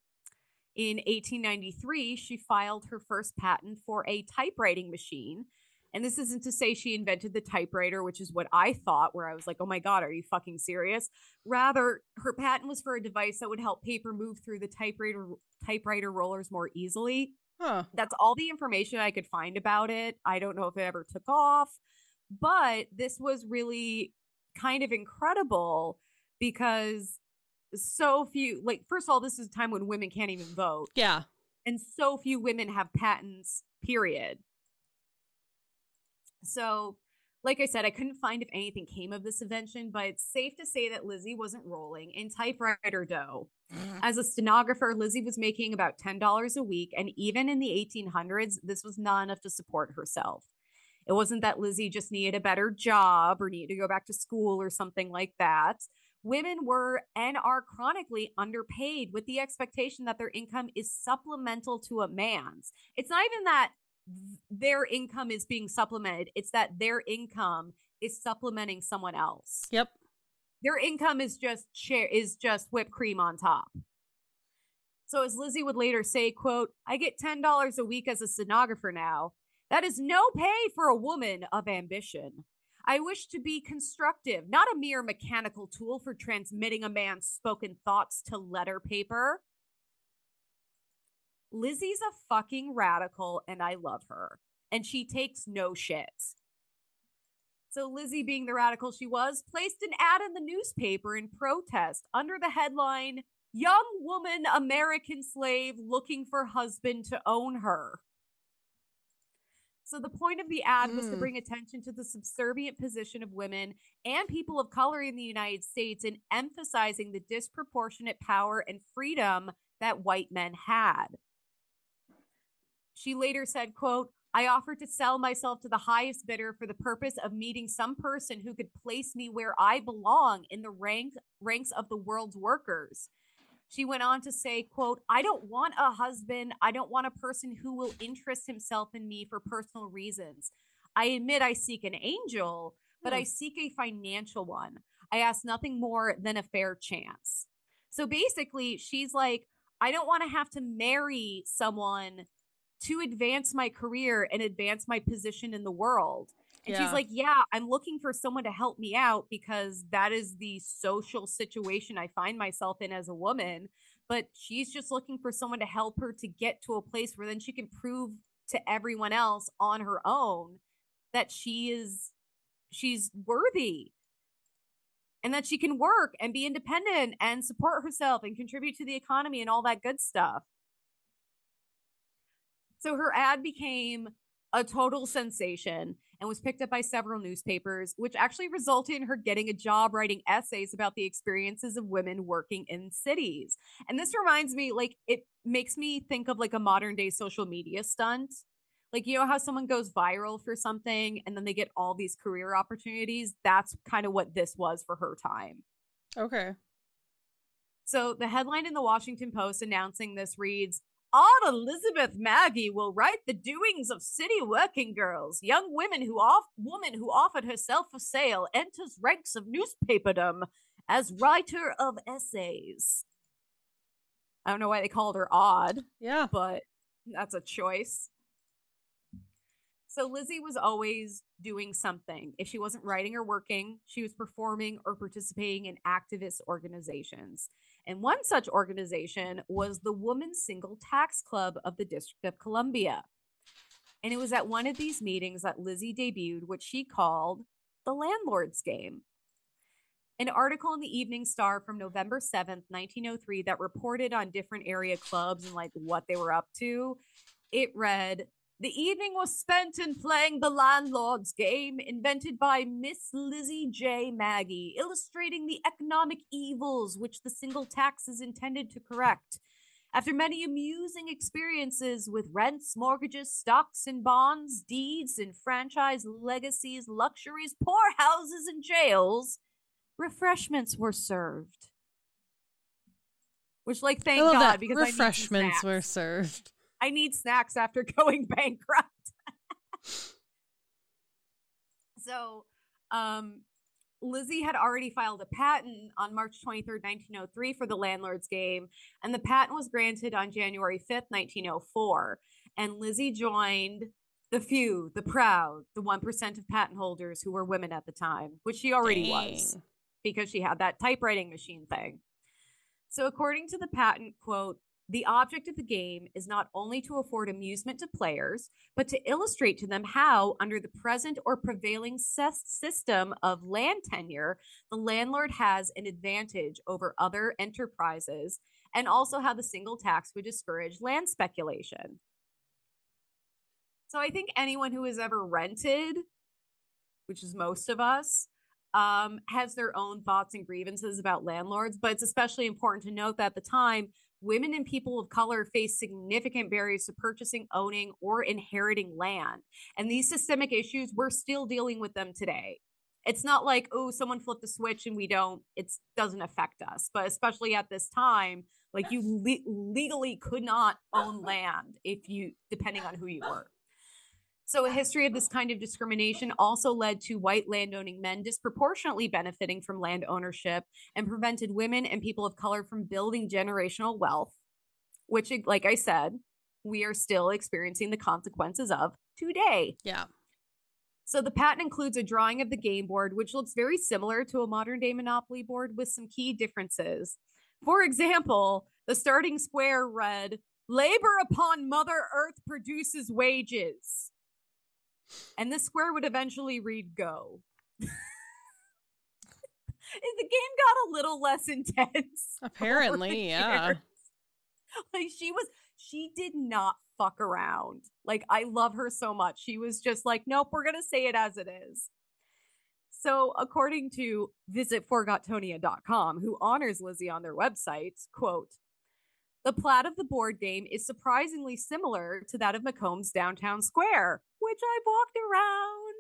In 1893, she filed her first patent for a typewriting machine and this isn't to say she invented the typewriter, which is what I thought, where I was like, oh my God, are you fucking serious? Rather, her patent was for a device that would help paper move through the typewriter typewriter rollers more easily. Huh. That's all the information I could find about it. I don't know if it ever took off, but this was really kind of incredible because so few like first of all this is a time when women can't even vote. Yeah. And so few women have patents, period. So, like I said, I couldn't find if anything came of this invention, but it's safe to say that Lizzie wasn't rolling in typewriter dough. Mm. As a stenographer, Lizzie was making about $10 a week, and even in the 1800s, this was not enough to support herself. It wasn't that Lizzie just needed a better job or needed to go back to school or something like that. women were and are chronically underpaid with the expectation that their income is supplemental to a man's. It's not even that their income is being supplemented, it's that their income is supplementing someone else. Yep. Their income is just chair is just whipped cream on top. So as Lizzie would later say, quote, I get $10 a week as a stenographer now. That is no pay for a woman of ambition. I wish to be constructive, not a mere mechanical tool for transmitting a man's spoken thoughts to letter paper. Lizzie's a fucking radical and I love her. And she takes no shit. So, Lizzie, being the radical she was, placed an ad in the newspaper in protest under the headline Young Woman American Slave Looking for Husband to Own Her. So the point of the ad was to mm. bring attention to the subservient position of women and people of color in the United States and emphasizing the disproportionate power and freedom that white men had. She later said, quote, I offered to sell myself to the highest bidder for the purpose of meeting some person who could place me where I belong in the rank ranks of the world's workers. She went on to say, quote, I don't want a husband. I don't want a person who will interest himself in me for personal reasons. I admit I seek an angel, but hmm. I seek a financial one. I ask nothing more than a fair chance. So basically, she's like, I don't want to have to marry someone to advance my career and advance my position in the world. And yeah. she's like, Yeah, I'm looking for someone to help me out because that is the social situation I find myself in as a woman. But she's just looking for someone to help her to get to a place where then she can prove to everyone else on her own that she is she's worthy and that she can work and be independent and support herself and contribute to the economy and all that good stuff. So her ad became a total sensation and was picked up by several newspapers, which actually resulted in her getting a job writing essays about the experiences of women working in cities. And this reminds me, like, it makes me think of like a modern day social media stunt. Like, you know how someone goes viral for something and then they get all these career opportunities? That's kind of what this was for her time. Okay. So the headline in the Washington Post announcing this reads Aunt Elizabeth Magie will write the doings of city working girls. Young women who off woman who offered herself for sale enters ranks of newspaperdom as writer of essays. I don't know why they called her odd. Yeah. But that's a choice. So Lizzie was always doing something. If she wasn't writing or working, she was performing or participating in activist organizations. And one such organization was the Women's Single Tax Club of the District of Columbia. And it was at one of these meetings that Lizzie debuted what she called the landlord's game. An article in the Evening Star from November 7th, 1903, that reported on different area clubs and like what they were up to. It read the evening was spent in playing the landlord's game, invented by Miss Lizzie J. Magie, illustrating the economic evils which the single tax is intended to correct. After many amusing experiences with rents, mortgages, stocks and bonds, deeds and franchise legacies, luxuries, poor houses and jails, refreshments were served. Which, like, thank God, that. because refreshments were served. I need snacks after going bankrupt. so, um, Lizzie had already filed a patent on March 23rd, 1903 for the landlord's game, and the patent was granted on January 5th, 1904. And Lizzie joined the few, the proud, the 1% of patent holders who were women at the time, which she already Dang. was because she had that typewriting machine thing. So, according to the patent, quote, the object of the game is not only to afford amusement to players, but to illustrate to them how, under the present or prevailing system of land tenure, the landlord has an advantage over other enterprises, and also how the single tax would discourage land speculation. So I think anyone who has ever rented, which is most of us, um, has their own thoughts and grievances about landlords, but it's especially important to note that at the time, women and people of color face significant barriers to purchasing, owning, or inheriting land. And these systemic issues, we're still dealing with them today. It's not like, oh, someone flipped a switch and we don't, it doesn't affect us. But especially at this time, like you le- legally could not own land if you, depending on who you were. So, a history of this kind of discrimination also led to white landowning men disproportionately benefiting from land ownership and prevented women and people of color from building generational wealth, which, like I said, we are still experiencing the consequences of today. Yeah. So, the patent includes a drawing of the game board, which looks very similar to a modern day Monopoly board with some key differences. For example, the starting square read, Labor upon Mother Earth produces wages and the square would eventually read go. the game got a little less intense. Apparently, yeah. Like she was she did not fuck around. Like I love her so much. She was just like, nope, we're gonna say it as it is. So, according to visitforgottonia.com, who honors Lizzie on their website, quote, the plat of the board game is surprisingly similar to that of Macomb's Downtown Square, which I've walked around.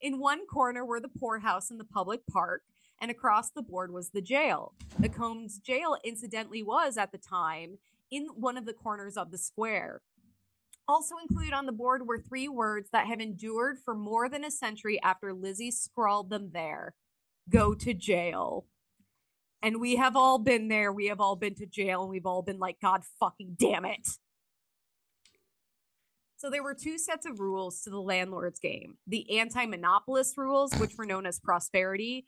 In one corner were the poorhouse and the public park, and across the board was the jail. Macomb's jail, incidentally, was at the time in one of the corners of the square. Also included on the board were three words that have endured for more than a century after Lizzie scrawled them there go to jail. And we have all been there. We have all been to jail and we've all been like, God fucking damn it. So there were two sets of rules to the landlord's game the anti monopolist rules, which were known as prosperity,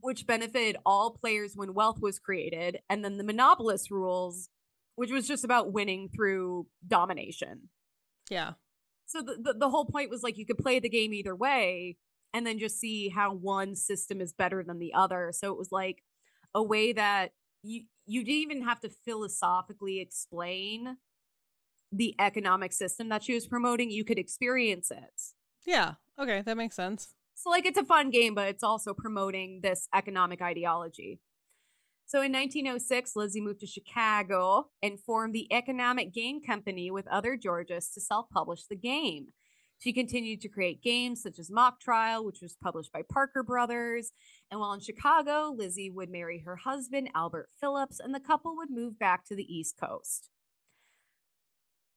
which benefited all players when wealth was created, and then the monopolist rules, which was just about winning through domination. Yeah. So the, the, the whole point was like you could play the game either way and then just see how one system is better than the other. So it was like a way that you you didn't even have to philosophically explain the economic system that she was promoting. You could experience it. Yeah. Okay. That makes sense. So like it's a fun game but it's also promoting this economic ideology. So in 1906 lizzie moved to chicago and formed the economic game company with other georgists to self-publish the game she continued to create games such as Mock Trial, which was published by Parker Brothers. And while in Chicago, Lizzie would marry her husband, Albert Phillips, and the couple would move back to the East Coast.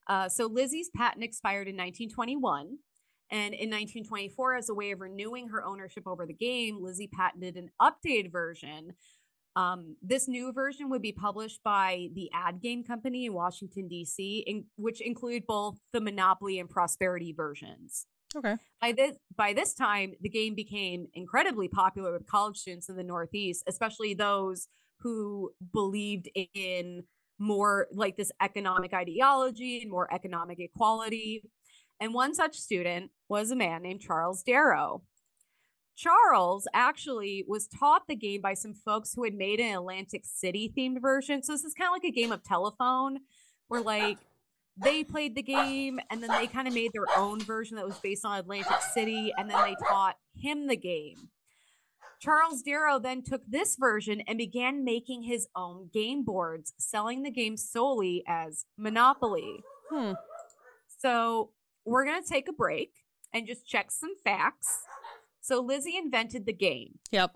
Uh, so Lizzie's patent expired in 1921. And in 1924, as a way of renewing her ownership over the game, Lizzie patented an updated version um, this new version would be published by the Ad Game Company in Washington, D.C., in, which include both the Monopoly and Prosperity versions. Okay. By this by this time, the game became incredibly popular with college students in the Northeast, especially those who believed in more like this economic ideology and more economic equality. And one such student was a man named Charles Darrow. Charles actually was taught the game by some folks who had made an Atlantic City themed version. So this is kind of like a game of telephone where like they played the game and then they kind of made their own version that was based on Atlantic City and then they taught him the game. Charles Darrow then took this version and began making his own game boards, selling the game solely as Monopoly. Hmm. So we're going to take a break and just check some facts. So Lizzie invented the game. Yep.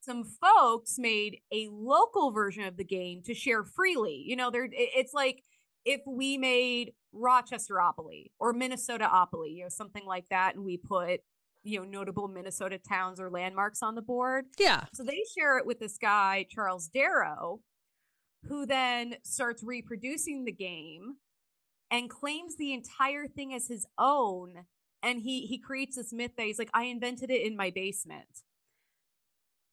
Some folks made a local version of the game to share freely. You know, there it's like if we made Rochesteropoly or Minnesotaopoly, you know, something like that, and we put you know notable Minnesota towns or landmarks on the board. Yeah. So they share it with this guy Charles Darrow, who then starts reproducing the game and claims the entire thing as his own and he he creates this myth that he's like i invented it in my basement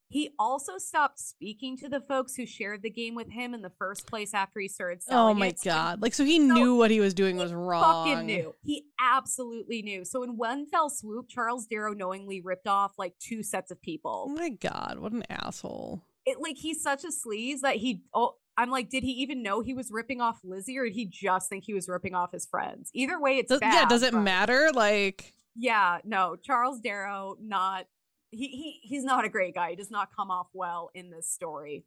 he also stopped speaking to the folks who shared the game with him in the first place after he started oh selling Oh my it. god! Like so, he so knew what he was doing was wrong. Fucking knew. He absolutely knew. So in one fell swoop, Charles Darrow knowingly ripped off like two sets of people. Oh my god! What an asshole! It like he's such a sleaze that he. Oh, I'm like, did he even know he was ripping off Lizzie, or did he just think he was ripping off his friends? Either way, it's does, bad. Yeah, does it but... matter? Like, yeah, no, Charles Darrow, not he he he's not a great guy. He does not come off well in this story.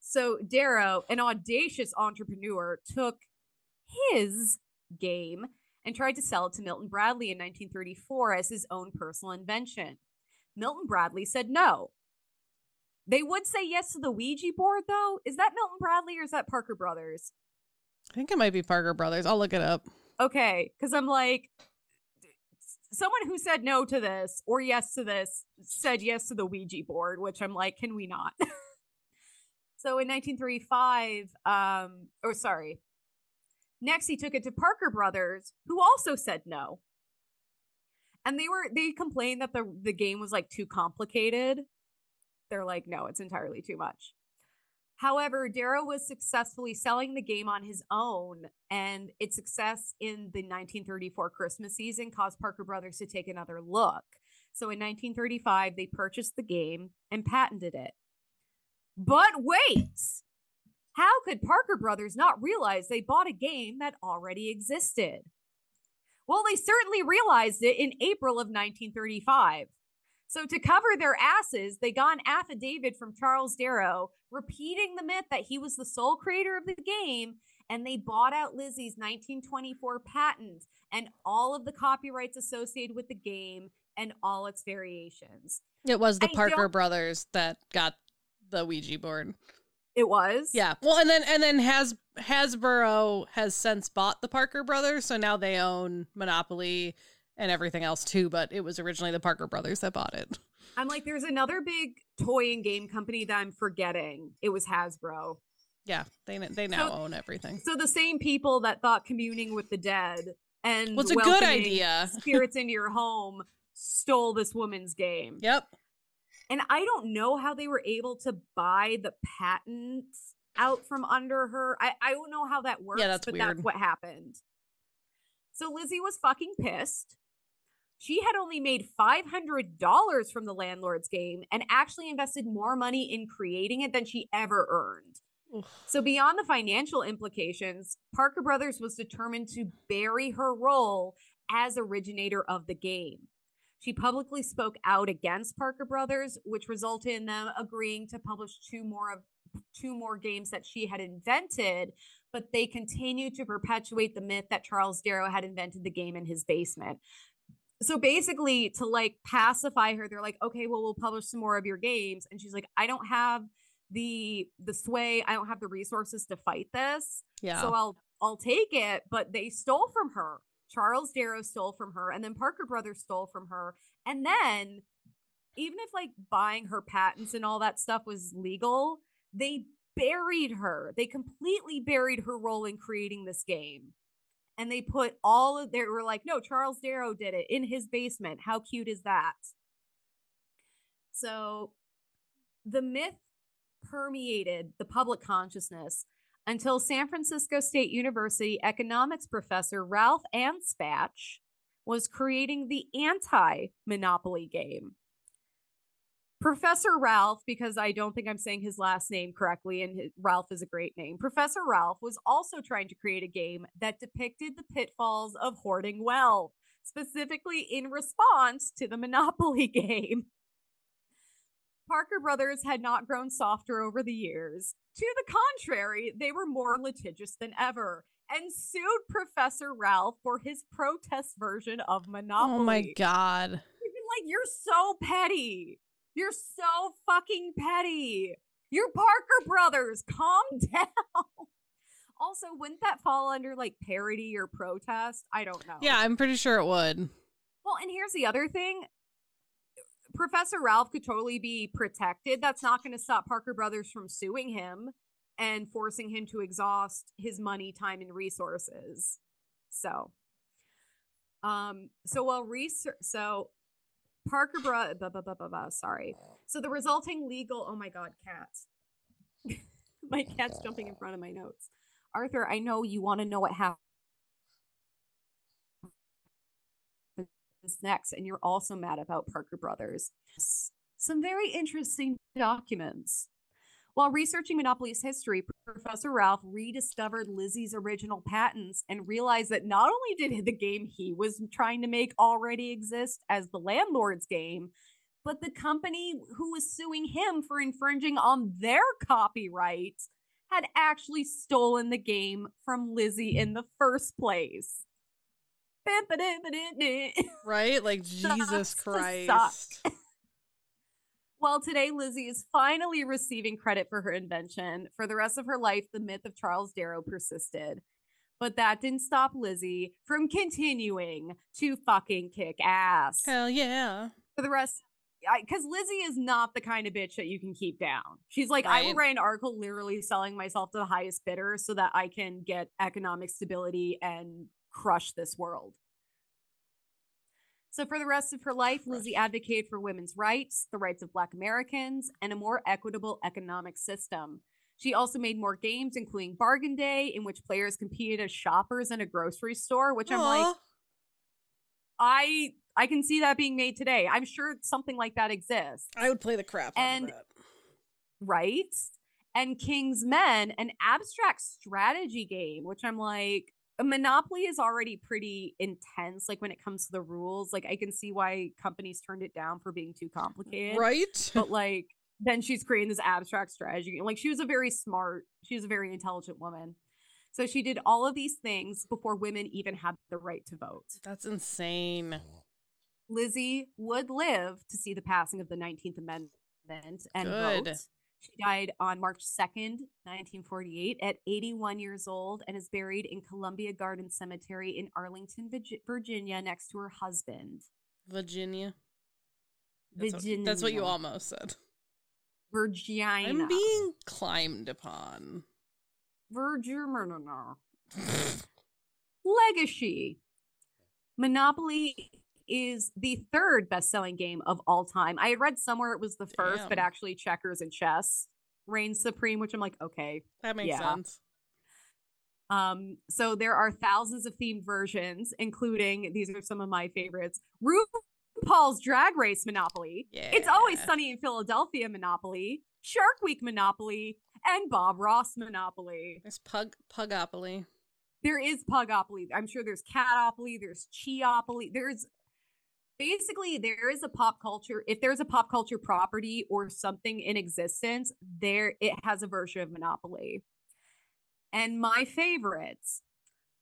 So Darrow, an audacious entrepreneur, took his game and tried to sell it to Milton Bradley in 1934 as his own personal invention. Milton Bradley said no. They would say yes to the Ouija board, though. Is that Milton Bradley or is that Parker Brothers? I think it might be Parker Brothers. I'll look it up. Okay, because I'm like, someone who said no to this or yes to this said yes to the Ouija board, which I'm like, can we not? so in 1935, um, or sorry, next he took it to Parker Brothers, who also said no. And they were they complained that the the game was like too complicated. They're like, no, it's entirely too much. However, Darrow was successfully selling the game on his own, and its success in the 1934 Christmas season caused Parker Brothers to take another look. So in 1935, they purchased the game and patented it. But wait! How could Parker Brothers not realize they bought a game that already existed? Well, they certainly realized it in April of 1935. So, to cover their asses, they got an affidavit from Charles Darrow repeating the myth that he was the sole creator of the game, and they bought out Lizzie's 1924 patent and all of the copyrights associated with the game and all its variations. It was the I Parker brothers that got the Ouija board. It was. Yeah. Well, and then and then Has Hasbro has since bought the Parker brothers, so now they own Monopoly and everything else too, but it was originally the Parker brothers that bought it. I'm like, there's another big toy and game company that I'm forgetting. It was Hasbro. Yeah, they they now so, own everything. So the same people that thought communing with the dead and what's a good idea spirits into your home stole this woman's game. Yep. And I don't know how they were able to buy the patents out from under her. I, I don't know how that works, yeah, that's but weird. that's what happened. So Lizzie was fucking pissed. She had only made $500 from the landlord's game and actually invested more money in creating it than she ever earned. So, beyond the financial implications, Parker Brothers was determined to bury her role as originator of the game. She publicly spoke out against Parker Brothers, which resulted in them agreeing to publish two more of two more games that she had invented, but they continued to perpetuate the myth that Charles Darrow had invented the game in his basement so basically to like pacify her they're like okay well we'll publish some more of your games and she's like i don't have the the sway i don't have the resources to fight this yeah. so i'll i'll take it but they stole from her. Charles darrow stole from her and then parker brothers stole from her and then even if like buying her patents and all that stuff was legal they buried her. They completely buried her role in creating this game and they put all of they were like no charles darrow did it in his basement. How cute is that? So the myth permeated the public consciousness until san francisco state university economics professor ralph anspach was creating the anti-monopoly game Professor Ralph, because I don't think I'm saying his last name correctly, and his, Ralph is a great name. Professor Ralph was also trying to create a game that depicted the pitfalls of hoarding wealth, specifically in response to the Monopoly game. Parker Brothers had not grown softer over the years. To the contrary, they were more litigious than ever and sued Professor Ralph for his protest version of Monopoly. Oh my god. Like, you're so petty. You're so fucking petty. You're Parker Brothers. Calm down. Also, wouldn't that fall under like parody or protest? I don't know. Yeah, I'm pretty sure it would. Well, and here's the other thing. Professor Ralph could totally be protected. That's not going to stop Parker Brothers from suing him and forcing him to exhaust his money, time, and resources. So, um, so while research, so Parker brought, blah, blah, blah, blah, blah, sorry. So the resulting legal, oh my God, cats. my cat's jumping in front of my notes. Arthur, I know you want to know what happened next, and you're also mad about Parker Brothers. Some very interesting documents. While researching Monopoly's history, Professor Ralph rediscovered Lizzie's original patents and realized that not only did the game he was trying to make already exist as the landlord's game, but the company who was suing him for infringing on their copyright had actually stolen the game from Lizzie in the first place. Right? Like Jesus Christ. While today Lizzie is finally receiving credit for her invention, for the rest of her life, the myth of Charles Darrow persisted. But that didn't stop Lizzie from continuing to fucking kick ass. Hell yeah. For the rest, because Lizzie is not the kind of bitch that you can keep down. She's like, Right. I will write an article literally selling myself to the highest bidder so that I can get economic stability and crush this world. So, for the rest of her life, Lizzie advocated for women's rights, the rights of Black Americans, and a more equitable economic system. She also made more games, including Bargain Day, in which players competed as shoppers in a grocery store, which I'm like, I I can see that being made today. I'm sure something like that exists, I would play the crap out And- of that. right? And King's Men, an abstract strategy game, which I'm like, Monopoly is already pretty intense. Like when it comes to the rules, like I can see why companies turned it down for being too complicated. Right? But like then she's creating this abstract strategy. Like she was a very smart, she was a very intelligent woman. So she did all of these things before women even had the right to vote. That's insane. Lizzie would live to see the passing of the 19th Amendment and Good. vote. She died on March 2nd, 1948, at 81 years old, and is buried in Columbia Garden Cemetery in Arlington, Virginia, next to her husband. Virginia. That's what, that's what you almost said. Virginia. I'm being climbed upon. Virginia. Legacy. Monopoly is the third best-selling game of all time. I had read somewhere it was the first, but actually checkers and chess reigns supreme, which I'm like, okay. That makes Yeah. sense. Um, so there are thousands of themed versions, including these are some of my favorites. RuPaul's Drag Race Monopoly. It's always sunny in Philadelphia Monopoly, Shark Week Monopoly, and Bob Ross Monopoly. There's Pug Pugopoly. there is Pugopoly. I'm sure there's Catopoly, there's Chiopoly, there's basically there is a pop culture. If there's a pop culture property or something in existence, there it has a version of Monopoly. And my favorites,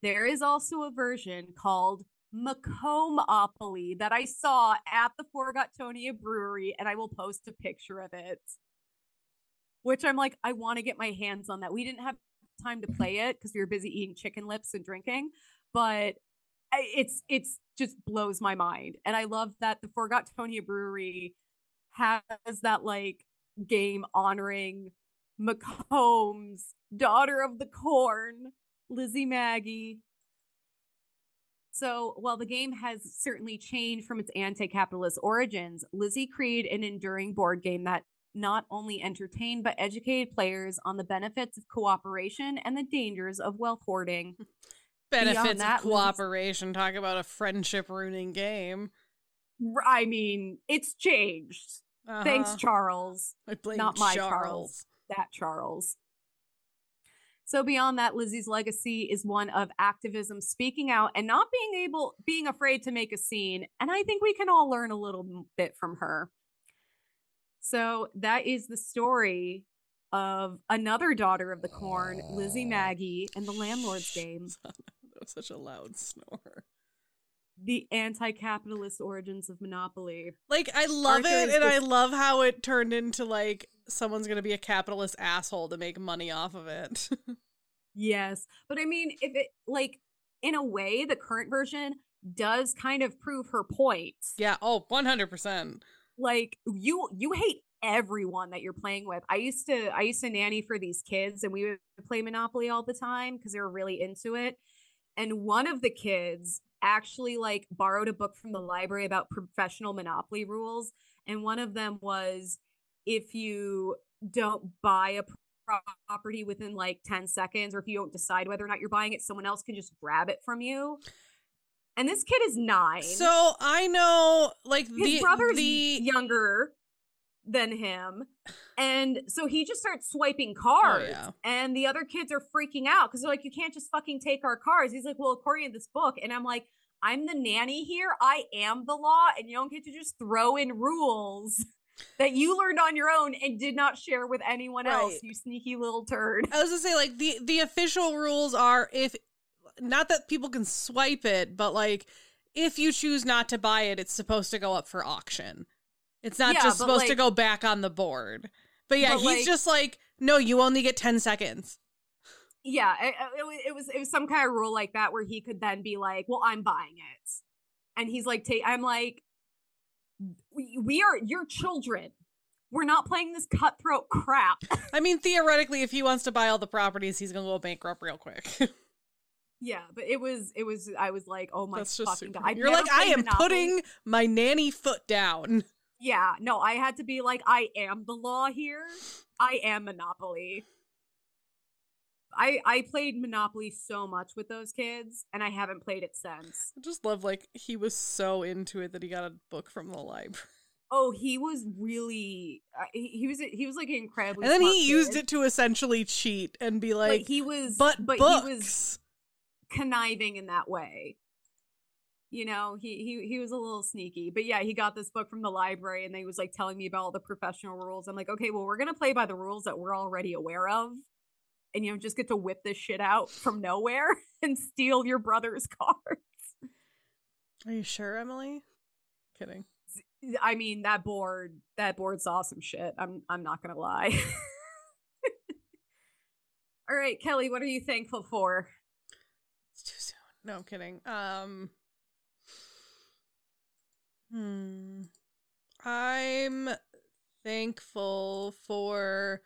there is also a version called Macomopoly that I saw at the Forgottonia Brewery, and I will post a picture of it. Which I'm like, I want to get my hands on that. We didn't have time to play it because we were busy eating chicken lips and drinking, but eh, it's it's just blows my mind. And I love that the Forgottonia Brewery has that like game honoring Macomb's, daughter of the corn, Lizzie Magie. So, while the game has certainly changed from its anti capitalist origins, Lizzie created an enduring board game that not only entertained but educated players on the benefits of cooperation and the dangers of wealth hoarding. Benefits that, of cooperation. Talk about a friendship ruining game. I mean, it's changed. Thanks, Uh-huh. Charles. I blame not my Charles. Charles. That Charles. So beyond that, Lizzie's legacy is one of activism, speaking out, and not being able, being afraid to make a scene. And I think we can all learn a little bit from her. So that is the story of another daughter of the corn, Lizzie Magie, and the landlord's game, was such a loud snore. the anti-capitalist origins of Monopoly. Like I love Arthur it, and I love how it turned into like someone's gonna be a capitalist asshole to make money off of it. Yes. But I mean, if it like in a way, the current version does kind of prove her point. yeah. Oh, one hundred percent. Like you you hate everyone that you're playing with. I used to I used to nanny for these kids and we would play Monopoly all the time because they were really into it. And one of the kids actually like borrowed a book from the library about professional Monopoly rules. And one of them was if you don't buy a property within like 10 seconds or if you don't decide whether or not you're buying it someone else can just grab it from you and this kid is nine So I know, like his the brother's the younger than him. And so he just starts swiping oh, cards Oh, yeah. and the other kids are freaking out because they're like you can't just fucking take our cards. He's like well according to this book and i'm like i'm the nanny here. I am the law and you don't get to just throw in rules that you learned on your own and did not share with anyone else you sneaky little turd. I was gonna say like the the official rules are if not that people can swipe it, but like if you choose not to buy it, it's supposed to go up for auction. It's not yeah, just supposed like, to go back on the board. But yeah, but he's like, just like, no, you like, to go back on the board. But yeah, but he's like, just like, no, you only get 10 seconds. Yeah, it, it, it, was it was some kind of rule like that where he could then be like, well, I'm buying it. And he's like, take, I'm like, we, we are your children. We're not playing this cutthroat crap. I mean, theoretically, if he wants to buy all the properties, he's gonna go bankrupt real quick. yeah, but it was it was I was like, oh my That's fucking god! You're like, I am putting my nanny foot down. Yeah, no, I had to be like, I am the law here. I am Monopoly. I I played Monopoly so much with those kids, and I haven't played it since. I just love like he was so into it that he got a book from the library. Oh, he was really uh, he, he, was he was like incredibly. And then he kid. used it to essentially cheat and be like, but he was, but but books. he was conniving in that way. You know, he he he was a little sneaky, but yeah, he got this book from the library, and they was like telling me about all the professional rules. I'm like, okay, well, we're gonna play by the rules that we're already aware of and you know just get to whip this shit out from nowhere and steal your brother's cards. Are you sure, Emily? Kidding. I mean that board that board's awesome shit. I'm I'm not gonna lie. All right, Kelley, what are you thankful for? It's too soon. No, I'm kidding. Um Hmm. I'm thankful for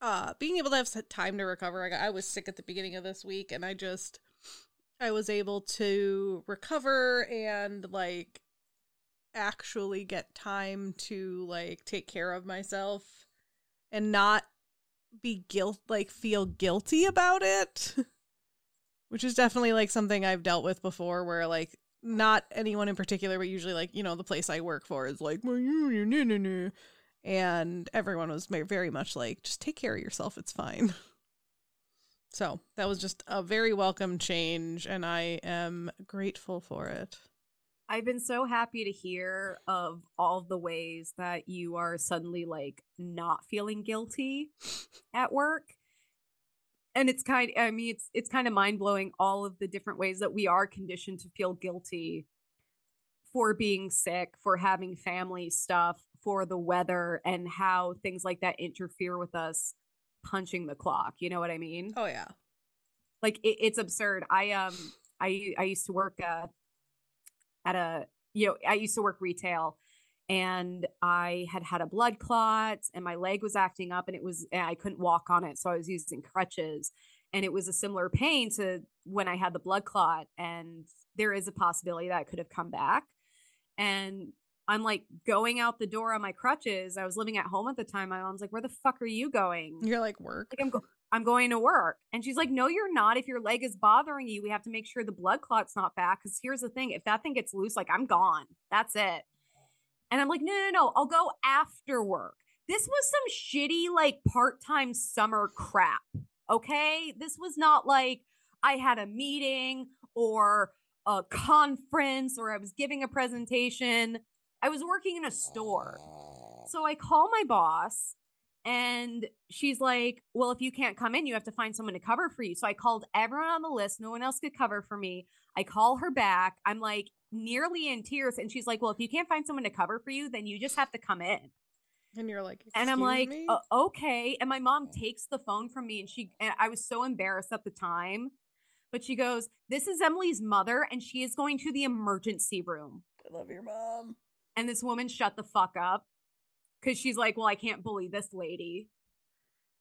uh being able to have time to recover. I, I was sick at the beginning of this week and I just I was able to recover and like actually get time to like take care of myself and not be guilt like feel guilty about it which is definitely like something I've dealt with before where like not anyone in particular but usually like you know the place I work for is like and everyone was very much like just take care of yourself. It's fine. So that was just a very welcome change and i am grateful for it. I've been so happy to hear of all the ways that you are suddenly like not feeling guilty at work and it's kind i mean it's it's kind of mind-blowing all of the different ways that we are conditioned to feel guilty for being sick for having family stuff for the weather and how things like that interfere with us punching the clock. You know what I mean? Oh yeah. Like it, it's absurd. I um I I used to work uh, at a you know I used to work retail and I had had a blood clot and my leg was acting up and it was I couldn't walk on it so I was using crutches and it was a similar pain to when I had the blood clot and there is a possibility that could have come back and I'm like going out the door on my crutches. I was living at home at the time. My mom's like, "Where the fuck are you going?" You're like, "Work." Like I'm go- I'm going to work. And she's like, "No, you're not. If your leg is bothering you, we have to make sure the blood clot's not back cuz here's the thing, if that thing gets loose, like I'm gone. That's it." And I'm like, "No, no, no. I'll go after work." This was some shitty like part-time summer crap. Okay? This was not like I had a meeting or a conference or I was giving a presentation. I was working in a store. So I call my boss and she's like, Well, if you can't come in, you have to find someone to cover for you. So I called everyone on the list. No one else could cover for me. I call her back. I'm like nearly in tears. And she's like, Well, if you can't find someone to cover for you, then you just have to come in. And you're like, and I'm like, okay. And my mom takes the phone from me, and she, and I was so embarrassed at the time, but she goes, "This is Emily's mother, and she is going to the emergency room." I love your mom. And this woman shut the fuck up because she's like, well, I can't bully this lady.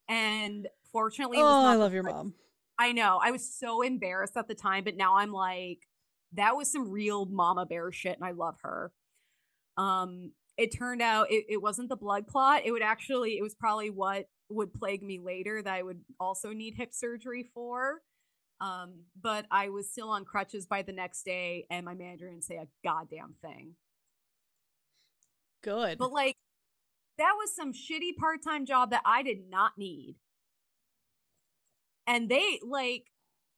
And fortunately, oh, I love your mom. I know. I was so embarrassed at the time, but now I'm like, that was some real mama bear shit, and I love her. Um, it turned out it, it wasn't the blood clot. It would actually, it was probably what would plague me later that I would also need hip surgery for. Um, but I was still on crutches by the next day, and my manager didn't say a goddamn thing. Good. But like that was some shitty part-time job that I did not need. And they like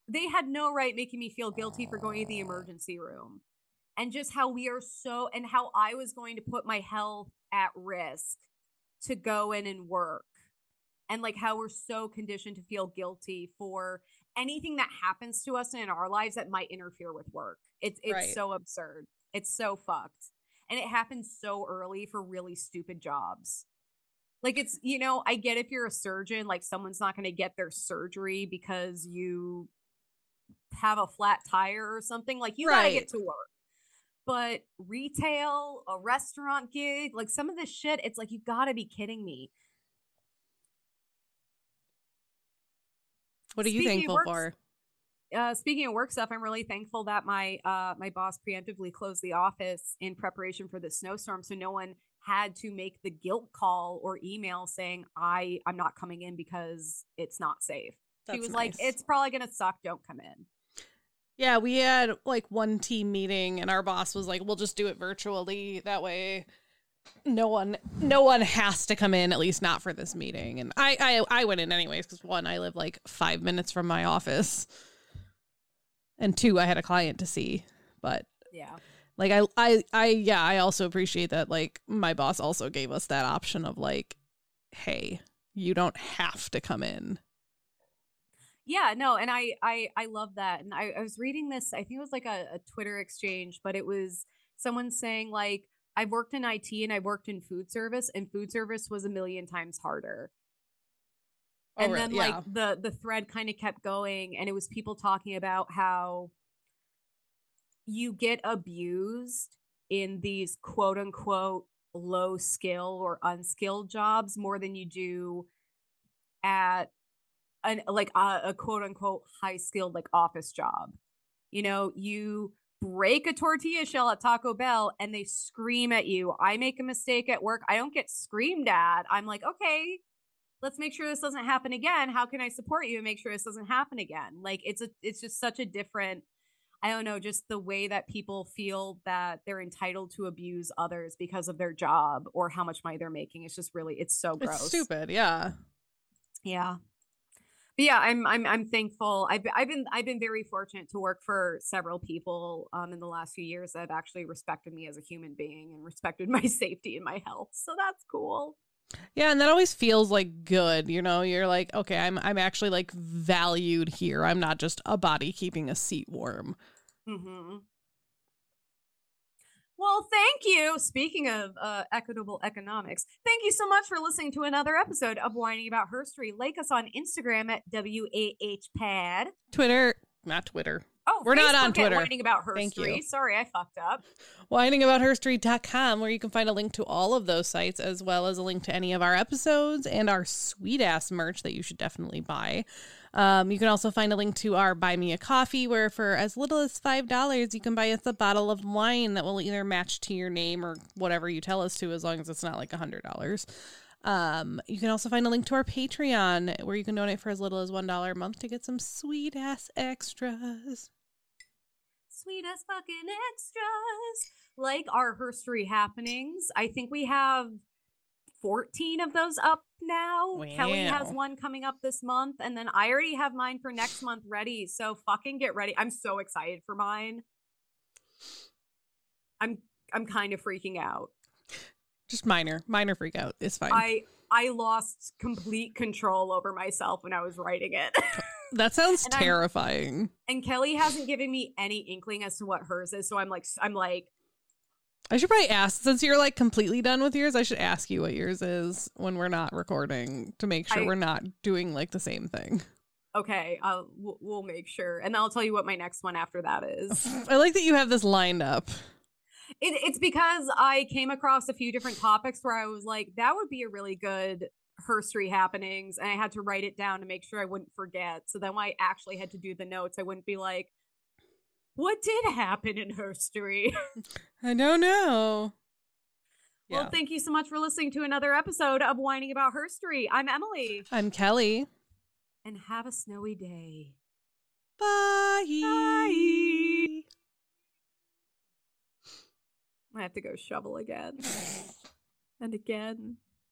they had no right making me feel guilty for going to the emergency room. And just how we are so and how I was going to put my health at risk to go in and work. And like how we're so conditioned to feel guilty for anything that happens to us in our lives that might interfere with work. It's it's right. so absurd. It's so fucked. And it happens so early for really stupid jobs. Like it's, you know, I get if you're a surgeon, like someone's not going to get their surgery because you have a flat tire or something. Like you right. got to get to work. But retail, a restaurant gig, like some of this shit, it's like you got to be kidding me. What are you thankful for? Uh, speaking of work stuff, I'm really thankful that my uh, my boss preemptively closed the office in preparation for the snowstorm, so no one had to make the guilt call or email saying I I'm not coming in because it's not safe. That's he was nice. like, "It's probably gonna suck. Don't come in." Yeah, we had like one team meeting, and our boss was like, "We'll just do it virtually. That way, no one no one has to come in at least not for this meeting and i i, I went in anyways because one i live like five minutes from my office and two i had a client to see but yeah. like i i i yeah i also appreciate that like my boss also gave us that option of like hey you don't have to come in. Yeah no and i i i love that. And i, I was reading this i think it was like a, a twitter exchange but it was someone saying like I've worked in IT and I've worked in food service, and food service was a million times harder. Oh, and then yeah. like the the thread kind of kept going, and it was people talking about how you get abused in these quote unquote low skill or unskilled jobs more than you do at an like a, a quote unquote high skilled like office job. You know, you break a tortilla shell at Taco Bell and they scream at you. I make a mistake at work. I don't get screamed at. I'm like, okay, let's make sure this doesn't happen again. How can I support you and make sure this doesn't happen again? Like it's a it's just such a different I don't know, just the way that people feel that they're entitled to abuse others because of their job or how much money they're making. It's just really it's so gross. It's stupid, yeah. Yeah but yeah, I'm I'm I'm thankful. I've I've been I've been very fortunate to work for several people um in the last few years that have actually respected me as a human being and respected my safety and my health. So that's cool. Yeah, and that always feels like good, you know. You're like, okay, I'm I'm actually like valued here. I'm not just a body keeping a seat warm. Mm-hmm. Well, thank you. Speaking of uh, equitable economics, thank you so much for listening to another episode of Whining About Herstory. Like us on Instagram at WAHPod. Twitter, not Twitter. Oh, we're Facebook not on Twitter. Whining About Herstory. Thank you. Sorry, I fucked up. Whiningaboutherstory.com, where you can find a link to all of those sites, as well as a link to any of our episodes and our sweet ass merch that you should definitely buy. Um, you can also find a link to our Buy Me a Coffee, where for as little as $5, you can buy us a bottle of wine that will either match to your name or whatever you tell us to, as long as it's not like $100. Um, you can also find a link to our Patreon, where you can donate for as little as $1 a month to get some sweet ass extras. Sweet ass fucking extras. Like our herstory happenings. I think we have 14 of those up now. Wow. Kelley has one coming up this month, and then I already have mine for next month ready. So fucking get ready. I'm so excited for mine. I'm I'm kind of freaking out. Just minor, minor freak out. It's fine. I I lost complete control over myself when I was writing it. that sounds and terrifying. I'm, and Kelley hasn't given me any inkling as to what hers is, so I'm like I'm like I should probably ask since you're like completely done with yours. I should ask you what yours is when we're not recording to make sure I, we're not doing like the same thing. Okay, I'll we'll make sure, and I'll tell you what my next one after that is. I like that you have this lined up. It, it's because I came across a few different topics where I was like, that would be a really good herstory happenings, and I had to write it down to make sure I wouldn't forget. So then when I actually had to do the notes, I wouldn't be like, what did happen in herstory? I don't know. Well, yeah. thank you so much for listening to another episode of Whining About Herstory. I'm Emily. I'm Kelley. And have a snowy day. Bye. Bye. I have to go shovel again. and again.